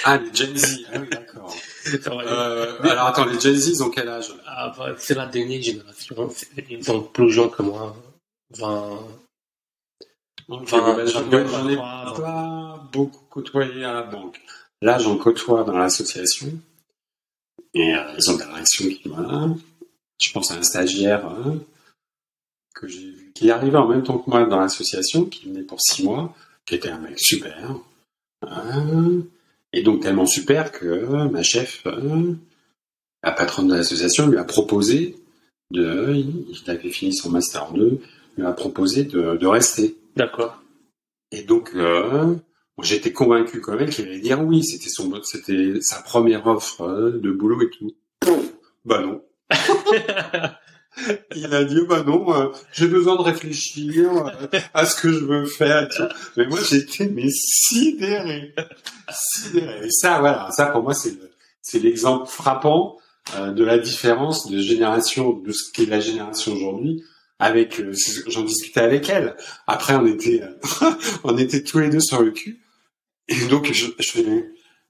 Ah, les Gen Z. Ah oui, d'accord. Euh, Euh, alors attends, les Gen Z, ils ont quel âge? Ah, bah, c'est la dernière génération. Ils sont plus jeunes que moi. 20. Enfin, Ben, J'en vingt- j'en ai pas beaucoup côtoyé à la banque. Là, j'en côtoie dans l'association. Et euh, ils ont des réactions qui, voilà. Je pense à un stagiaire hein, que j'ai vu, qui est arrivé en même temps que moi dans l'association, qui venait pour six mois, qui était un mec super. hein. et donc tellement super que ma chef, euh, la patronne de l'association, lui a proposé de, il avait fini son master 2, lui a proposé de, de rester. D'accord. Et donc, euh, j'étais convaincu quand même qu'il allait dire oui. C'était son, c'était sa première offre euh, de boulot et tout. Bah non. Il a dit bah non, euh, j'ai besoin de réfléchir euh, à ce que je veux faire. tout. Mais moi, j'étais mais sidéré, sidéré. Et ça, voilà, ça pour moi, c'est le- c'est l'exemple frappant euh, de la différence de génération, de ce qu'est la génération aujourd'hui. Avec, j'en discutais avec elle. Après, on était, on était tous les deux sur le cul. Et donc, je, je,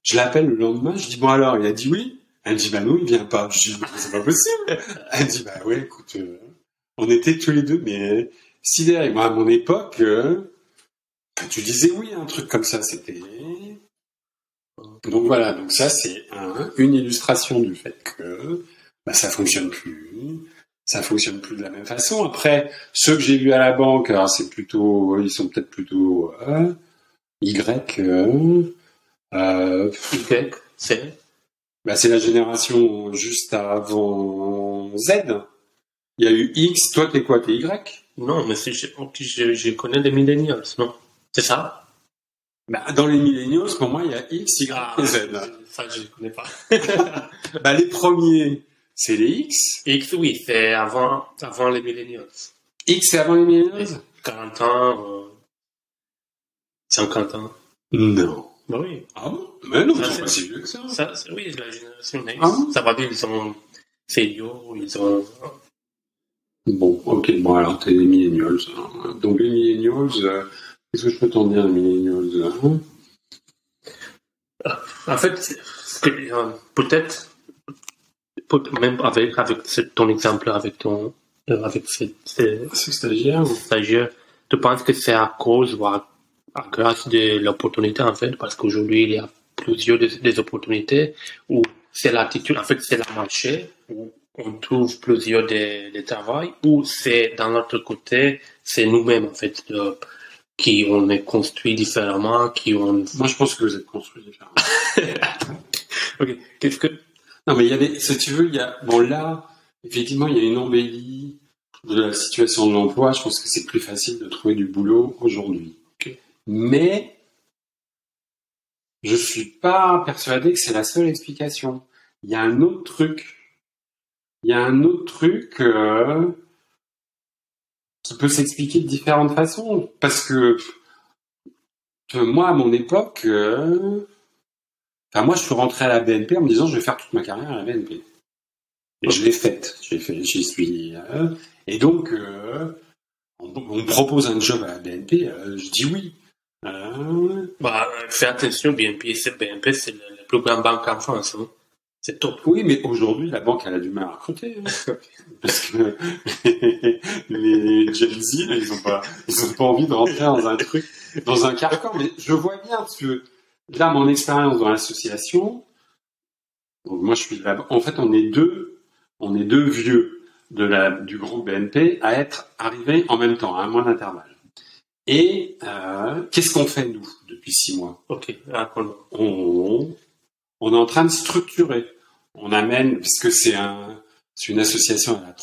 je l'appelle le lendemain. Je dis bon alors, il a dit oui. Elle dit bah non, il vient pas. Je dis c'est pas possible. Elle dit bah ouais, écoute, euh, on était tous les deux, mais sidérés. Moi, à mon époque, euh, tu disais oui un truc comme ça, c'était. Donc voilà, donc ça c'est un- une illustration du fait que bah, ça fonctionne plus, ça fonctionne plus de la même façon. Après, ceux que j'ai vus à la banque, c'est plutôt, ils sont peut-être plutôt euh, Y. euh, euh, Y, c'est. bah, c'est la génération juste avant Z. Il y a eu X, toi t'es quoi T'es Y? Non, mais c'est, je, je, je connais les millennials, non? C'est ça? Bah, Dans les millennials, pour moi, il y a X, Y Ah, et Z. Ça, je ne connais pas. Bah, les premiers, c'est les X. X, oui, c'est avant, avant les millennials. X, c'est avant les millennials? 40 ans, euh, 50 ans. Non. Bah oui. Ah bon? Mais non, Ça, ils sont pas si vieux que ça. Ça, c'est- oui, la génération X. Ah bon? Ça va dire, ils sont seniors, ils ont. Bon, ok, bon, alors t'es des millennials. hein. Donc les millennials, euh, qu'est-ce que je peux t'en dire, les millennials hein? En fait, euh, peut-être, peut- même avec, avec ton exemple, avec ton, euh, avec ce, ce C'est stagiaire stagiaire, tu penses que c'est à cause ou à, grâce de l'opportunité, en fait, parce qu'aujourd'hui, il y a plusieurs des, des opportunités, ou c'est l'attitude, en fait, c'est le marché, où on trouve plusieurs des, des travail, ou c'est, dans l'autre côté, c'est nous-mêmes, en fait, de- qui on est construit différemment, qui on... Moi, je pense que vous êtes construits différemment. Ok, qu'est-ce que... Non, mais il y avait, si tu veux, il y a, bon, là, effectivement, il y a une embellie de la situation de l'emploi, je pense que c'est plus facile de trouver du boulot aujourd'hui. Mais je suis pas persuadé que c'est la seule explication. Il y a un autre truc. Il y a un autre truc euh, qui peut s'expliquer de différentes façons. Parce que moi, à mon époque, euh, enfin, moi, je suis rentré à la BNP en me disant, je vais faire toute ma carrière à la BNP. Et je l'ai faite. Euh, et donc, on, on, me propose un job à la BNP, je dis oui. Euh, bah, fais attention, BNP, c'est BNP, c'est la plus grande banque en France. Hein. C'est top. Oui, mais aujourd'hui, la banque, elle a du mal à recruter. Hein. Parce que les Gen Z, ils ont pas, ils ont pas envie de rentrer dans un truc, dans un carcan. Mais je vois bien, parce que là, mon expérience dans l'association, donc moi, je suis là, en fait, on est deux, on est deux vieux de la, du groupe BNP à être arrivés en même temps, à un mois d'intervalle. Et euh, qu'est-ce qu'on fait nous depuis six mois? Ok, on, on est en train de structurer. On amène, puisque c'est un, c'est une association à la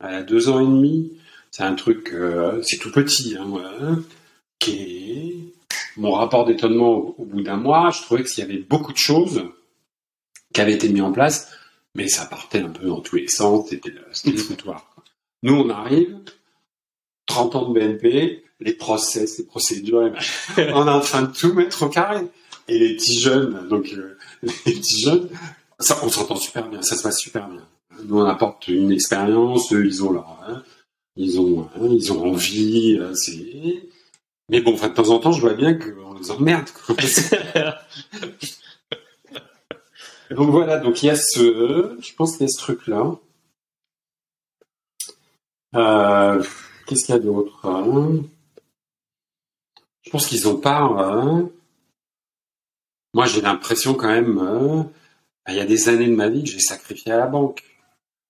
elle a deux ans et demi. C'est un truc, euh, c'est tout petit, hein, ouais, qui est mon rapport d'étonnement au, au, bout d'un mois. Je trouvais qu'il y avait beaucoup de choses qui avaient été mises en place, mais ça partait un peu dans tous les sens. C'était le, le foutoir. Nous, on arrive, 30 ans de BNP, les process, les procédures, on est en train de tout mettre au carré. Et les petits jeunes, donc euh, les petits jeunes, ça, on s'entend super bien, ça se passe super bien. Nous, on apporte une expérience, eux, ils ont leur, hein, ils ont, hein, ils ont envie, euh, c'est. Mais bon, enfin, de temps en temps, je vois bien qu'on les emmerde. donc voilà, donc il y a ce, je pense qu'il y a ce truc-là. Euh, Qu'est-ce qu'il y a d'autre hein? Je pense qu'ils ont pas. Hein? Moi, j'ai l'impression quand même. Euh, il y a des années de ma vie que j'ai sacrifié à la banque,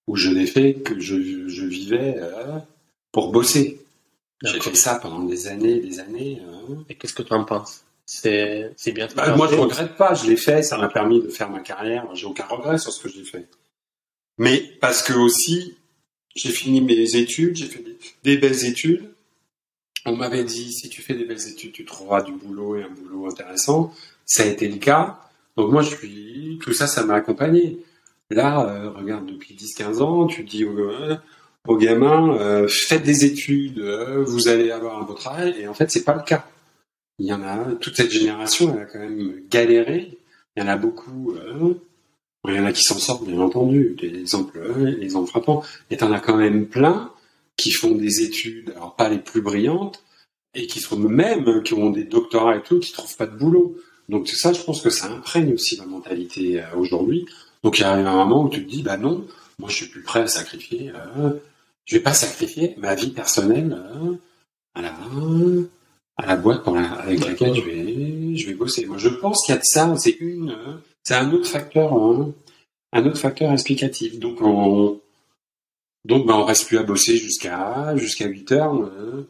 où je n'ai fait que je, je vivais euh, pour bosser. J'ai fait ça pendant des années, des années. Hein. Et qu'est-ce que tu en penses? C'est c'est bien. Bah, moi, je regrette pas. Je l'ai fait. Ça m'a permis de faire ma carrière. J'ai aucun regret sur ce que j'ai fait. Mais parce que aussi, j'ai fini mes études, j'ai fait des, belles études. On m'avait dit, si tu fais des belles études, tu trouveras du boulot et un boulot intéressant. Ça a été le cas. Donc moi, je suis, tout ça, ça m'a accompagné. Là, euh, regarde, depuis 10-15 ans, tu dis aux, euh, gamins, euh, faites des études, euh, vous allez avoir un beau travail. Et en fait, c'est pas le cas. Il y en a, toute cette génération, elle a quand même galéré. Il y en a beaucoup, il y en a qui s'en sortent, bien entendu, des exemples, les exemples frappants. Et t'en as quand même plein qui font des études, alors pas les plus brillantes, et qui sont même, qui ont des doctorats et tout, qui trouvent pas de boulot. Donc ça, je pense que ça imprègne aussi la mentalité euh, aujourd'hui. Donc il y a un moment où tu te dis, bah non, moi je suis plus prêt à sacrifier. Euh, je vais pas sacrifier ma vie personnelle euh, à la à la boîte pour la, avec laquelle je vais je vais bosser. Moi je pense qu'il y a de ça. C'est une, euh, c'est un autre facteur, hein, un autre facteur explicatif. Donc on donc bah, on reste plus à bosser jusqu'à jusqu'à 8 heures. Euh.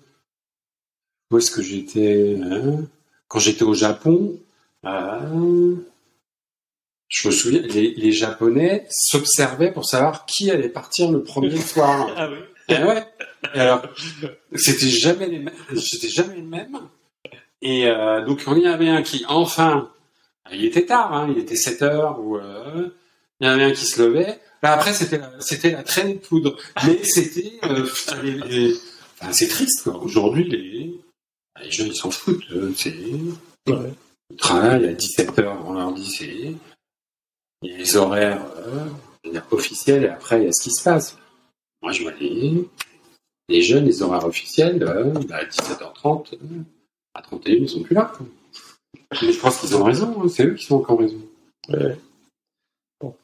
Où est-ce que j'étais hein? Quand j'étais au Japon. Euh, je me souviens, les, les Japonais s'observaient pour savoir qui allait partir le premier soir. ah oui. Et ouais. Et alors, c'était jamais les mêmes. C'était jamais le même. Et euh, donc, on y avait un qui, enfin, il était tard, hein, il était 7 heures, ou euh, il y en avait un qui se levait. Là, après, c'était la, c'était la traînée de poudre. Mais c'était, euh, les, les, enfin, c'est triste, quoi. Aujourd'hui, les, les jeunes, ils s'en foutent. euh, C'est, Ouais. ils travaillent à 17 heures, on leur dit, c'est, il y a les horaires euh, officiels, et après, il y a ce qui se passe. Moi, je vois les, les jeunes, les horaires officiels, euh, bah, à 17h30, euh, à 31, ils sont plus là. quoi. Mais je pense qu'ils ont raison, hein, c'est eux qui sont encore raison. Ouais. Bon.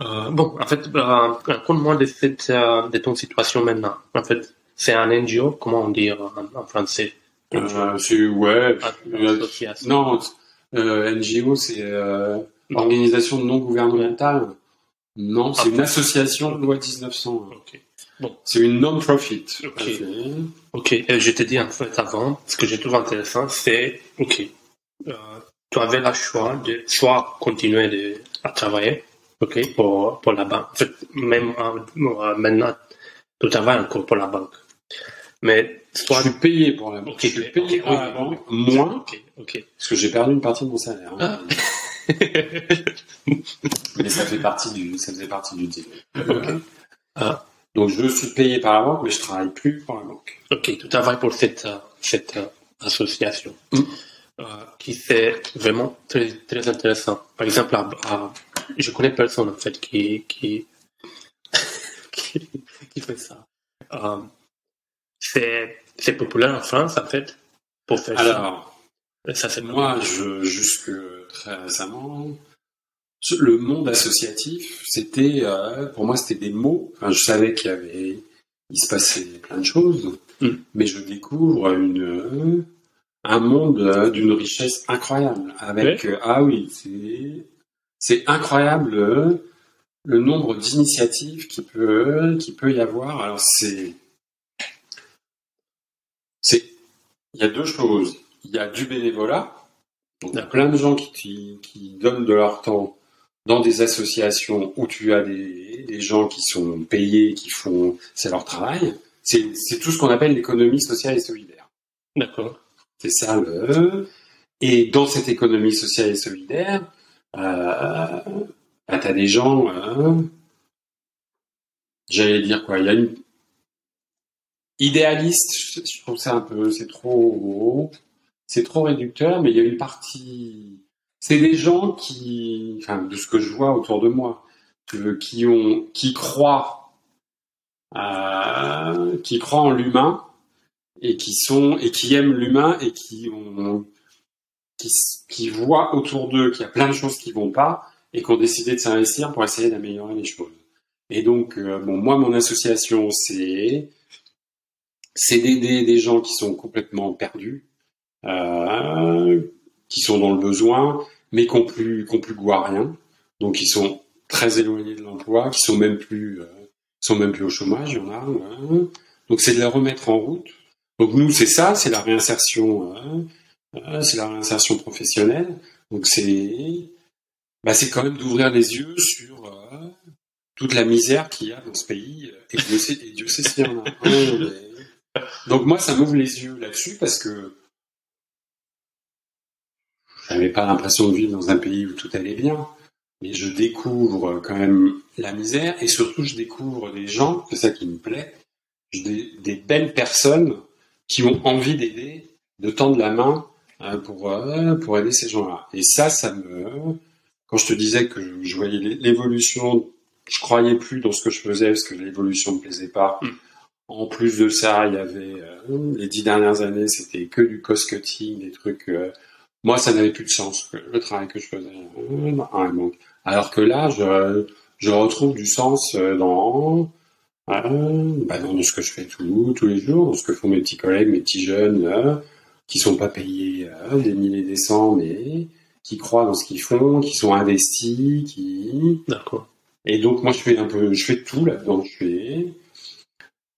Euh, bon, en fait, euh, raconte-moi de, euh, de ton situation maintenant. En fait, c'est un NGO, comment on dit en, en français? Euh, c'est, ouais, Une euh, association. non, euh, NGO, c'est euh, organisation non gouvernementale. Non, c'est Ah. une association de loi 1900. Ok. C'est une non-profit. Ok. Ok, euh, je te dis en fait avant, ce que je trouve intéressant, c'est, ok, euh, tu avais le choix de soit continuer de, à travailler, ok, pour, pour la banque. En fait, même euh, euh, maintenant, tu travailles encore pour la banque. Mais soit... Je suis payé pour la banque. je suis payé pour la banque, moins, Ok. parce que j'ai perdu une partie de mon salaire. Hein. Ah. mais ça fait partie du, ça faisait partie du deal. Ah. Donc je suis payé par la banque, mais je travaille plus pour la banque. Ok, tu travailles pour cette, euh, cette euh, association. Mm. Euh, qui c'est vraiment très, très intéressant. Par exemple, je connais personne en fait qui, qui, qui, fait ça. Euh, c'est populaire en France en fait pour faire Alors, ça. c'est moi, je, jusque très récemment, le monde associatif, c'était euh, pour moi c'était des mots. Enfin, je savais qu'il y avait, il se passait plein de choses, mm. mais je découvre une un monde euh, d'une richesse incroyable. Avec euh, ah oui, c'est c'est incroyable euh, le nombre d'initiatives qui peut qui peut y avoir. Alors c'est c'est il y a deux choses. Il y a du bénévolat. il y a plein de gens qui, qui donnent de leur temps dans des associations où tu as des, des gens qui sont payés, qui font, c'est leur travail. C'est tout ce qu'on appelle l'économie sociale et solidaire. D'accord. C'est ça le. Et dans cette économie sociale et solidaire, euh, bah, tu as des gens. Euh, J'allais dire quoi Il y a une. Idéaliste, je trouve ça un peu. C'est trop. C'est trop réducteur, mais il y a une partie. C'est des gens qui. De ce que je vois autour de moi, qui, ont, qui croient. Euh, qui croient en l'humain et qui sont et qui aiment l'humain et qui ont qui voient autour d'eux qu'il y a plein de choses qui vont pas et qui ont décidé de s'investir pour essayer d'améliorer les choses. Et donc, euh, bon, moi, mon association, c'est c'est d'aider des gens qui sont complètement perdus, euh, qui sont dans le besoin, mais qui n'ont plus, qui plus goût à rien. Donc, qui sont très éloignés de l'emploi, qui sont même plus, euh, sont même plus au chômage, il y en a. Donc, c'est de les remettre en route donc nous, c'est ça, c'est la réinsertion, hein, hein, c'est la réinsertion professionnelle. Donc c'est, bah, c'est quand même d'ouvrir les yeux sur euh, toute la misère qu'il y a dans ce pays. Et Dieu sait, et Dieu sait s'il y en a. Donc moi, ça m'ouvre les yeux là-dessus parce que j'avais pas l'impression de vivre dans un pays où tout allait bien. Mais je découvre quand même la misère et surtout je découvre des gens, c'est ça qui me plaît, des, des belles personnes qui ont envie d'aider, de tendre la main euh, pour, euh, pour aider ces gens-là. Et ça, ça me... Quand je te disais que je voyais l'évolution, je croyais plus dans ce que je faisais parce que l'évolution me plaisait pas. Mm. En plus de ça, il y avait euh, les dix dernières années, c'était que du cost cutting, des trucs. Moi, ça n'avait plus de sens le travail que je faisais. Alors que là, je, je retrouve du sens dans bah dans ce que je fais tous les jours, dans ce que font mes petits collègues, mes petits jeunes, euh, qui sont pas payés euh, des milliers des cents, mais qui croient dans ce qu'ils font, qui sont investis, qui. D'accord. Et donc moi je fais un peu, je fais tout là-dedans. Je fais,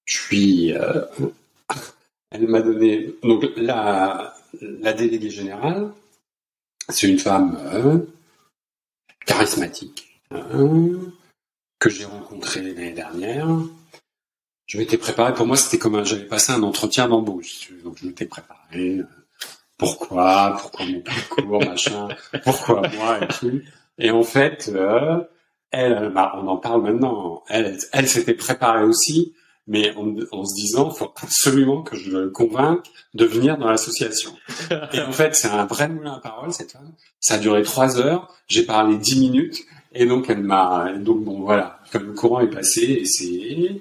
je suis. Euh, elle m'a donné donc la la déléguée générale, c'est une femme euh, charismatique que j'ai rencontrée l'année dernière je m'étais préparé. Pour moi, c'était comme j'avais passé un entretien d'embauche. Donc, je m'étais préparé. Euh, pourquoi, pourquoi mon parcours, machin, pourquoi moi et tout. Et en fait, euh, elle, bah, on en parle maintenant. Elle, elle, s'était préparée aussi, mais en, se disant, faut absolument que je le convainque de venir dans l'association. Et en fait, c'est un vrai moulin à parole cette femme. Ça a duré trois heures. J'ai parlé dix minutes. Et donc elle m'a, donc bon voilà, comme le courant est passé, et c'est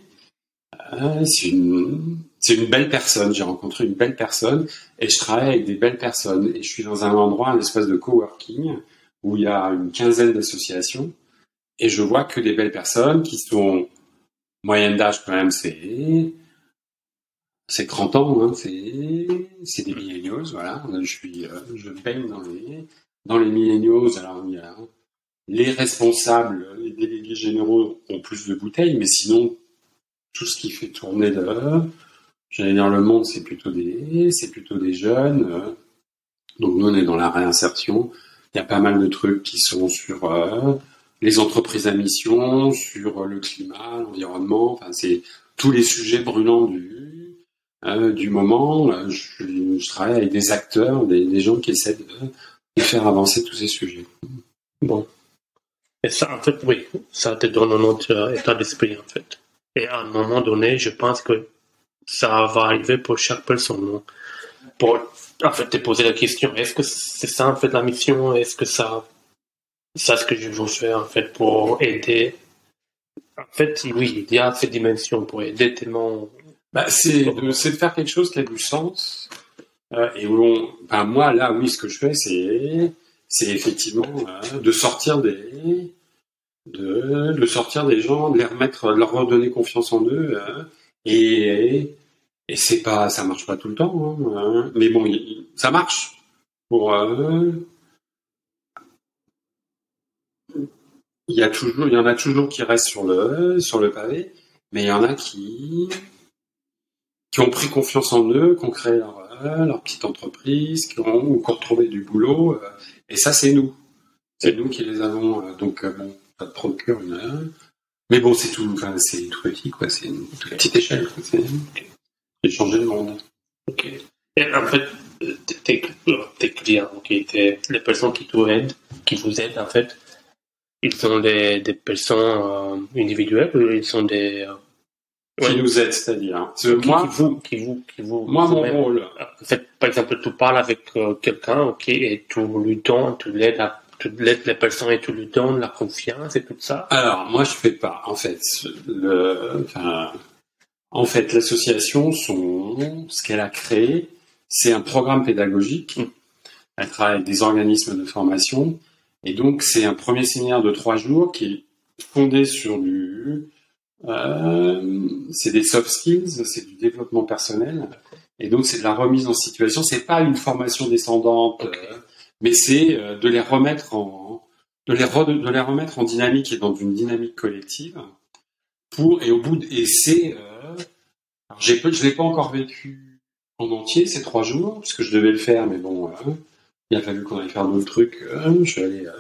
ah, c'est une, c'est une belle personne. J'ai rencontré une belle personne et je travaille avec des belles personnes. Et je suis dans un endroit, un espace de coworking où il y a une quinzaine d'associations et je vois que des belles personnes qui sont moyenne d'âge quand même, c'est c'est 30 ans, hein, c'est des millennials, voilà. Je suis, euh, je baigne dans les dans les millennials. Alors il y a les responsables, les délégués généraux ont plus de bouteilles, mais sinon tout ce qui fait tourner le, j'allais dire le monde, c'est plutôt des, c'est plutôt des jeunes. Donc nous, on est dans la réinsertion. Il y a pas mal de trucs qui sont sur euh, les entreprises à mission, sur le climat, l'environnement. Enfin, c'est tous les sujets brûlants du, euh, du moment. Euh, je, travaille avec des acteurs, des, gens qui essaient de, de, faire avancer tous ces sujets. Bon. Et ça, en fait, oui, ça te donne un autre état d'esprit, en fait. Et à un moment donné, je pense que ça va arriver pour chaque personne. Pour, en fait, te poser la question, est-ce que c'est ça, en fait, la mission? Est-ce que ça, c'est ce que je veux faire, en fait, pour aider en fait, oui, il y a cette dimension pour aider tellement. Bah, c'est de, de, faire quelque chose qui a du sens. Euh, et où ben moi, là, oui, ce que je fais, c'est, c'est effectivement euh, de sortir des, de, de, sortir des gens, de les remettre, de leur redonner confiance en eux. Euh, et, et c'est pas, ça marche pas tout le temps, hein, mais bon, ça marche pour. Il y a toujours, il y en a toujours qui restent sur le, sur le pavé, mais il y en a qui, qui ont pris confiance en eux, qui ont créé leur, leur petite entreprise, qui ont, ou qui ont retrouvé du boulot, euh, et ça, c'est nous. C'est nous qui les avons, euh, donc, euh, bon, ça te procure une, mais bon, c'est tout, enfin, c'est tout petit, quoi, c'est une toute petite échelle, c'est, j'ai changé le monde. Ok. Et en fait, tes, tes clients, okay, tes, les personnes qui t'aident, qui vous aident, en fait, ils sont des, des personnes euh, individuelles ou ils sont des... Euh, qui ouais. nous aident, c'est-à-dire qui, moi, qui vous, qui vous, qui vous, moi, mon rôle. Fait, par exemple, tu parles avec euh, quelqu'un, ok, et tu lui donnes, tu l'aides à tu les personnes et tu lui donnes la confiance et tout ça? Alors, moi, je fais pas. En fait, le, enfin, en fait, l'association, son, ce qu'elle a créé, c'est un programme pédagogique. Mm. Elle travaille avec des organismes de formation et donc, c'est un premier séminaire de trois jours qui est fondé sur du... Euh, c'est des soft skills, c'est du développement personnel. Et donc, c'est de la remise en situation. C'est pas une formation descendante, okay. euh, mais c'est euh, de les remettre en... De les, re, de les remettre en dynamique et dans une dynamique collective. Pour, et au bout de, et c'est, euh, j'ai je l'ai pas encore vécu en entier ces trois jours, parce que je devais le faire, mais bon, euh, il a fallu qu'on aille faire d'autres trucs. Euh, je suis allé euh,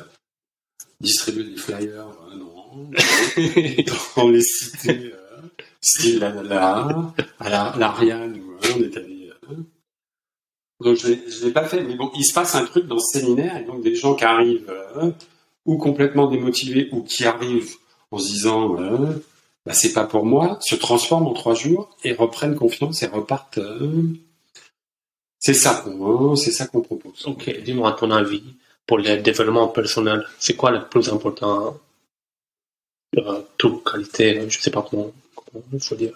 distribuer des flyers euh, non, dans les cités, style la, la, à la, l'Ariane, où on est allé. donc je ne l'ai pas fait, mais bon, il se passe un truc dans ce séminaire, et donc des gens qui arrivent ou complètement démotivés, ou qui arrivent en se disant bah, c'est pas pour moi, se transforment en trois jours et reprennent confiance et repartent c'est ça qu'on c'est ça qu'on propose. Ok, dis-moi à ton avis pour le développement personnel, c'est quoi le plus important euh, toute qualité, je sais pas comment, comment il faut dire.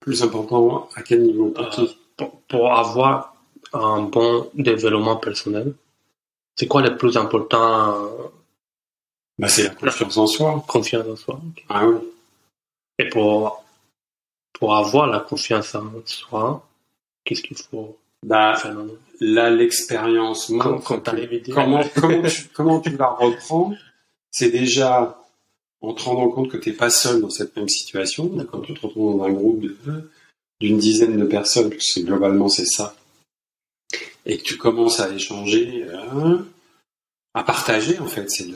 Plus important à quel niveau? Pour, euh, pour, pour, avoir un bon développement personnel, c'est quoi le plus important? Bah, C'est la confiance en soi. Confiance en soi. Okay. Ah oui. Et pour, pour avoir la confiance en soi, Qu'est-ce qu'il faut? Bah, Là, l'expérience montre comment, comment, tu, comment tu la reprends, c'est déjà en te rendant compte que tu n'es pas seul dans cette même situation. Quand tu te retrouves dans un groupe d'une dizaine de personnes, parce que globalement c'est ça, et que tu commences à échanger, euh, à partager en fait, c'est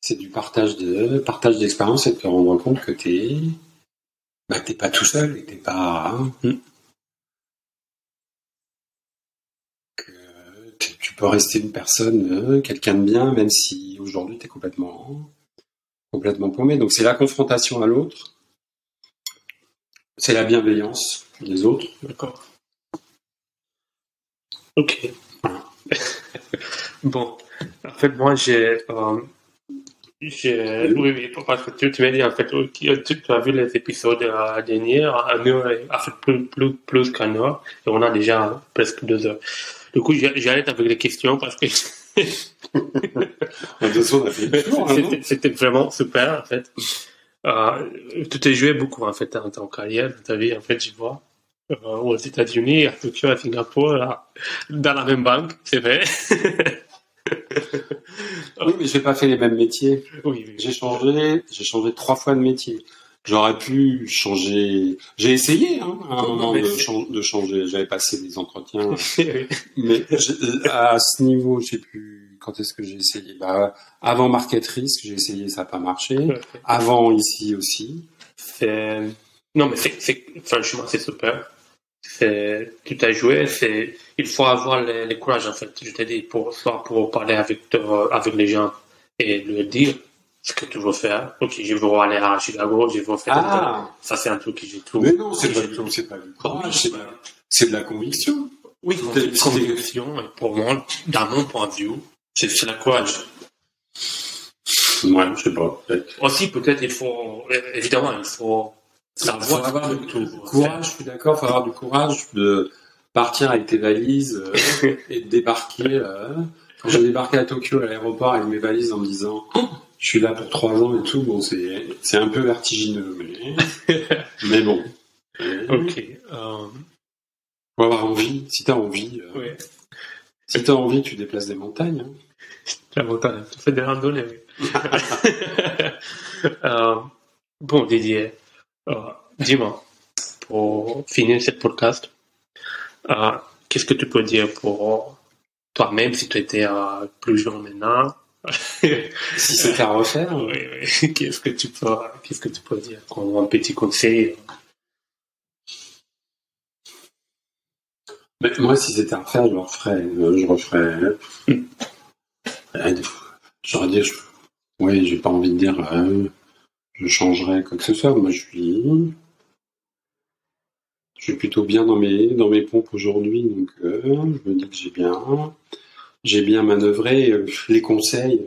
c'est du partage de partage d'expérience et de te rendre compte que t'es, bah, t'es pas tout seul et que t'es pas. Hein, mm. tu peux rester une personne, euh, quelqu'un de bien, même si aujourd'hui tu es complètement, complètement paumé. Donc c'est la confrontation à l'autre, c'est la bienveillance des autres. D'accord. Ok. bon, en fait, moi j'ai. Euh, oui, oui, parce que tu, tu m'as dit en fait, tu, tu, as vu les épisodes euh, derniers, un heure, en fait, plus, plus, plus qu'un heure, et on a déjà presque deux heures. Du coup, j'arrête avec les questions parce que c'était vraiment super en fait. Euh, tu t'es joué beaucoup en fait dans ta carrière, dans ta vie en fait, je vois. Euh, aux États-Unis, à Tokyo, à Singapour, là, dans la même banque, c'est vrai. oui, mais j'ai pas fait les mêmes métiers. Oui, oui. J'ai changé, j'ai changé trois fois de métier. J'aurais pu changer. J'ai essayé hein, à un moment de, de, changer. J'avais passé des entretiens, mais à ce niveau, je sais plus quand est-ce que j'ai essayé? Bah, avant Market Risk, j'ai essayé, ça n'a pas marché. Avant ici aussi. c'est non mais c'est franchement c'est super. C'est tout à jouer. C'est il faut avoir le, le, courage en fait. Je t'ai dit pour soit pour parler avec avec les gens et leur dire ce que tu veux faire. Ok, je veux aller à Chicago, je veux faire. Ah. Ça c'est un truc que j'ai trouvé. Mais non, c'est pas, pas du courage, c'est de la conviction. Oui, c'est une conviction. Et pour moi, dans mon point de vue, c'est la courage. Ouais, je sais pas. Aussi, peut-être, il faut, évidemment, il faut savoir. faut avoir du courage, je suis d'accord, il faut avoir du courage de partir avec tes valises euh, et de débarquer. Euh. quand j'ai débarqué à Tokyo à l'aéroport avec mes valises en me disant je suis là pour trois ans et tout, bon, c'est, un peu vertigineux, mais, mais bon. Ok. Um... Faut avoir envie, si t'as envie. Euh, ouais. Si t'as envie, tu déplaces des montagnes. Hein. La montagne, tu fais des randonnées, euh, bon, Didier, euh, dis-moi, pour finir cette podcast, qu'est-ce que tu peux dire pour toi-même si tu étais plus jeune maintenant? Si c'était à refaire oui, oui. qu'est-ce que tu peux qu'est-ce que tu peux dire un petit conseil Mais moi, si c'était à refaire, je le referais. Je referais. Hmm. J'aurais dit, je... oui, j'ai pas envie de dire, euh, je changerais quoi que ce soit. Moi, je suis, je suis plutôt bien dans mes dans mes pompes aujourd'hui, donc euh, je me dis que j'ai bien, j'ai bien manœuvré. Euh, les conseils.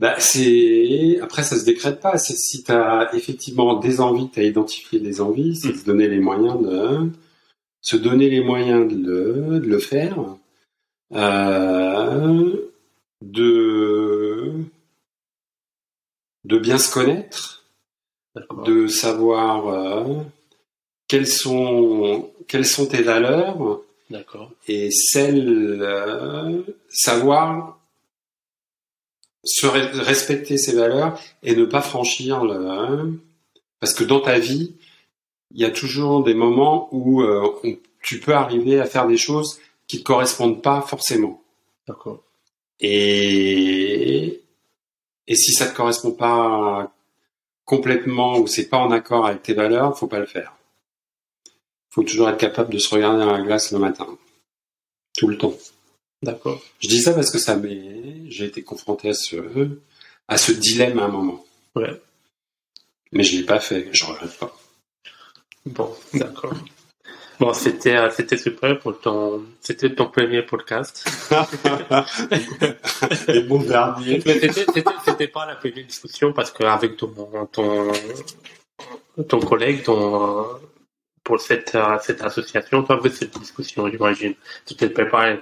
Bah, c'est après ça se décrète pas. C'est si tu as effectivement des envies, tu as identifié des envies, c'est mm. se donner les moyens de se donner les moyens de le, de le faire, euh, de de bien se connaître, de savoir euh, quelles sont quelles sont tes valeurs, et celles euh, savoir se respecter ses valeurs et ne pas franchir le parce que dans ta vie il y a toujours des moments où euh, tu peux arriver à faire des choses qui te correspondent pas forcément. D'accord. Et et si ça te correspond pas complètement ou c'est pas en accord avec tes valeurs faut pas le faire faut toujours être capable de se regarder dans la glace le matin tout le temps D'accord. Je dis ça parce que ça m'est, j'ai été confronté à ce, à ce dilemme à un moment. Ouais. Mais je l'ai pas fait, je regrette pas. Bon, d'accord. Bon, c'était, c'était super pour ton, c'était ton premier podcast. Et bon dernier. C'était, pas la première discussion parce qu'avec ton, ton, ton collègue, ton, pour cette, cette association, tu avais cette discussion, j'imagine. Tu t'es préparé.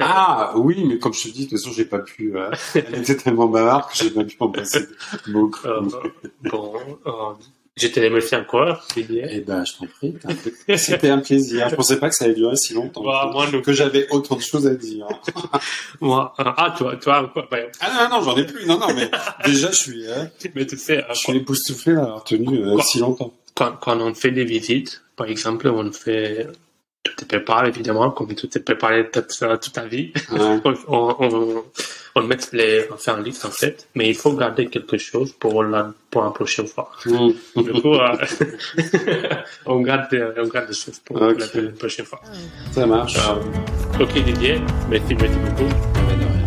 Ah oui, mais comme je te dis, de toute façon, j'ai pas pu. Euh, elle était tellement bavarde que j'ai pas pu en passer beaucoup. Euh, bon, euh, je te remercie encore. Eh ben, je t'en prie. C'était un plaisir. Je pensais pas que ça allait durer si longtemps. Bah, moi, que j'avais autant de choses à dire. moi, euh, ah toi, toi, quoi bah, Ah non, non, j'en ai plus. Non, non, mais déjà, je suis. Hein, mais tu sais, je suis époustouflé d'avoir tenu si longtemps. Quand, quand on fait des visites, par exemple, on fait tu te prépares évidemment, comme tu t'es préparé toute, ta vie. on, on, on, met les, on fait un liste en fait, mais il faut garder quelque chose pour la, pour la prochaine fois. Mm. Du coup, euh, on garde, on garde des choses pour la, prochaine fois. Ça marche. Euh, ok Didier, merci, merci beaucoup.